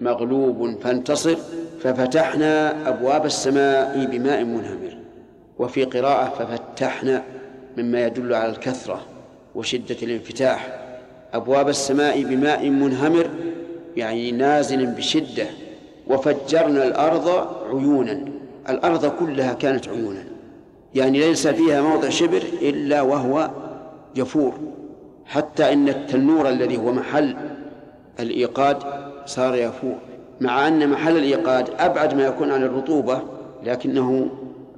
مغلوب فانتصر ففتحنا أبواب السماء بماء منهمر. وفي قراءة ففتحنا مما يدل على الكثرة وشدة الانفتاح. أبواب السماء بماء منهمر يعني نازل بشدة وفجرنا الأرض عيونا. الأرض كلها كانت عيونا. يعني ليس فيها موضع شبر إلا وهو يفور حتى إن التنور الذي هو محل الإيقاد صار يفور. مع أن محل الإيقاد أبعد ما يكون عن الرطوبة لكنه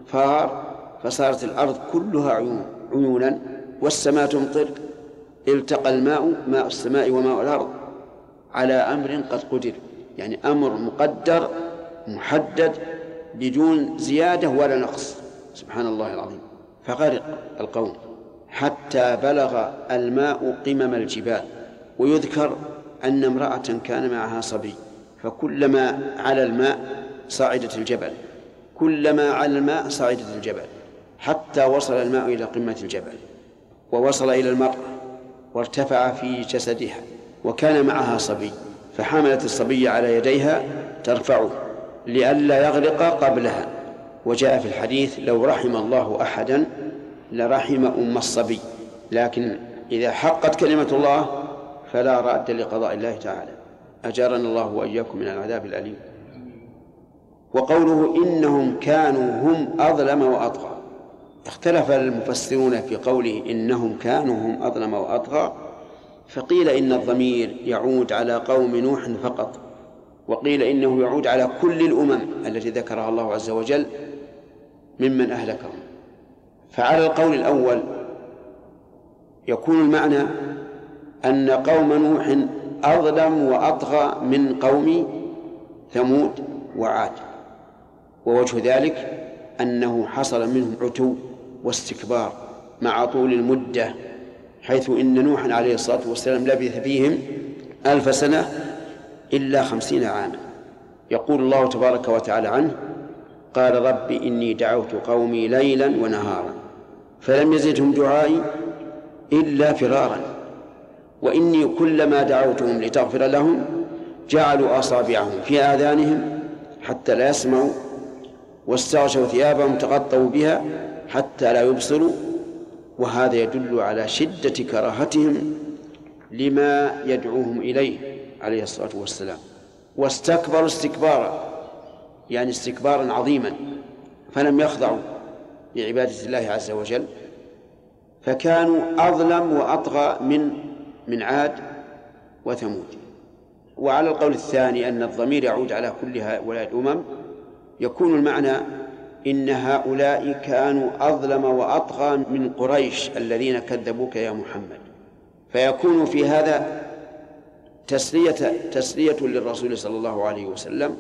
فار فصارت الأرض كلها عيون عيونا والسماء تمطر. التقى الماء ماء السماء وماء الأرض على أمر قد قدر. يعني أمر مقدر محدد بدون زيادة ولا نقص. سبحان الله العظيم. فغرق القوم حتى بلغ الماء قمم الجبال. ويذكر أن امرأة كان معها صبي فكلما على الماء صعدت الجبل. كلما على الماء صعدت الجبل. حتى وصل الماء إلى قمة الجبل ووصل إلى المرأة وارتفع في جسدها وكان معها صبي فحملت الصبي على يديها ترفعه لئلا يغرق قبلها. وجاء في الحديث لو رحم الله أحدا لرحم أم الصبي لكن إذا حقت كلمة الله فلا رأد لقضاء الله تعالى. أجارنا الله وإياكم من العذاب الأليم. وقوله إنهم كانوا هم أظلم وأطغى. اختلف المفسرون في قوله إنهم كانوا هم أظلم وأطغى فقيل إن الضمير يعود على قوم نوح فقط وقيل إنه يعود على كل الأمم التي ذكرها الله عز وجل ممن أهلكهم. فعلى القول الأول يكون المعنى أن قوم نوح أظلم وأطغى من قوم ثمود وعاد ووجه ذلك أنه حصل منهم عتو واستكبار مع طول المدة حيث إن نوحا عليه الصلاة والسلام لبث فيهم ألف سنة إلا خمسين عاما. يقول الله تبارك وتعالى عنه قال رب إني دعوت قومي ليلا ونهارا فلم يزدهم دعائي إلا فرارا وإني كلما دعوتهم لتغفر لهم جعلوا أصابعهم في آذانهم حتى لا يسمعوا واستغشوا ثيابهم تغطوا بها حتى لا يبصروا وهذا يدل على شدة كراهتهم لما يدعوهم إليه عليه الصلاة والسلام. واستكبروا استكبارا يعني استكبارا عظيما فلم يخضعوا لعبادة الله عز وجل فكانوا أظلم وأطغى من من عاد وثمود. وعلى القول الثاني أن الضمير يعود على كل هؤلاء الأمم يكون المعنى إن هؤلاء كانوا أظلم وأطغى من قريش الذين كذبوك يا محمد. فيكون في هذا تسلية تسلية للرسول صلى الله عليه وسلم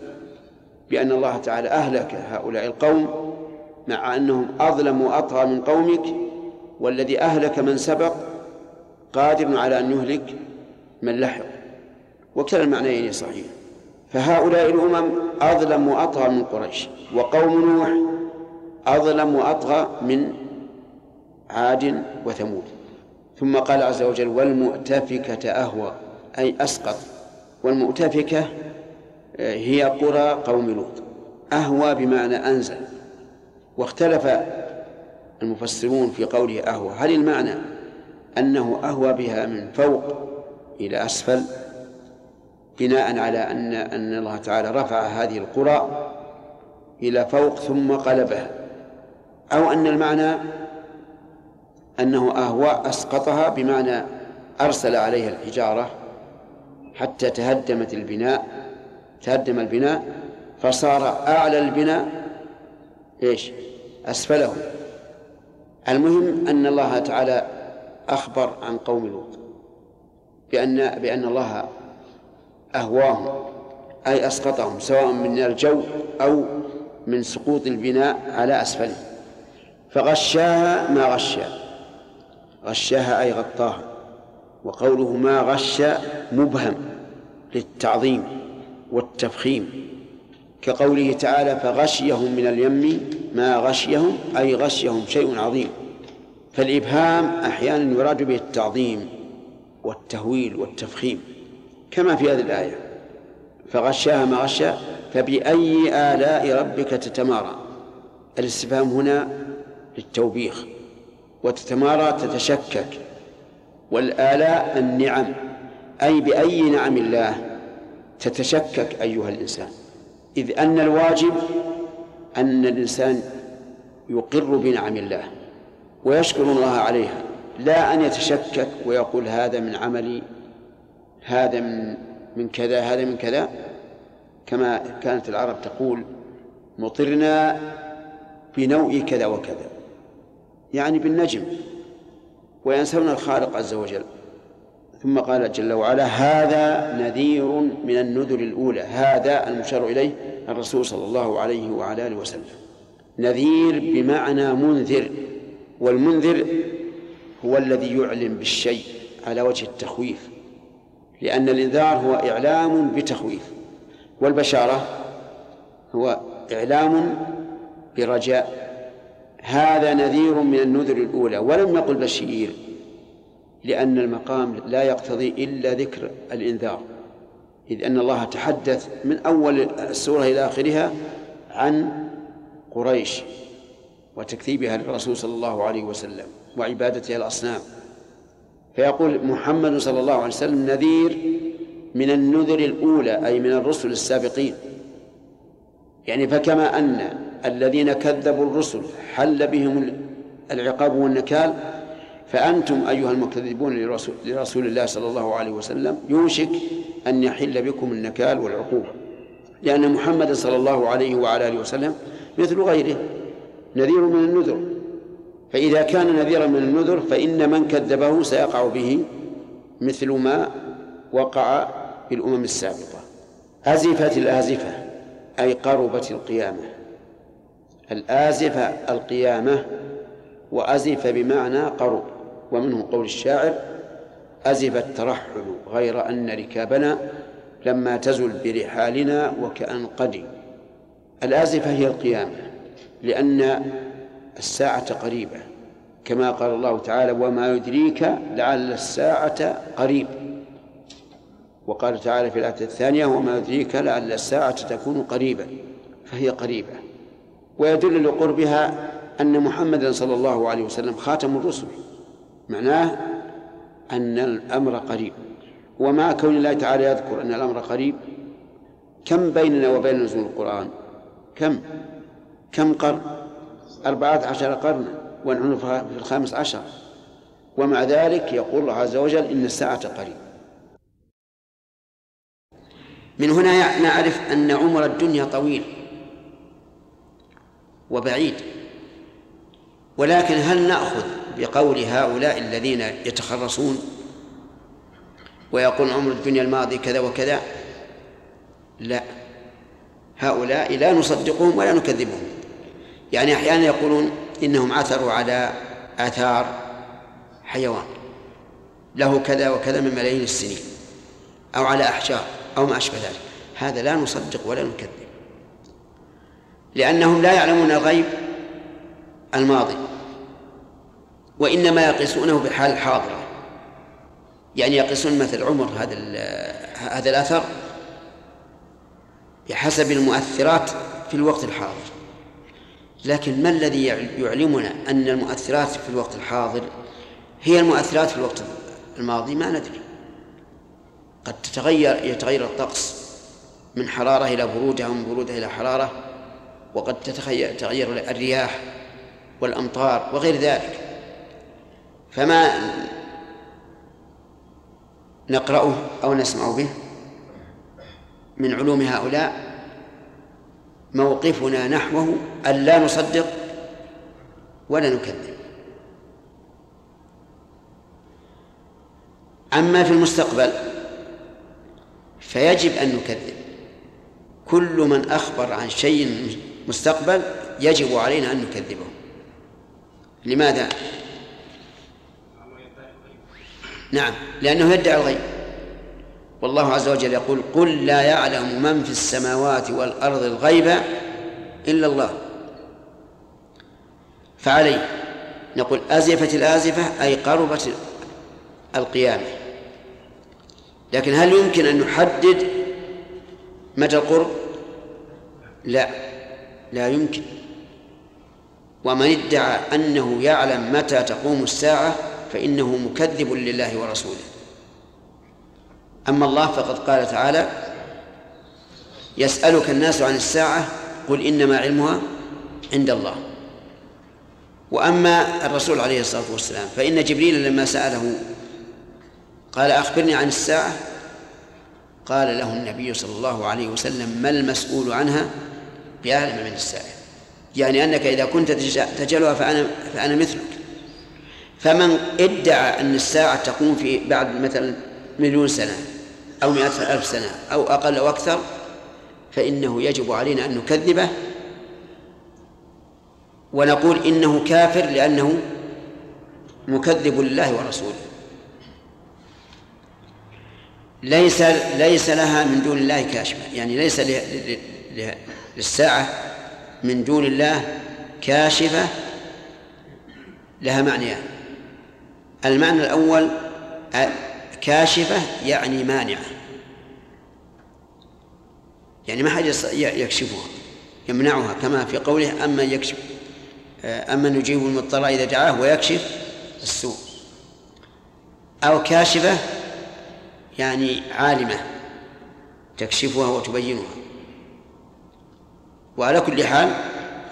بأن الله تعالى أهلك هؤلاء القوم مع أنهم أظلم وأطغى من قومك والذي أهلك من سبق قادر على أن يهلك من لحق. وكلا المعنيين صحيح. فهؤلاء الأمم أظلم وأطغى من قريش. وقوم نوح أظلم وأطغى من عاد وثمود. ثم قال عز وجل والمؤتفكة أهوى. أي أسقط. والمؤتفكة آه، هي قرى قوم لوط. أهوى بمعنى أنزل. واختلف المفسرون في قوله أهوى. هل المعنى أنه أهوى بها من فوق إلى أسفل؟ بناء على أن أن الله تعالى رفع هذه القرى إلى فوق ثم قلبها. أو أن المعنى أنه أهوى أسقطها بمعنى أرسل عليها الحجارة حتى تهدمت البناء تهدم البناء فصار أعلى البناء إيش؟ أسفله. المهم أن الله تعالى أخبر عن قوم لوط بأن بأن الله أهواهم أي أسقطهم سواء من الجو أو من سقوط البناء على أسفله. فغشاها ما غشا غشاها أي غطاها. وقوله ما غش مبهم للتعظيم والتفخيم. كقوله تعالى فغشيهم من اليم ما غشيهم أي غشيهم شيء عظيم. فالإبهام أحيانا يراد به التعظيم والتهويل والتفخيم. كما في هذه الآية. فغشاها ما غشا فبأي آلاء ربك تتمارى. الاستفهام هنا للتوبيخ. وتتمارى تتشكك. والآلاء النعم. أي بأي نعم الله تتشكك أيها الإنسان. إذ أن الواجب أن الإنسان يقر بنعم الله ويشكر الله عليها لا أن يتشكك ويقول هذا من عملي هذا من من كذا هذا من كذا. كما كانت العرب تقول مطرنا بنوء كذا وكذا. يعني بالنجم. وينسون الخالق عز وجل. ثم قال جل وعلا هذا نذير من النذر الأولى. هذا المشار إليه الرسول صلى الله عليه وعلى آله وسلم. نذير بمعنى منذر. والمنذر هو الذي يعلم بالشيء على وجه التخويف. لأن الإنذار هو إعلام بتخويف والبشارة هو إعلام برجاء. هذا نذير من النذر الأولى ولم يقل بشير لأن المقام لا يقتضي إلا ذكر الإنذار إذ أن الله تحدث من أول السورة إلى آخرها عن قريش وتكذيبها للرسول صلى الله عليه وسلم وعبادتها الأصنام. فيقول محمد صلى الله عليه وسلم نذير من النذر الأولى أي من الرسل السابقين. يعني فكما أن الذين كذبوا الرسل حل بهم العقاب والنكال فأنتم أيها المكذبون لرسول, الله صلى الله عليه وسلم يوشك أن يحل بكم النكال والعقوبة. لأن محمد صلى الله عليه وعلى آله وسلم مثل غيره نذير من النذر. فإذا كان نذيرا من النذر فإن من كذبه سيقع به مثل ما وقع بالأمم السابقة. أزفت الآزفة أي قربت القيامة. الآزفة القيامة وأزف بمعنى قرب ومنه قول الشاعر أزف الترحل غير أن ركابنا لما تزل برحالنا وكأن قدي. الآزفة هي القيامة لأن الساعة قريبة. كما قال الله تعالى وما يدريك لعل الساعة قريب. وقال تعالى في الآية الثانية وما يدريك لعل الساعة تكون قريبا فهي قريبة. ويدل لقربها أن محمدا صلى الله عليه وسلم خاتم الرسل. معناه أن الأمر قريب. ومع كون الله تعالى يذكر أن الأمر قريب كم بيننا وبين نزول القرآن؟ كم؟ كم قرن؟ أربعة عشر قرنا ونحن في الخامس عشر. ومع ذلك يقول الله عز وجل إن الساعة قريب. من هنا نعرف أن عمر الدنيا طويل وبعيد. ولكن هل نأخذ بقول هؤلاء الذين يتخرصون ويقول عمر الدنيا الماضي كذا وكذا؟ لا. هؤلاء لا نصدقهم ولا نكذبهم. يعني أحيانا يقولون إنهم عثروا على آثار حيوان له كذا وكذا من ملايين السنين أو على أحجار أو ما أشبه ذلك. هذا لا نصدق ولا نكذب لأنهم لا يعلمون الغيب الماضي وإنما يقيسونه بالحال الحاضرة يعني يقيسون مثل عمر هذا هذا الأثر بحسب المؤثرات في الوقت الحاضر. لكن ما الذي يعلمنا أن المؤثرات في الوقت الحاضر هي المؤثرات في الوقت الماضي؟ ما ندري. قد تتغير يتغير الطقس من حرارة إلى برودة ومن برودة إلى حرارة وقد تتغير الرياح والأمطار وغير ذلك. فما نقرأه أو نسمع به من علوم هؤلاء؟ موقفنا نحوه أن لا نصدق ولا نكذب. أما في المستقبل فيجب أن نكذب. كل من أخبر عن شيء مستقبل يجب علينا أن نكذبه. لماذا؟ نعم لأنه يدعي الغيب. والله عز وجل يقول قل لا يعلم من في السماوات والأرض الغيب إلا الله. فعليه. نقول أزفت الآزفة أي قربت القيامة. لكن هل يمكن أن نحدد متى القرب؟ لا. لا يمكن. ومن ادعى أنه يعلم متى تقوم الساعة فإنه مكذب لله ورسوله. أما الله فقد قال تعالى يسألك الناس عن الساعة قل إنما علمها عند الله. وأما الرسول عليه الصلاة والسلام فإن جبريل لما سأله قال أخبرني عن الساعة قال له النبي صلى الله عليه وسلم ما المسؤول عنها بأعلم من السائل يعني أنك إذا كنت تجهلها فأنا فأنا مثلك. فمن ادعى أن الساعة تقوم في بعد مثلا مليون سنة أو مئة ألف سنة أو أقل أو أكثر فإنه يجب علينا أن نكذبه ونقول إنه كافر لأنه مكذب لله ورسوله. ليس ليس لها من دون الله كاشفة يعني ليس للساعة من دون الله كاشفة لها معنيان. المعنى الأول كاشفة يعني مانعة. يعني ما حد يكشفها يمنعها كما في قوله أما يكشف أما نجيب المضطر إذا دعاه ويكشف السوء. أو كاشفة يعني عالمة تكشفها وتبينها. وعلى كل حال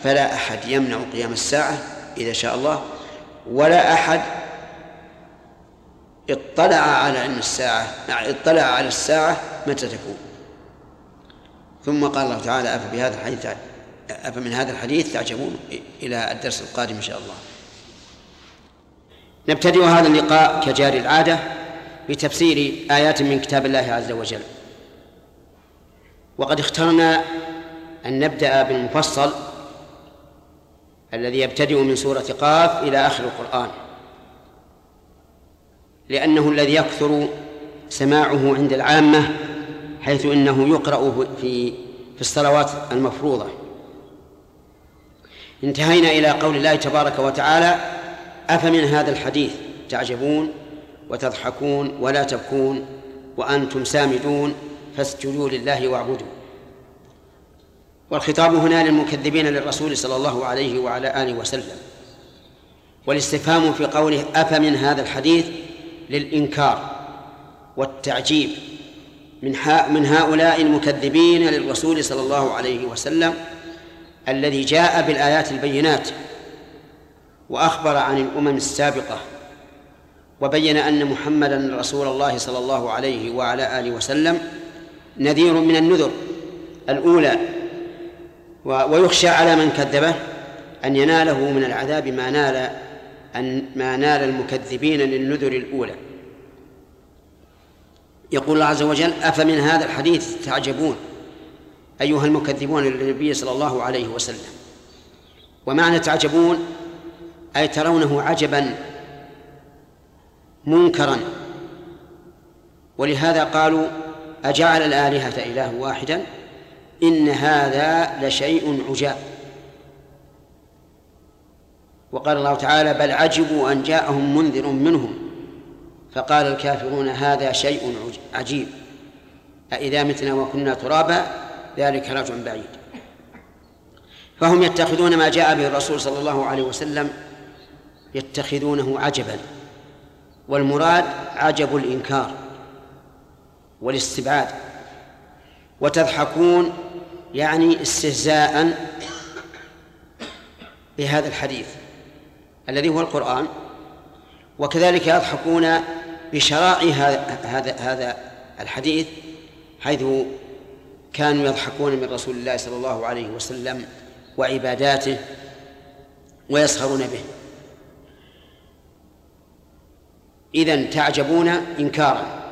فلا أحد يمنع قيام الساعة إذا شاء الله ولا أحد اطلع على أن الساعة اطلع على الساعة متى تكون. ثم قال الله تعالى أفبهذا الحديث أفمن هذا الحديث تعجبون؟ إلى الدرس القادم إن شاء الله. نبتدئ هذا اللقاء كجاري العادة بتفسير آيات من كتاب الله عز وجل. وقد اخترنا أن نبدأ بالمفصل الذي يبتدئ من سورة قاف إلى آخر القرآن. لأنه الذي يكثر سماعه عند العامة حيث إنه يقرأ في في الصلوات المفروضة. انتهينا إلى قول الله تبارك وتعالى أفمن هذا الحديث؟ تعجبون وتضحكون ولا تبكون وأنتم سامدون فاسجدوا لله واعبدوا. والخطاب هنا للمكذبين للرسول صلى الله عليه وعلى آله وسلم. والاستفهام في قوله أفمن هذا الحديث؟ للإنكار والتعجيب من من هؤلاء المكذبين للرسول صلى الله عليه وسلم الذي جاء بالآيات البينات وأخبر عن الأمم السابقة وبين أن محمدا رسول الله صلى الله عليه وعلى آله وسلم نذير من النذر الأولى ويخشى على من كذبه أن يناله من العذاب ما نال أن ما نال المكذبين للنذر الأولى. يقول الله عز وجل أفمن هذا الحديث تعجبون أيها المكذبون للنبي صلى الله عليه وسلم. ومعنى تعجبون أي ترونه عجبا منكرا. ولهذا قالوا أجعل الآلهة إله واحدا إن هذا لشيء عجاب. وقال الله تعالى بل عجبوا أن جاءهم منذر منهم. فقال الكافرون هذا شيء عجيب. أإذا متنا وكنا ترابا ذلك رجع بعيد. فهم يتخذون ما جاء به الرسول صلى الله عليه وسلم يتخذونه عجبا. والمراد عجب الإنكار والاستبعاد. وتضحكون يعني استهزاء بهذا الحديث. الذي هو القرآن وكذلك يضحكون بشرائع هذا هذا الحديث حيث كانوا يضحكون من رسول الله صلى الله عليه وسلم وعباداته ويسخرون به. إذن تعجبون إنكارا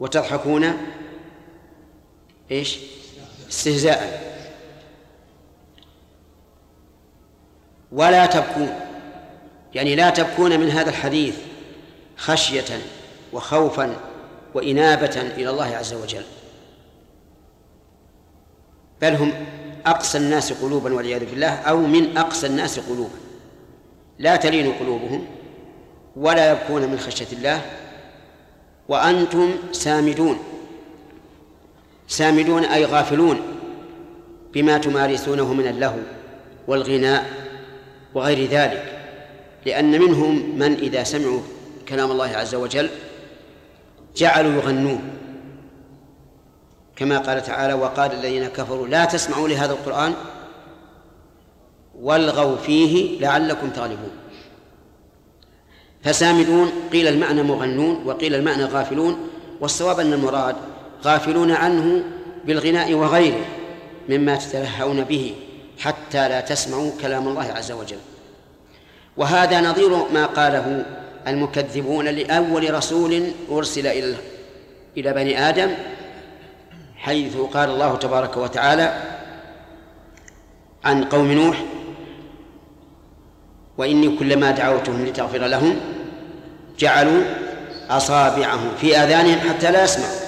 وتضحكون إيش؟ استهزاء. ولا تبكون. يعني لا تبكون من هذا الحديث خشية وخوفا وإنابة إلى الله عز وجل. بل هم أقسى الناس قلوبا والعياذ بالله أو من أقسى الناس قلوبا. لا تلين قلوبهم ولا يبكون من خشية الله. وأنتم سامدون سامدون أي غافلون بما تمارسونه من اللهو والغناء وغير ذلك. لأن منهم من إذا سمعوا كلام الله عز وجل جعلوا يغنون. كما قال تعالى وقال الذين كفروا لا تسمعوا لهذا القرآن والغوا فيه لعلكم تغلبون. فسامدون قيل المعنى مغنون وقيل المعنى غافلون والصواب أن المراد غافلون عنه بالغناء وغيره مما تتلهون به حتى لا تسمعوا كلام الله عز وجل. وهذا نظير ما قاله المكذبون لأول رسول أرسل إلى إلى بني آدم حيث قال الله تبارك وتعالى عن قوم نوح وإني كلما دعوتهم لتغفر لهم جعلوا أصابعهم في آذانهم حتى لا يسمعوا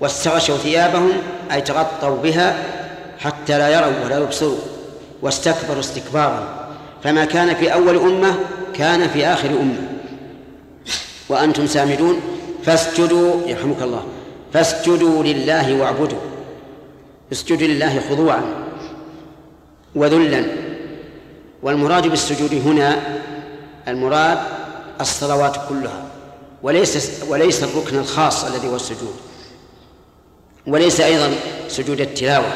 واستغشوا ثيابهم أي تغطوا بها حتى لا يروا ولا يبصروا واستكبروا استكبارا. فما كان في أول أمة كان في آخر أمة. وأنتم سامدون؟ فاسجدوا يرحمك الله فاسجدوا لله واعبدوا. اسجدوا لله خضوعا وذلا. والمراد بالسجود هنا المراد الصلوات كلها. وليس وليس الركن الخاص الذي هو السجود. وليس أيضا سجود التلاوة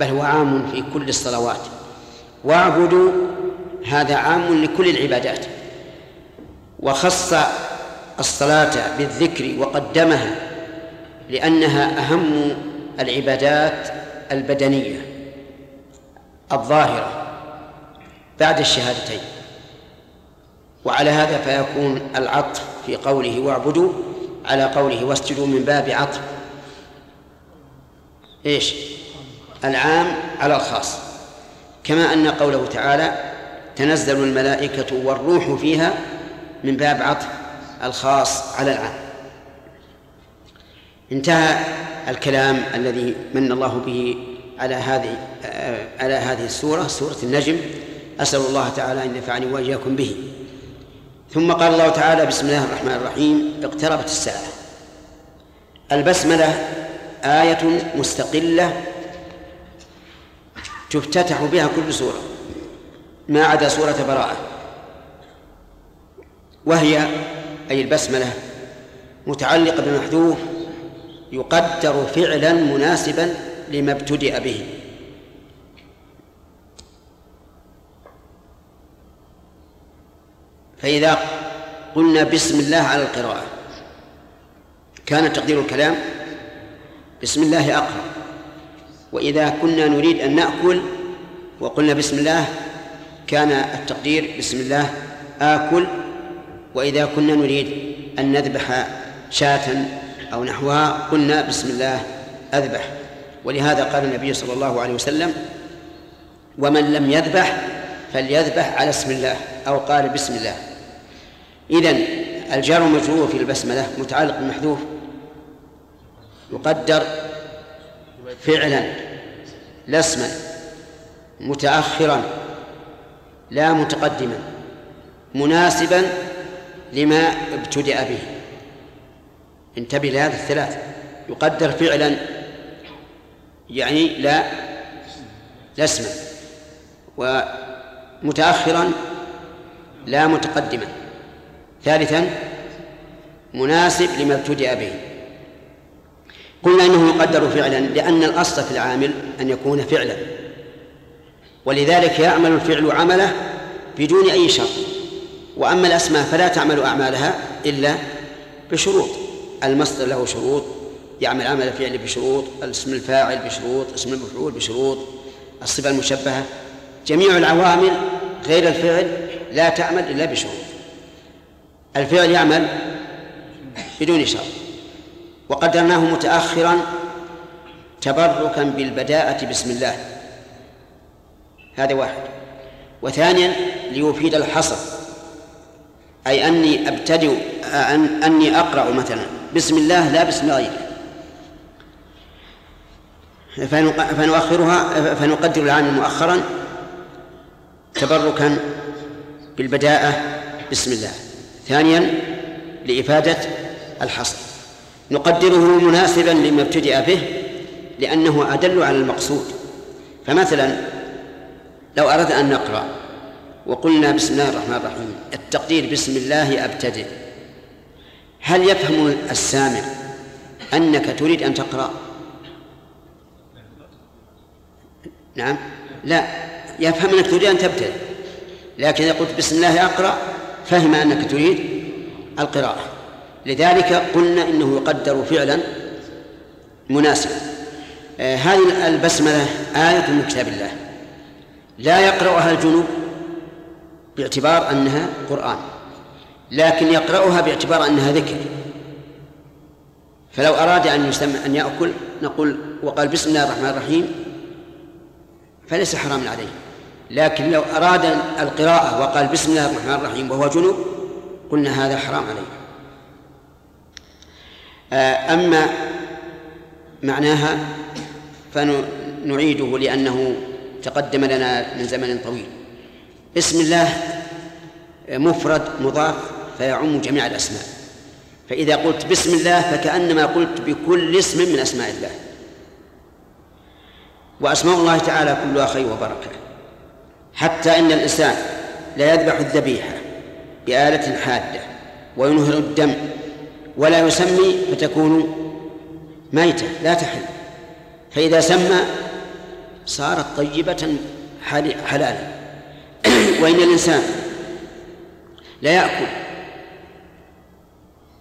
بل هو عام في كل الصلوات. واعبدوا هذا عام لكل العبادات. وخص الصلاة بالذكر وقدمها لأنها أهم العبادات البدنية الظاهرة بعد الشهادتين. وعلى هذا فيكون العطف في قوله واعبدوا على قوله واسجدوا من باب عطف. إيش؟ العام على الخاص. كما أن قوله تعالى تنزل الملائكة والروح فيها من باب عطف الخاص على العام. انتهى الكلام الذي من الله به على هذه على هذه السورة سورة النجم. أسأل الله تعالى أن ينفعني وإياكم به. ثم قال الله تعالى بسم الله الرحمن الرحيم. اقتربت الساعة. البسملة آية مستقلة تفتتح بها كل سورة. ما عدا سورة براءة. وهي أي البسملة متعلقة بمحذوف يقدر فعلا مناسبا لما ابتدأ به. فإذا قلنا بسم الله على القراءة كان تقدير الكلام بسم الله أقرأ وإذا كنا نريد أن نأكل وقلنا بسم الله كان التقدير بسم الله آكل وإذا كنا نريد أن نذبح شاة أو نحوها قلنا بسم الله أذبح. ولهذا قال النبي صلى الله عليه وسلم ومن لم يذبح فليذبح على اسم الله أو قال بسم الله. إذن الجار المجرور في البسملة متعلق بالمحذوف يقدر فعلا لا اسما متأخرا لا متقدما مناسبا لما ابتدأ به. انتبه لهذه الثلاث. يقدر فعلا يعني لا لا اسما. ومتأخرا لا متقدما. ثالثا مناسب لما ابتدأ به. قلنا إنه يقدر فعلا لأن الأصل في العامل أن يكون فعلا. ولذلك يعمل الفعل عمله بدون أي شرط. وأما الأسماء فلا تعمل أعمالها إلا بشروط. المصدر له شروط يعمل عمل الفعل بشروط اسم الفاعل بشروط اسم المفعول بشروط الصفة المشبهة. جميع العوامل غير الفعل لا تعمل إلا بشروط. الفعل يعمل بدون شرط. وقدرناه متأخرا تبركا بالبداءة بسم الله. هذا واحد. وثانيا ليفيد الحصر أي أني أبتدئ أن أني أقرأ مثلا. بسم الله لا بسم غيره فنؤخرها فنقدر العام مؤخرا تبركا بالبداءة بسم الله. ثانيا لإفادة الحصر. نقدره مناسبا لما ابتدأ به لأنه أدل على المقصود. فمثلا لو أردنا أن نقرأ وقلنا بسم الله الرحمن الرحيم التقدير بسم الله أبتدئ. هل يفهم السامع أنك تريد أن تقرأ؟ نعم. لا يفهم أنك تريد أن تبتدئ لكن إذا قلت بسم الله أقرأ فهم أنك تريد القراءة. لذلك قلنا إنه يقدر فعلا مناسبا. آه هذه البسملة آية من كتاب الله. لا يقرأها الجنوب باعتبار أنها قرآن لكن يقرأها باعتبار أنها ذكر. فلو أراد أن يسمى أن يأكل نقول وقال بسم الله الرحمن الرحيم فليس حراما عليه. لكن لو أراد القراءة وقال بسم الله الرحمن الرحيم وهو جنوب قلنا هذا حرام عليه. آه، أما معناها فنعيده لأنه تقدم لنا من زمن طويل. اسم الله مفرد مضاف فيعم جميع الأسماء. فإذا قلت بسم الله فكأنما قلت بكل اسم من أسماء الله. وأسماء الله تعالى كلها خير وبركة. حتى إن الإنسان لا يذبح الذبيحة بآلة حادة وينهر الدم ولا يسمي فتكون ميتة لا تحل. فإذا سمى صارت طيبة حلالا. وإن الإنسان لا يأكل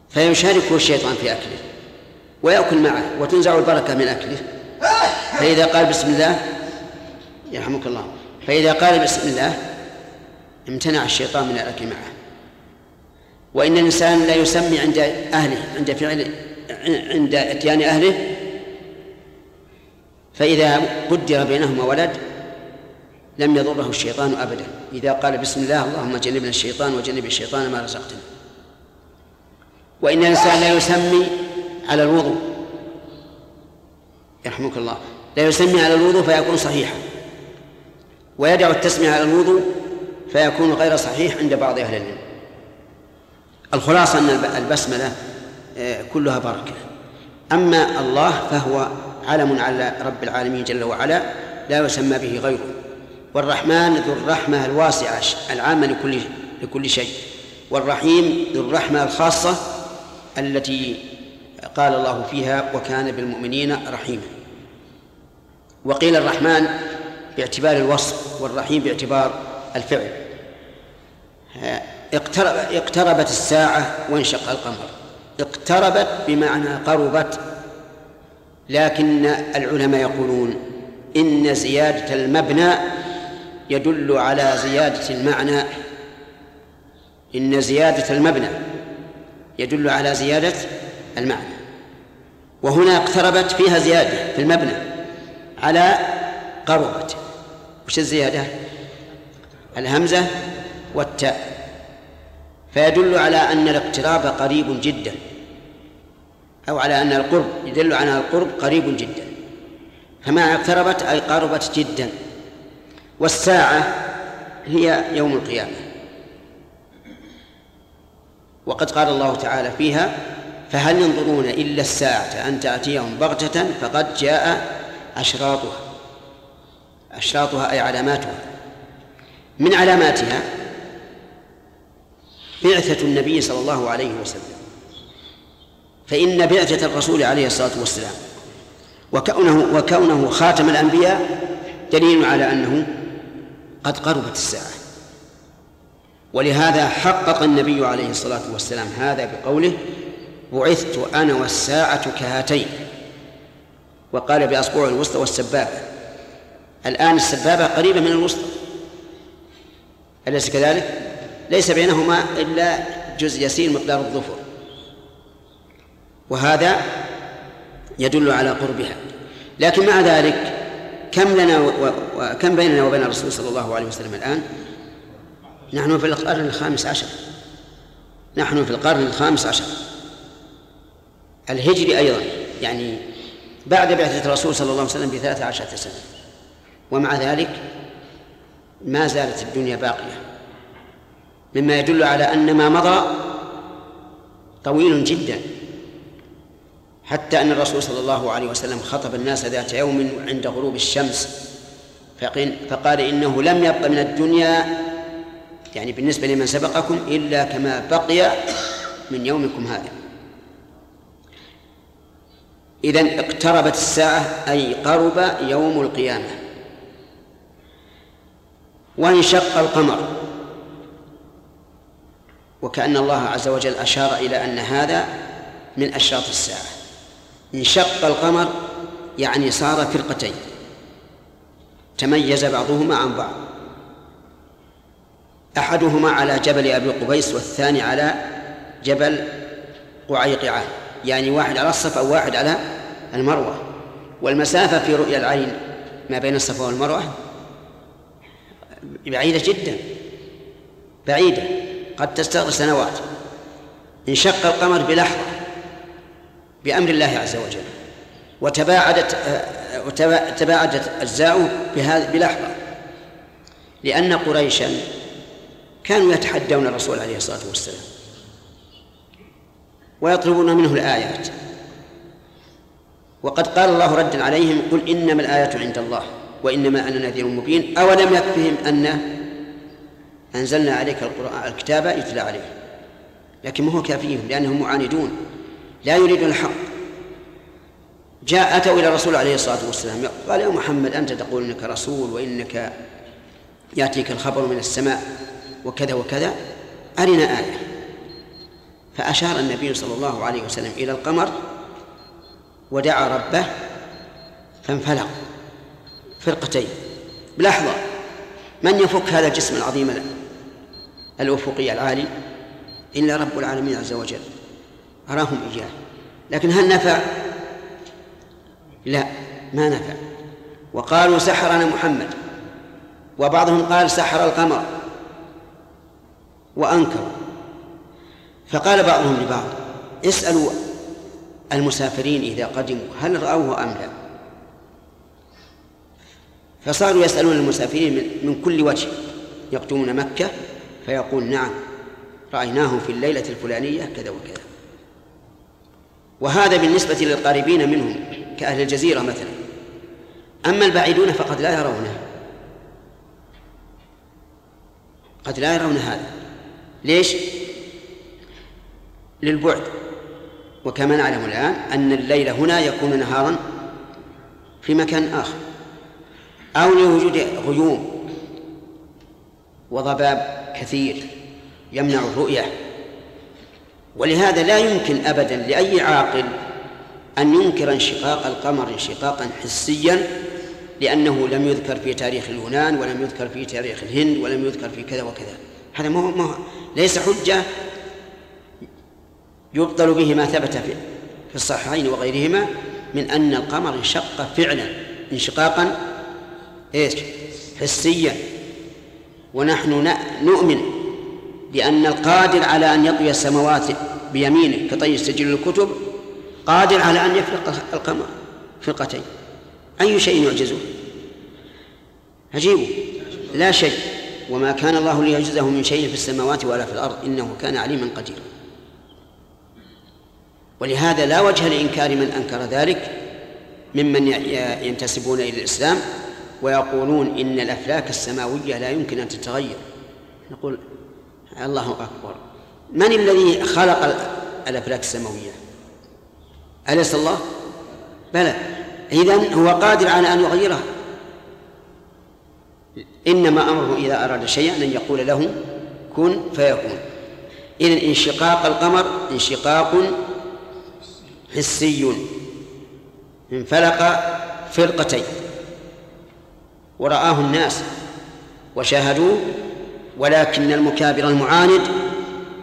فيشاركه الشيطان في أكله ويأكل معه وتنزع البركة من أكله. فإذا قال بسم الله يرحمك الله فإذا قال بسم الله امتنع الشيطان من الأكل معه. وإن الإنسان لا يسمي عند أهله عند فعل عند إتيان أهله فإذا قدر بينهما ولد لم يضره الشيطان أبدا. إذا قال بسم الله اللهم جنبنا الشيطان وجنب الشيطان ما رزقتنا. وإن الإنسان لا يسمي على الوضوء يرحمك الله لا يسمي على الوضوء فيكون صحيحا. ويدع التسمية على الوضوء فيكون غير صحيح عند بعض أهل العلم. الخلاصة أن البسملة آه، كلها بركة. أما الله فهو علم على رب العالمين جل وعلا لا يسمى به غيره. والرحمن ذو الرحمة الواسعة العامة لكل لكل شيء. والرحيم ذو الرحمة الخاصة التي قال الله فيها وكان بالمؤمنين رحيما وقيل الرحمن باعتبار الوصف والرحيم باعتبار الفعل. اقترب اقتربت الساعة وانشق القمر. اقتربت بمعنى قربت لكن العلماء يقولون إن زيادة المبنى يدل على زيادة المعنى. إن زيادة المبنى يدل على زيادة المعنى. وهنا اقتربت فيها زيادة في المبنى على قربت وش الزيادة؟ الهمزة والتاء. فيدل على أن الاقتراب قريب جدا. أو على أن القرب يدل على القرب قريب جدا. فما اقتربت أي قربت جدا. والساعة هي يوم القيامة. وقد قال الله تعالى فيها فهل ينظرون إلا الساعة أن تأتيهم بغتة فقد جاء أشراطها. أشراطها أي علاماتها. من علاماتها بعثة النبي صلى الله عليه وسلم. فإن بعثة الرسول عليه الصلاة والسلام وكونه وكونه خاتم الأنبياء دليل على أنه قد قربت الساعة. ولهذا حقق النبي عليه الصلاة والسلام هذا بقوله بعثت أنا والساعة كهاتين وقال بأصبع الوسطى والسبابة الآن السبابة قريبة من الوسطى أليس كذلك؟ ليس بينهما إلا جزء يسير مقدار الظفر. وهذا يدل على قربها. لكن مع ذلك كم لنا وكم بيننا وبين الرسول صلى الله عليه وسلم الآن؟ نحن في القرن الخامس عشر. نحن في القرن الخامس عشر. الهجري أيضا يعني بعد بعثة الرسول صلى الله عليه وسلم بثلاث عشرة سنة. ومع ذلك ما زالت الدنيا باقية. مما يدل على أن ما مضى طويل جدا. حتى أن الرسول صلى الله عليه وسلم خطب الناس ذات يوم عند غروب الشمس. فقال إنه لم يبق من الدنيا يعني بالنسبة لمن سبقكم إلا كما بقي من يومكم هذا. إذا اقتربت الساعة أي قرب يوم القيامة. وانشق القمر. وكأن الله عز وجل أشار إلى أن هذا من أشراط الساعة. انشق القمر يعني صار فرقتين. تميز بعضهما عن بعض. أحدهما على جبل أبي قبيس والثاني على جبل قعيقعة يعني واحد على الصفا وواحد على المروة. والمسافة في رؤيا العين ما بين الصفا والمروة بعيدة جدا بعيدة قد تستغرق سنوات. انشق القمر بلحظة. بأمر الله عز وجل. وتباعدت وتباعدت أجزاؤه بلحظة. لأن قريشا كانوا يتحدون الرسول عليه الصلاة والسلام. ويطلبون منه الآيات. وقد قال الله ردا عليهم قل إنما الآيات عند الله وإنما أنا نذير مبين. أولم يكفهم أن أنزلنا عليك القرآن الكتاب يتلى عليه لكن ما هو كافيهم؟ لأنهم معاندون. لا يريدون الحق. جاء أتوا إلى الرسول عليه الصلاة والسلام. قال يا محمد أنت تقول إنك رسول وإنك يأتيك الخبر من السماء وكذا وكذا. أرنا آية. فأشار النبي صلى الله عليه وسلم إلى القمر ودعا ربه فانفلق فرقتين. بلحظة من يفك هذا الجسم العظيم الأفقي العالي؟ إلا رب العالمين عز وجل. أراهم إياه. لكن هل نفع؟ لا ما نفع. وقالوا سحرنا محمد. وبعضهم قال سحر القمر. وأنكروا. فقال بعضهم لبعض اسألوا المسافرين إذا قدموا هل رأوه أم لا؟ فصاروا يسألون المسافرين من كل وجه. يقدمون مكة؟ فيقول نعم. رأيناه في الليلة الفلانية كذا وكذا. وهذا بالنسبة للقريبين منهم كأهل الجزيرة مثلا. أما البعيدون فقد لا يرونه قد لا يرون هذا. ليش؟ للبعد. وكما نعلم الآن أن الليل هنا يكون نهارا في مكان آخر. أو لوجود غيوم وضباب كثير يمنع الرؤية. ولهذا لا يمكن أبدا لأي عاقل أن ينكر انشقاق القمر انشقاقا حسيا لأنه لم يذكر في تاريخ اليونان ولم يذكر في تاريخ الهند ولم يذكر في كذا وكذا. هذا ما هو ليس حجة يبطل به ما ثبت في في الصحيحين وغيرهما من أن القمر انشق فعلا انشقاقا إيش؟ حسيا. ونحن نؤمن بأن القادر على أن يطوي السماوات بيمينه كطي سجل الكتب قادر على أن يفرق القمر فرقتين. أي شيء يعجزه؟ عجيب. لا شيء. وما كان الله ليعجزه من شيء في السماوات ولا في الأرض إنه كان عليما قديرا. ولهذا لا وجه لإنكار من أنكر ذلك ممن ينتسبون إلى الإسلام ويقولون إن الأفلاك السماوية لا يمكن أن تتغير. نقول الله أكبر. من الذي خلق الأفلاك السماوية؟ أليس الله؟ بلى. إذن هو قادر على أن يغيرها. إنما أمره إذا أراد شيئا أن يقول له كن فيكون. إذن انشقاق القمر انشقاق حسي. انفلق فرقتين. ورآه الناس وشاهدوه ولكن المكابر المعاند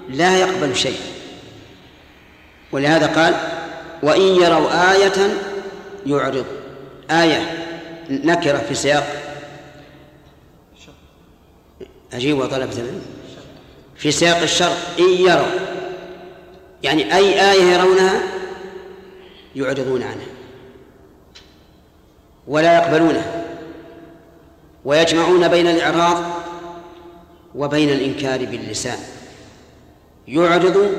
لا يقبل شيء. ولهذا قال وإن يروا آية يعرض. آية نكرة في سياق أجيب وطلبة العلم. في سياق الشر إن يروا يعني أي آية يرونها يعرضون عنها ولا يقبلونها ويجمعون بين الإعراض وبين الإنكار باللسان. يعرض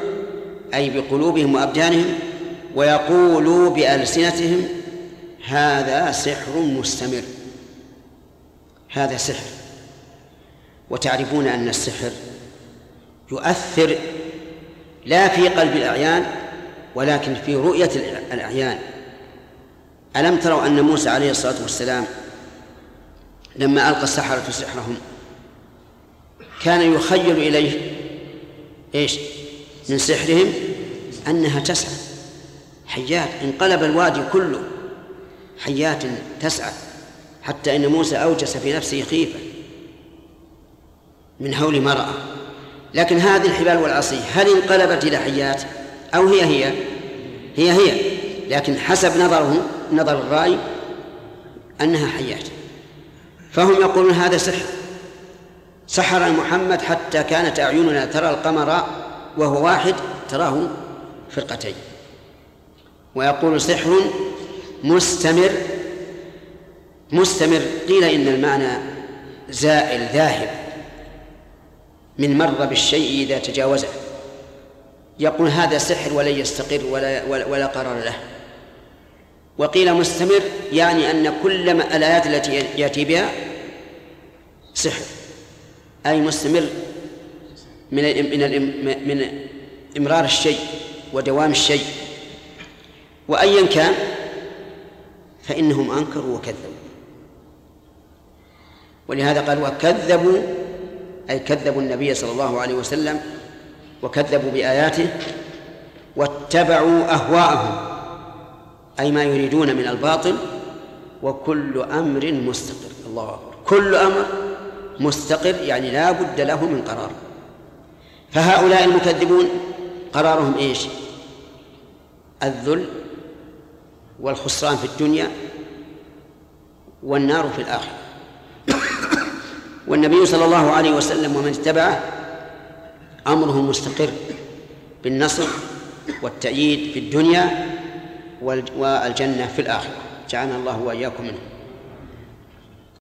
أي بقلوبهم وأبدانهم ويقولوا بألسنتهم هذا سحر مستمر. هذا سحر. وتعرفون أن السحر يؤثر لا في قلب الأعيان ولكن في رؤية الأعيان. ألم تروا أن موسى عليه الصلاة والسلام لما ألقى السحرة سحرهم كان يخيل إليه. إيش؟ من سحرهم أنها تسعى. حيات انقلب الوادي كله. حيات تسعى. حتى إن موسى أوجس في نفسه خيفة. من هول ما رأى. لكن هذه الحبال والعصي هل انقلبت إلى حيات؟ أو هي هي؟ هي هي. لكن حسب نظره نظر الرأي أنها حيات. فهم يقولون هذا سحر. سحر محمد حتى كانت أعيننا ترى القمر وهو واحد تراه فرقتين. ويقول سحر مستمر مستمر قيل إن المعنى زائل ذاهب من مر بالشيء إذا تجاوزه. يقول هذا سحر ولن يستقر ولا, ولا, قرار له. وقيل مستمر يعني أن كل الآيات التي يأتي بها سحر. أي مستمر من من من إمرار الشيء ودوام الشيء. وأيا كان فإنهم أنكروا وكذبوا. ولهذا قال وكذبوا أي كذبوا النبي صلى الله عليه وسلم وكذبوا بآياته واتبعوا أهواءهم أي ما يريدون من الباطل وكل أمر مستقر. الله أكبر. كل أمر مستقر يعني لا بد له من قرار. فهؤلاء المكذبون قرارهم إيش؟ الذل والخسران في الدنيا والنار في الآخرة. والنبي صلى الله عليه وسلم ومن اتبعه أمره مستقر بالنصر والتأييد في الدنيا والجنة في الآخرة. جعلنا الله وإياكم منه